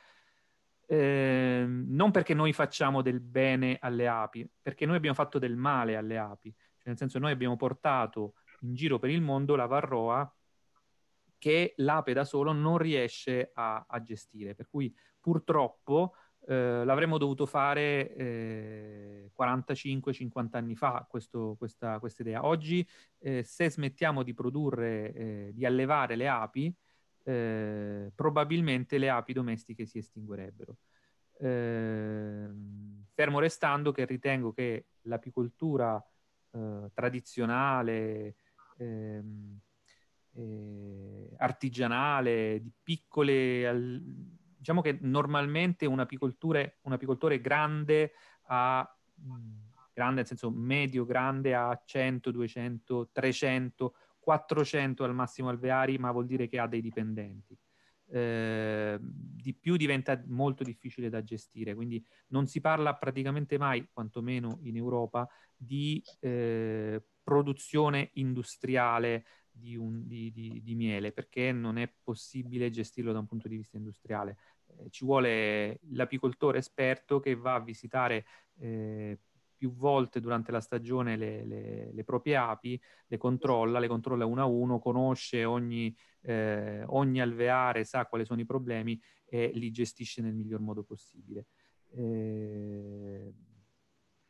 Eh, non perché noi facciamo del bene alle api, perché noi abbiamo fatto del male alle api. Cioè, nel senso, noi abbiamo portato in giro per il mondo la varroa che l'ape da solo non riesce a, a gestire. Per cui purtroppo eh, l'avremmo dovuto fare eh, 45-50 anni fa questo, questa, idea. Oggi, eh, se smettiamo di produrre, eh, di allevare le api, eh, probabilmente le api domestiche si estinguerebbero. Ehm, fermo restando che ritengo che l'apicoltura eh, tradizionale, ehm, eh, artigianale, di piccole... Al, diciamo che normalmente un apicoltore, un apicoltore grande ha grande nel senso medio grande a 100, 200, 300, 400 al massimo alveari, ma vuol dire che ha dei dipendenti. Eh, di più diventa molto difficile da gestire, quindi non si parla praticamente mai, quantomeno in Europa, di eh, produzione industriale di, un, di, di, di, miele, perché non è possibile gestirlo da un punto di vista industriale. Eh, ci vuole l'apicoltore esperto che va a visitare eh, più volte durante la stagione le, le, le, proprie api, le controlla, le controlla uno a uno, conosce ogni, eh, ogni alveare, sa quali sono i problemi e li gestisce nel miglior modo possibile. Eh,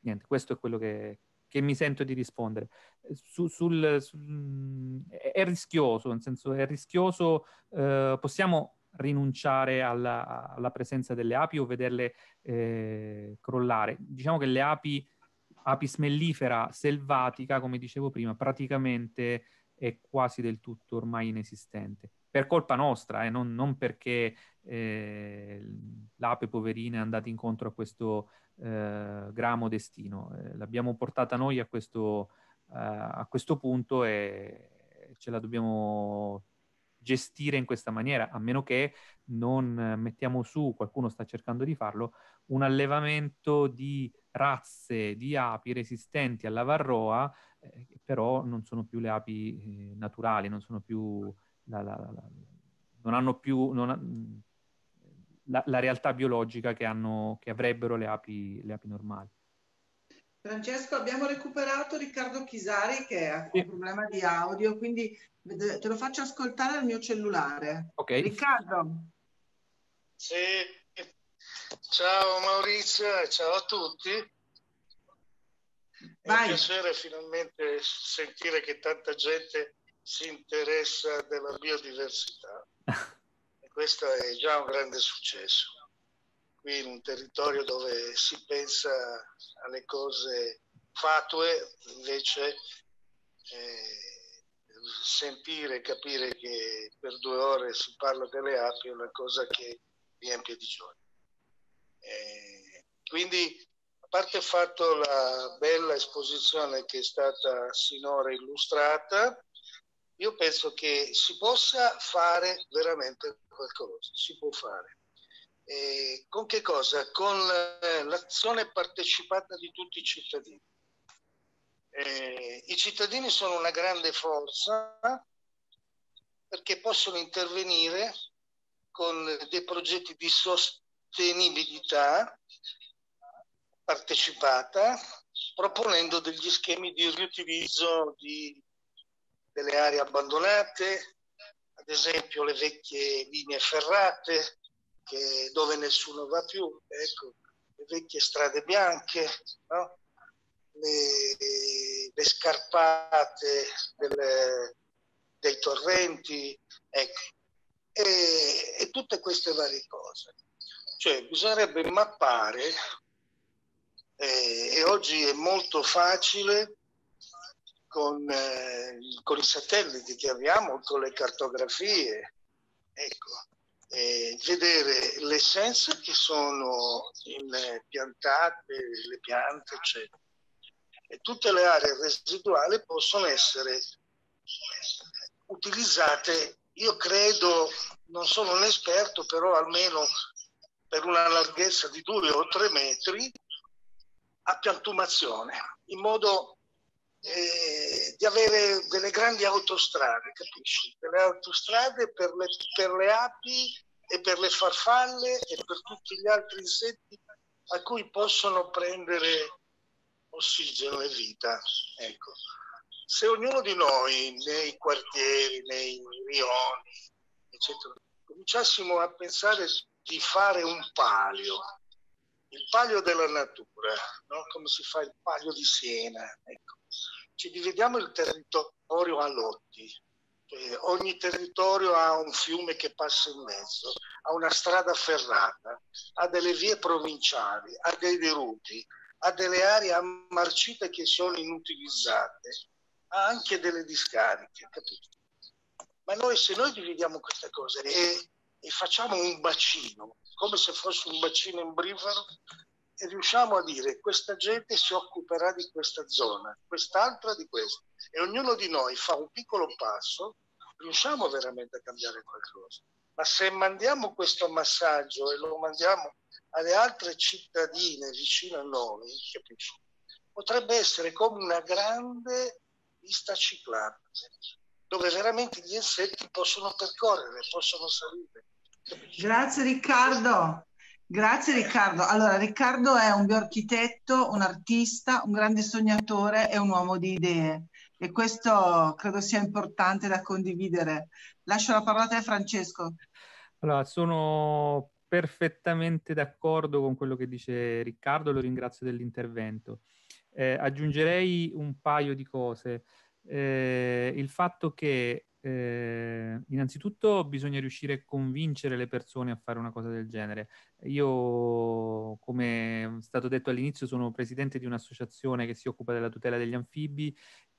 niente, questo è quello che, che mi sento di rispondere. Su, sul, sul, è rischioso, nel senso è rischioso, eh, possiamo rinunciare alla, alla, presenza delle api o vederle eh, crollare. Diciamo che le api apis mellifera selvatica, come dicevo prima, praticamente è quasi del tutto ormai inesistente. Per colpa nostra, eh, non, non, perché eh, l'ape poverina è andata incontro a questo eh, gramo destino. Eh, l'abbiamo portata noi a questo, eh, a questo punto e ce la dobbiamo gestire in questa maniera, a meno che non mettiamo su, qualcuno sta cercando di farlo, un allevamento di razze di api resistenti alla varroa, eh, però non sono più le api eh, naturali, non sono più la, la, la, non hanno più non ha, la, realtà biologica che, hanno, che avrebbero le api, le api normali. Francesco, abbiamo recuperato Riccardo Chisari che ha un problema di audio, quindi te lo faccio ascoltare al mio cellulare. Ok. Riccardo. Sì, ciao Maurizio e ciao a tutti. È Vai. un piacere finalmente sentire che tanta gente si interessa della biodiversità. *laughs* e questo è già un grande successo qui in un territorio dove si pensa alle cose fatue, invece eh, sentire e capire che per due ore si parla delle api è una cosa che riempie di gioia. Eh, quindi, a parte fatto la bella esposizione che è stata sinora illustrata, io penso che si possa fare veramente qualcosa, si può fare. Eh, con che cosa? Con l'azione partecipata di tutti i cittadini. Eh, I cittadini sono una grande forza perché possono intervenire con dei progetti di sostenibilità partecipata, proponendo degli schemi di riutilizzo di, delle aree abbandonate, ad esempio le vecchie linee ferrate che, dove nessuno va più, ecco, le vecchie strade bianche, no? le, le, scarpate delle, dei torrenti, ecco, e, e tutte queste varie cose. Cioè bisognerebbe mappare eh, e oggi è molto facile con, eh, con, i satelliti che abbiamo, con le cartografie, ecco, eh, vedere le essenze che sono in, piantate, le piante, eccetera. E tutte le aree residuali possono essere utilizzate io credo, non sono un esperto, però almeno per una larghezza di due o tre metri a piantumazione, in modo eh, di avere delle grandi autostrade, capisci? Delle autostrade per le, per le api e per le farfalle e per tutti gli altri insetti a cui possono prendere ossigeno e vita. Ecco se ognuno di noi nei quartieri, nei rioni, eccetera, cominciassimo a pensare di fare un palio, il palio della natura, no? come si fa il palio di Siena, ecco. Ci dividiamo il territorio a lotti, eh, ogni territorio ha un fiume che passa in mezzo, ha una strada ferrata, ha delle vie provinciali, ha dei deruti, ha delle aree ammarcite che sono inutilizzate ha anche delle discariche, capito? Ma noi se noi dividiamo queste cose e, e facciamo un bacino, come se fosse un bacino imbrifero, e riusciamo a dire questa gente si occuperà di questa zona, quest'altra di questa, e ognuno di noi fa un piccolo passo, riusciamo veramente a cambiare qualcosa. Ma se mandiamo questo massaggio e lo mandiamo alle altre cittadine vicino a noi, capisci? Potrebbe essere come una grande pista ciclabile, dove veramente gli insetti possono percorrere, possono salire. Grazie Riccardo. Grazie Riccardo. Allora, Riccardo è un bioarchitetto, un artista, un grande sognatore e un uomo di idee e questo credo sia importante da condividere. Lascio la parola a te Francesco. Allora, sono perfettamente d'accordo con quello che dice Riccardo, lo ringrazio dell'intervento. Eh, aggiungerei un paio di cose. Eh, il fatto che eh, innanzitutto bisogna riuscire a convincere le persone a fare una cosa del genere. Io, come è stato detto all'inizio, sono presidente di un'associazione che si occupa della tutela degli anfibi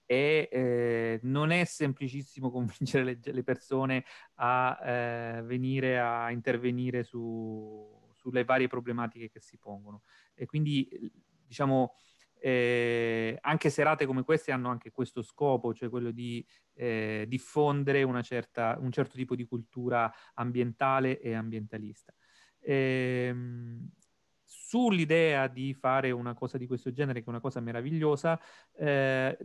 e eh, non è semplicissimo *laughs* convincere le, le persone a eh, venire a intervenire su, sulle varie problematiche che si pongono. E quindi, diciamo, eh, anche serate come queste hanno anche questo scopo, cioè quello di eh, diffondere certa, un certo tipo di cultura ambientale e ambientalista. Eh, sull'idea di fare una cosa di questo genere, che è una cosa meravigliosa, eh,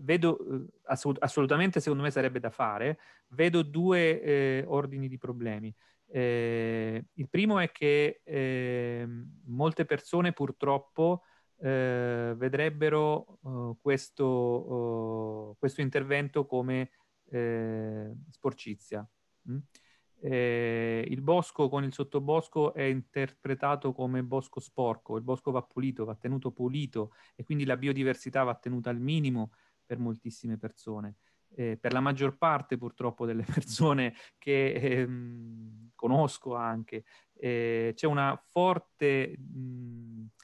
vedo eh, assolut- assolutamente, secondo me sarebbe da fare, vedo due eh, ordini di problemi. Il primo è che ehm, molte persone purtroppo eh, vedrebbero uh, questo, uh, questo, intervento come eh, sporcizia. Mm? Eh, il bosco con il sottobosco è interpretato come bosco sporco, il bosco va pulito, va tenuto pulito e quindi la biodiversità va tenuta al minimo per moltissime persone. Eh, per la maggior parte purtroppo delle *laughs* persone che ehm, conosco anche, eh, c'è una forte mh, eh,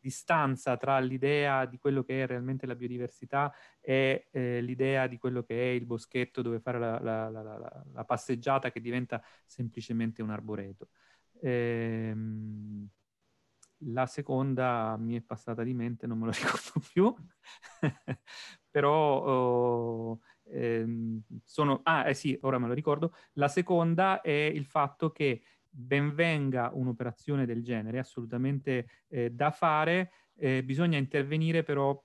distanza tra l'idea di quello che è realmente la biodiversità e eh, l'idea di quello che è il boschetto dove fare la, la, la, la passeggiata che diventa semplicemente un arboreto. Ehm, la seconda mi è passata di mente, non me lo *laughs* ricordo più, *laughs* però oh, ehm, sono... Ah, eh sì, ora me lo ricordo. La seconda è il fatto che benvenga un'operazione del genere, assolutamente eh, da fare, eh, bisogna intervenire però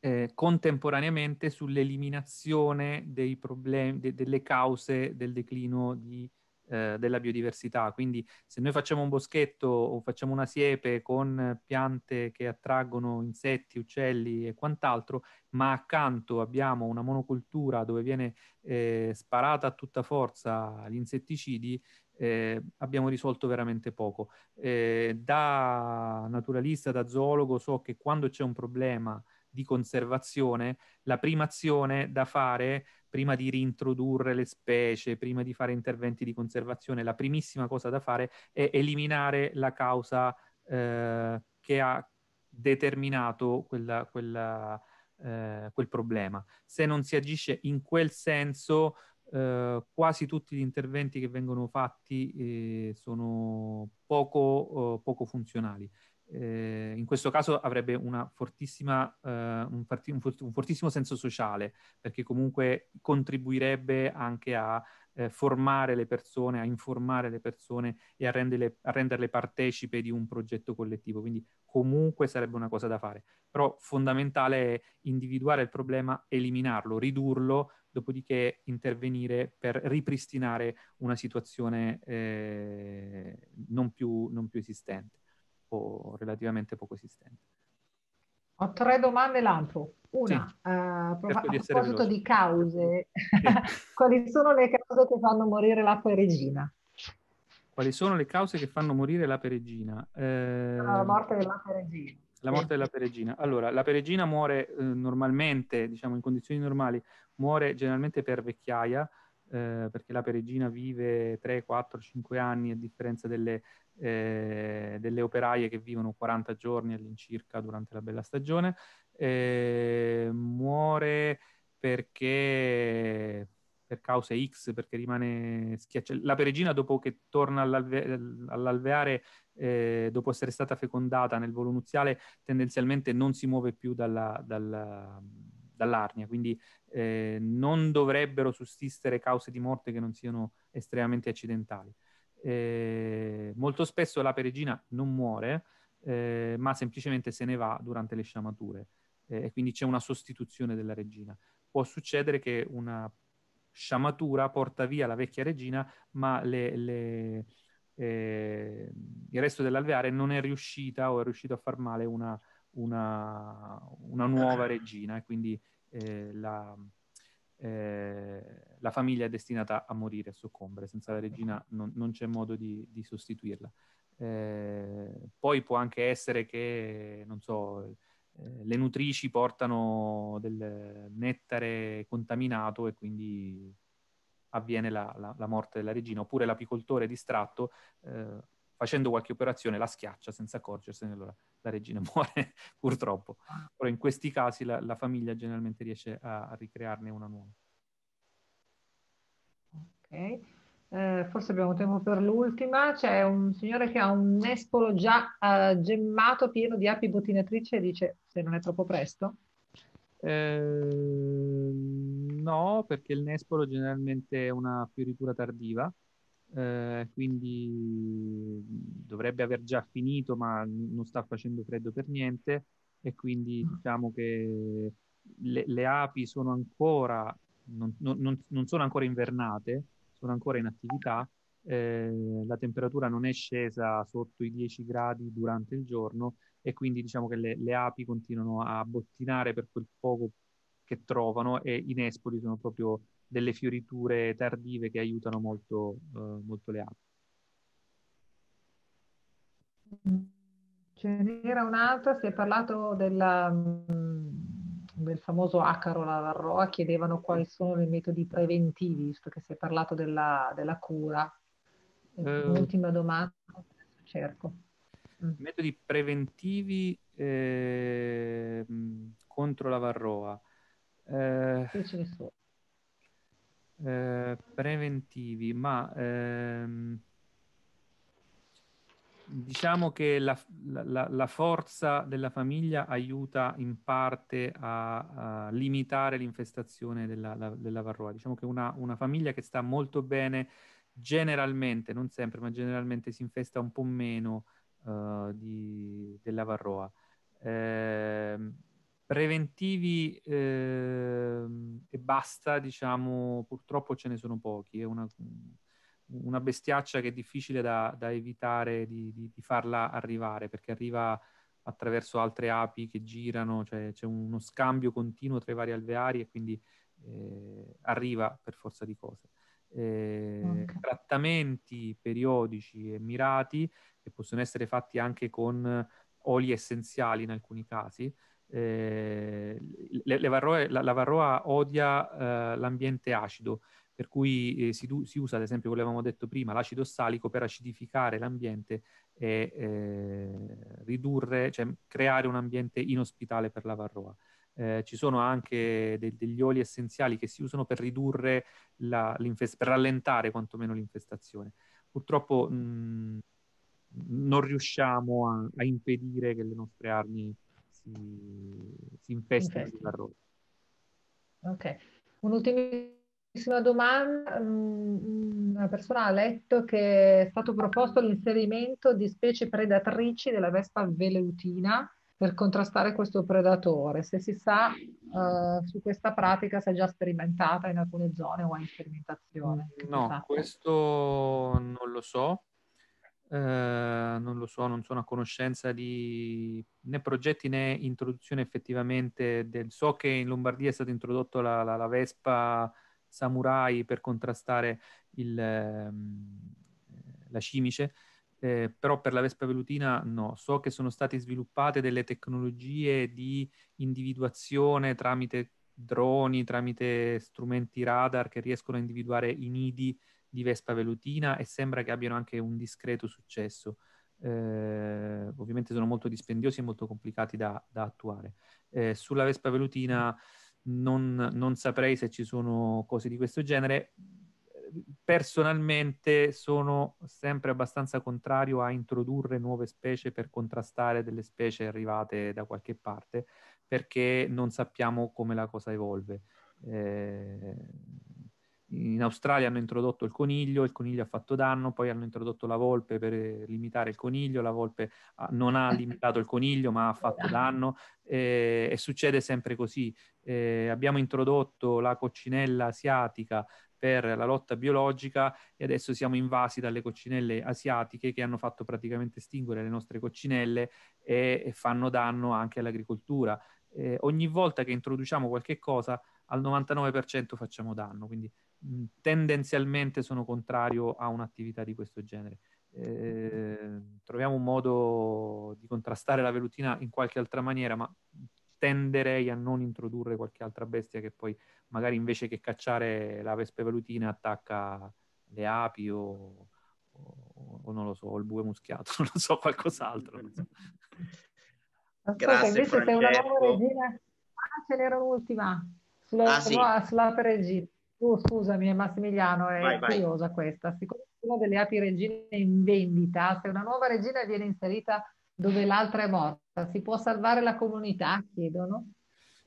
eh, contemporaneamente sull'eliminazione dei problemi, de- delle cause del declino di eh, della biodiversità. Quindi se noi facciamo un boschetto o facciamo una siepe con piante che attraggono insetti, uccelli e quant'altro, ma accanto abbiamo una monocultura dove viene eh, sparata a tutta forza gli insetticidi, eh, abbiamo risolto veramente poco. Eh, da naturalista, da zoologo, so che quando c'è un problema di conservazione, la prima azione da fare prima di rintrodurre le specie, prima di fare interventi di conservazione, la primissima cosa da fare è eliminare la causa eh, che ha determinato quella, quella, eh, quel problema. Se non si agisce in quel senso, eh, quasi tutti gli interventi che vengono fatti eh, sono poco, oh, poco funzionali. Eh, in questo caso avrebbe eh, un, farti, un, un, fortissimo senso sociale, perché comunque contribuirebbe anche a eh, formare le persone, a informare le persone e a renderle, a renderle partecipe di un progetto collettivo. Quindi comunque sarebbe una cosa da fare. Però fondamentale è individuare il problema, eliminarlo, ridurlo, dopodiché intervenire per ripristinare una situazione eh, non più, non più esistente o relativamente poco esistente. Ho tre domande lampo. Una, sì, uh, a proposito di cause, sì. quali sono le cause che fanno morire l'acqua regina? Quali sono le cause che fanno morire la peregina? Eh, la morte della peregina. La morte della peregina. Allora, la peregina muore eh, normalmente, diciamo in condizioni normali, muore generalmente per vecchiaia, eh, perché la peregina vive 3, 4, 5 anni a differenza delle eh, delle operaie che vivono 40 giorni all'incirca durante la bella stagione. Eh, muore perché per cause X, perché rimane schiacciata. La peregina, dopo che torna all'alve- all'alveare, eh, dopo essere stata fecondata nel volo nuziale, tendenzialmente non si muove più dalla, dalla, dall'arnia, quindi eh, non dovrebbero sussistere cause di morte che non siano estremamente accidentali. Eh, molto spesso la peregina non muore, eh, ma semplicemente se ne va durante le sciamature eh, e quindi c'è una sostituzione della regina. Può succedere che una sciamatura porta via la vecchia regina, ma le, le, eh, il resto dell'alveare non è riuscita o è riuscito a far male una, una, una nuova regina e quindi eh, la, eh, la famiglia è destinata a morire, a soccombere, senza la regina non, non c'è modo di, di sostituirla. Eh, poi può anche essere che, non so, eh, le nutrici portano del nettare contaminato e quindi avviene la, la, la morte della regina, oppure l'apicoltore distratto eh, facendo qualche operazione la schiaccia senza accorgersene, allora la regina *laughs* muore purtroppo. Però in questi casi la, la famiglia generalmente riesce a, a, ricrearne una nuova. Ok, eh, forse abbiamo tempo per l'ultima. C'è un signore che ha un nespolo già uh, gemmato pieno di api bottinatrici e dice se non è troppo presto. Eh, no, perché il nespolo generalmente è una fioritura tardiva eh, quindi dovrebbe aver già finito, ma non sta facendo freddo per niente. E quindi mm. diciamo che le, le api sono ancora, non, non, non, sono ancora invernate, sono ancora in attività, eh, la temperatura non è scesa sotto i 10 gradi durante il giorno. E quindi diciamo che le, le api continuano a bottinare per quel poco che trovano e i nespoli sono proprio delle fioriture tardive che aiutano molto, uh, molto le api. Ce n'era un'altra, si è parlato della, mm, del famoso acaro la varroa, chiedevano quali sono i metodi preventivi, visto che si è parlato della, della cura. Uh, Ultima domanda, cerco. mm. metodi preventivi eh, contro la varroa. Eh, ce ne sono. Eh, preventivi, ma ehm, diciamo che la, la, la, forza della famiglia aiuta in parte a, a limitare l'infestazione della, la, della varroa. Diciamo che una, una, famiglia che sta molto bene, generalmente, non sempre, ma generalmente si infesta un po' meno uh, di, della varroa. Eh, preventivi eh, e basta, diciamo, purtroppo ce ne sono pochi. È una, una bestiaccia che è difficile da, da evitare di, di, di, farla arrivare perché arriva attraverso altre api che girano, cioè c'è uno scambio continuo tra i vari alveari e quindi eh, arriva per forza di cose. Eh, okay. Trattamenti periodici e mirati che possono essere fatti anche con oli essenziali in alcuni casi. Eh, le, le varroe, la, la, varroa odia eh, l'ambiente acido, per cui eh, si, si, usa, ad esempio, come avevamo detto prima, l'acido ossalico per acidificare l'ambiente e eh, ridurre, cioè creare un ambiente inospitale per la varroa. Eh, ci sono anche de- degli oli essenziali che si usano per ridurre la, per rallentare quantomeno l'infestazione. Purtroppo mh, non riusciamo a, a, impedire che le nostre armi si, si infestino di varroa. Ok, un'ultima domanda, mm, una persona ha letto che è stato proposto l'inserimento di specie predatrici della vespa veleutina per contrastare questo predatore. Se si sa uh, su questa pratica, se è già sperimentata in alcune zone o è in sperimentazione. No, questo non lo so. Eh, non lo so, non sono a conoscenza di né progetti né introduzione effettivamente del... So che in Lombardia è stata introdotta la, la, la Vespa samurai per contrastare il, ehm, la cimice, eh, però per la vespa velutina no. So che sono state sviluppate delle tecnologie di individuazione tramite droni, tramite strumenti radar che riescono a individuare i nidi di vespa velutina e sembra che abbiano anche un discreto successo. Eh, ovviamente sono molto dispendiosi e molto complicati da, da attuare. Eh, sulla vespa velutina non, non saprei se ci sono cose di questo genere. Personalmente sono sempre abbastanza contrario a introdurre nuove specie per contrastare delle specie arrivate da qualche parte, perché non sappiamo come la cosa evolve. Eh, in Australia hanno introdotto il coniglio, il coniglio ha fatto danno, poi hanno introdotto la volpe per limitare il coniglio, la volpe non ha *laughs* limitato il coniglio ma ha fatto danno eh, e succede sempre così. Eh, abbiamo introdotto la coccinella asiatica per la lotta biologica e adesso siamo invasi dalle coccinelle asiatiche che hanno fatto praticamente estinguere le nostre coccinelle e, e fanno danno anche all'agricoltura. Eh, ogni volta che introduciamo qualche cosa al 99% facciamo danno, quindi tendenzialmente sono contrario a un'attività di questo genere. Eh, troviamo un modo di contrastare la velutina in qualche altra maniera, ma tenderei a non introdurre qualche altra bestia che poi magari invece che cacciare la vespa velutina attacca le api o, o, o non lo so, il bue muschiato, *laughs* non lo so, qualcos'altro. Non so. Grazie, invece Francesco. sei una nuova regina. Ah, ce n'era un'ultima. Sulla, ah, sì. sulla regina. Oh, scusami, Massimiliano, è vai, curiosa vai. questa. Siccome una delle api regine in vendita, se una nuova regina viene inserita dove l'altra è morta, si può salvare la comunità, chiedono?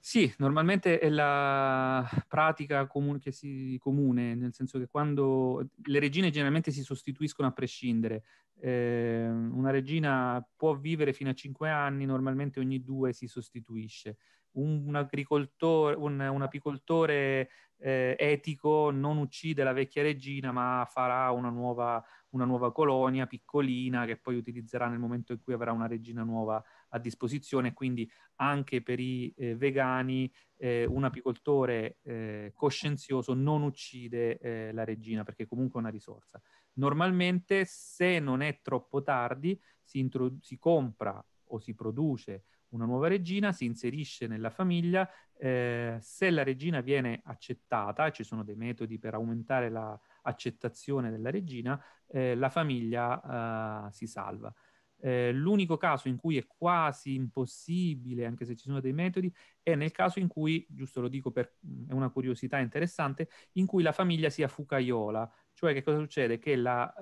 Sì, normalmente è la pratica comune, che si, comune, nel senso che quando le regine generalmente si sostituiscono a prescindere. Eh, una regina può vivere fino a 5 anni, normalmente ogni due si sostituisce un, agricoltore, un, un apicoltore eh, etico non uccide la vecchia regina, ma farà una nuova, una nuova colonia piccolina che poi utilizzerà nel momento in cui avrà una regina nuova a disposizione. Quindi anche per i eh, vegani eh, un apicoltore eh, coscienzioso non uccide eh, la regina perché comunque è una risorsa. Normalmente se non è troppo tardi si, intro- si compra o si produce una nuova regina, si inserisce nella famiglia, eh, se la regina viene accettata, ci sono dei metodi per aumentare l'accettazione la della regina, eh, la famiglia eh, si salva. Eh, l'unico caso in cui è quasi impossibile, anche se ci sono dei metodi, è nel caso in cui, giusto lo dico per è una curiosità interessante, in cui la famiglia sia fucaiola. Cioè che cosa succede? Che la,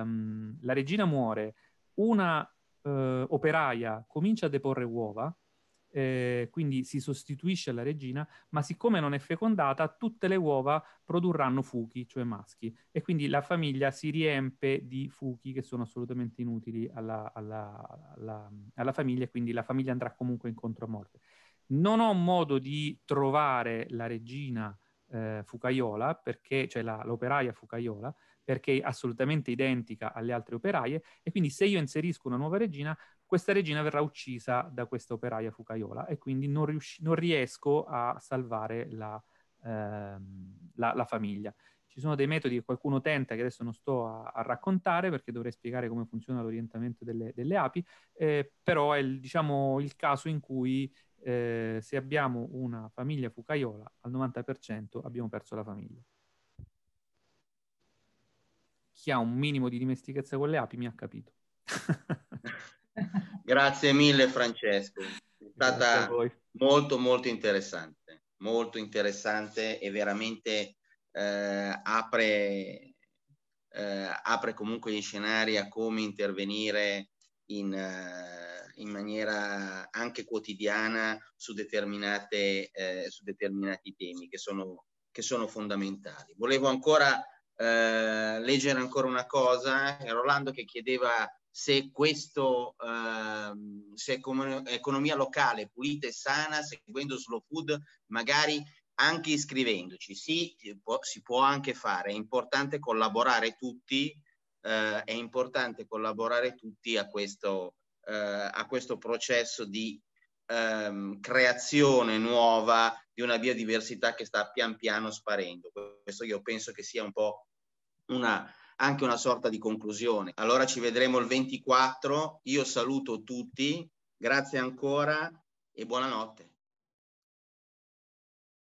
ehm, la regina muore, una eh, operaia comincia a deporre uova, eh, quindi si sostituisce alla regina, ma siccome non è fecondata, tutte le uova produrranno fuchi, cioè maschi, e quindi la famiglia si riempie di fuchi che sono assolutamente inutili alla, alla, alla, alla famiglia, e quindi la famiglia andrà comunque incontro a morte. Non ho modo di trovare la regina eh, fucaiola, perché, cioè la, l'operaia fucaiola, perché è assolutamente identica alle altre operaie e quindi se io inserisco una nuova regina, questa regina verrà uccisa da questa operaia fucaiola e quindi non, riusci- non riesco a salvare la, ehm, la, la, famiglia. Ci sono dei metodi che qualcuno tenta che adesso non sto a, a raccontare perché dovrei spiegare come funziona l'orientamento delle, delle api, eh, però è il, diciamo, il caso in cui eh, se abbiamo una famiglia fucaiola al 90% abbiamo perso la famiglia chi ha un minimo di dimestichezza con le api mi ha capito. *laughs* Grazie mille Francesco, è stata molto molto interessante, molto interessante e veramente eh, apre, eh, apre comunque gli scenari a come intervenire in, uh, in maniera anche quotidiana su, determinate, eh, su determinati temi che sono, che sono fondamentali. Volevo ancora eh, leggere ancora una cosa, Rolando che chiedeva se questo, eh, se economia locale pulita e sana, seguendo slow food, magari anche iscrivendoci. Sì, può, si può anche fare, è importante collaborare tutti, eh, è importante collaborare tutti a questo, eh, a questo processo di ehm, creazione nuova di una biodiversità che sta pian piano sparendo. Questo io penso che sia un po' una, anche una sorta di conclusione. Allora ci vedremo il 24. Io saluto tutti, grazie ancora e buonanotte.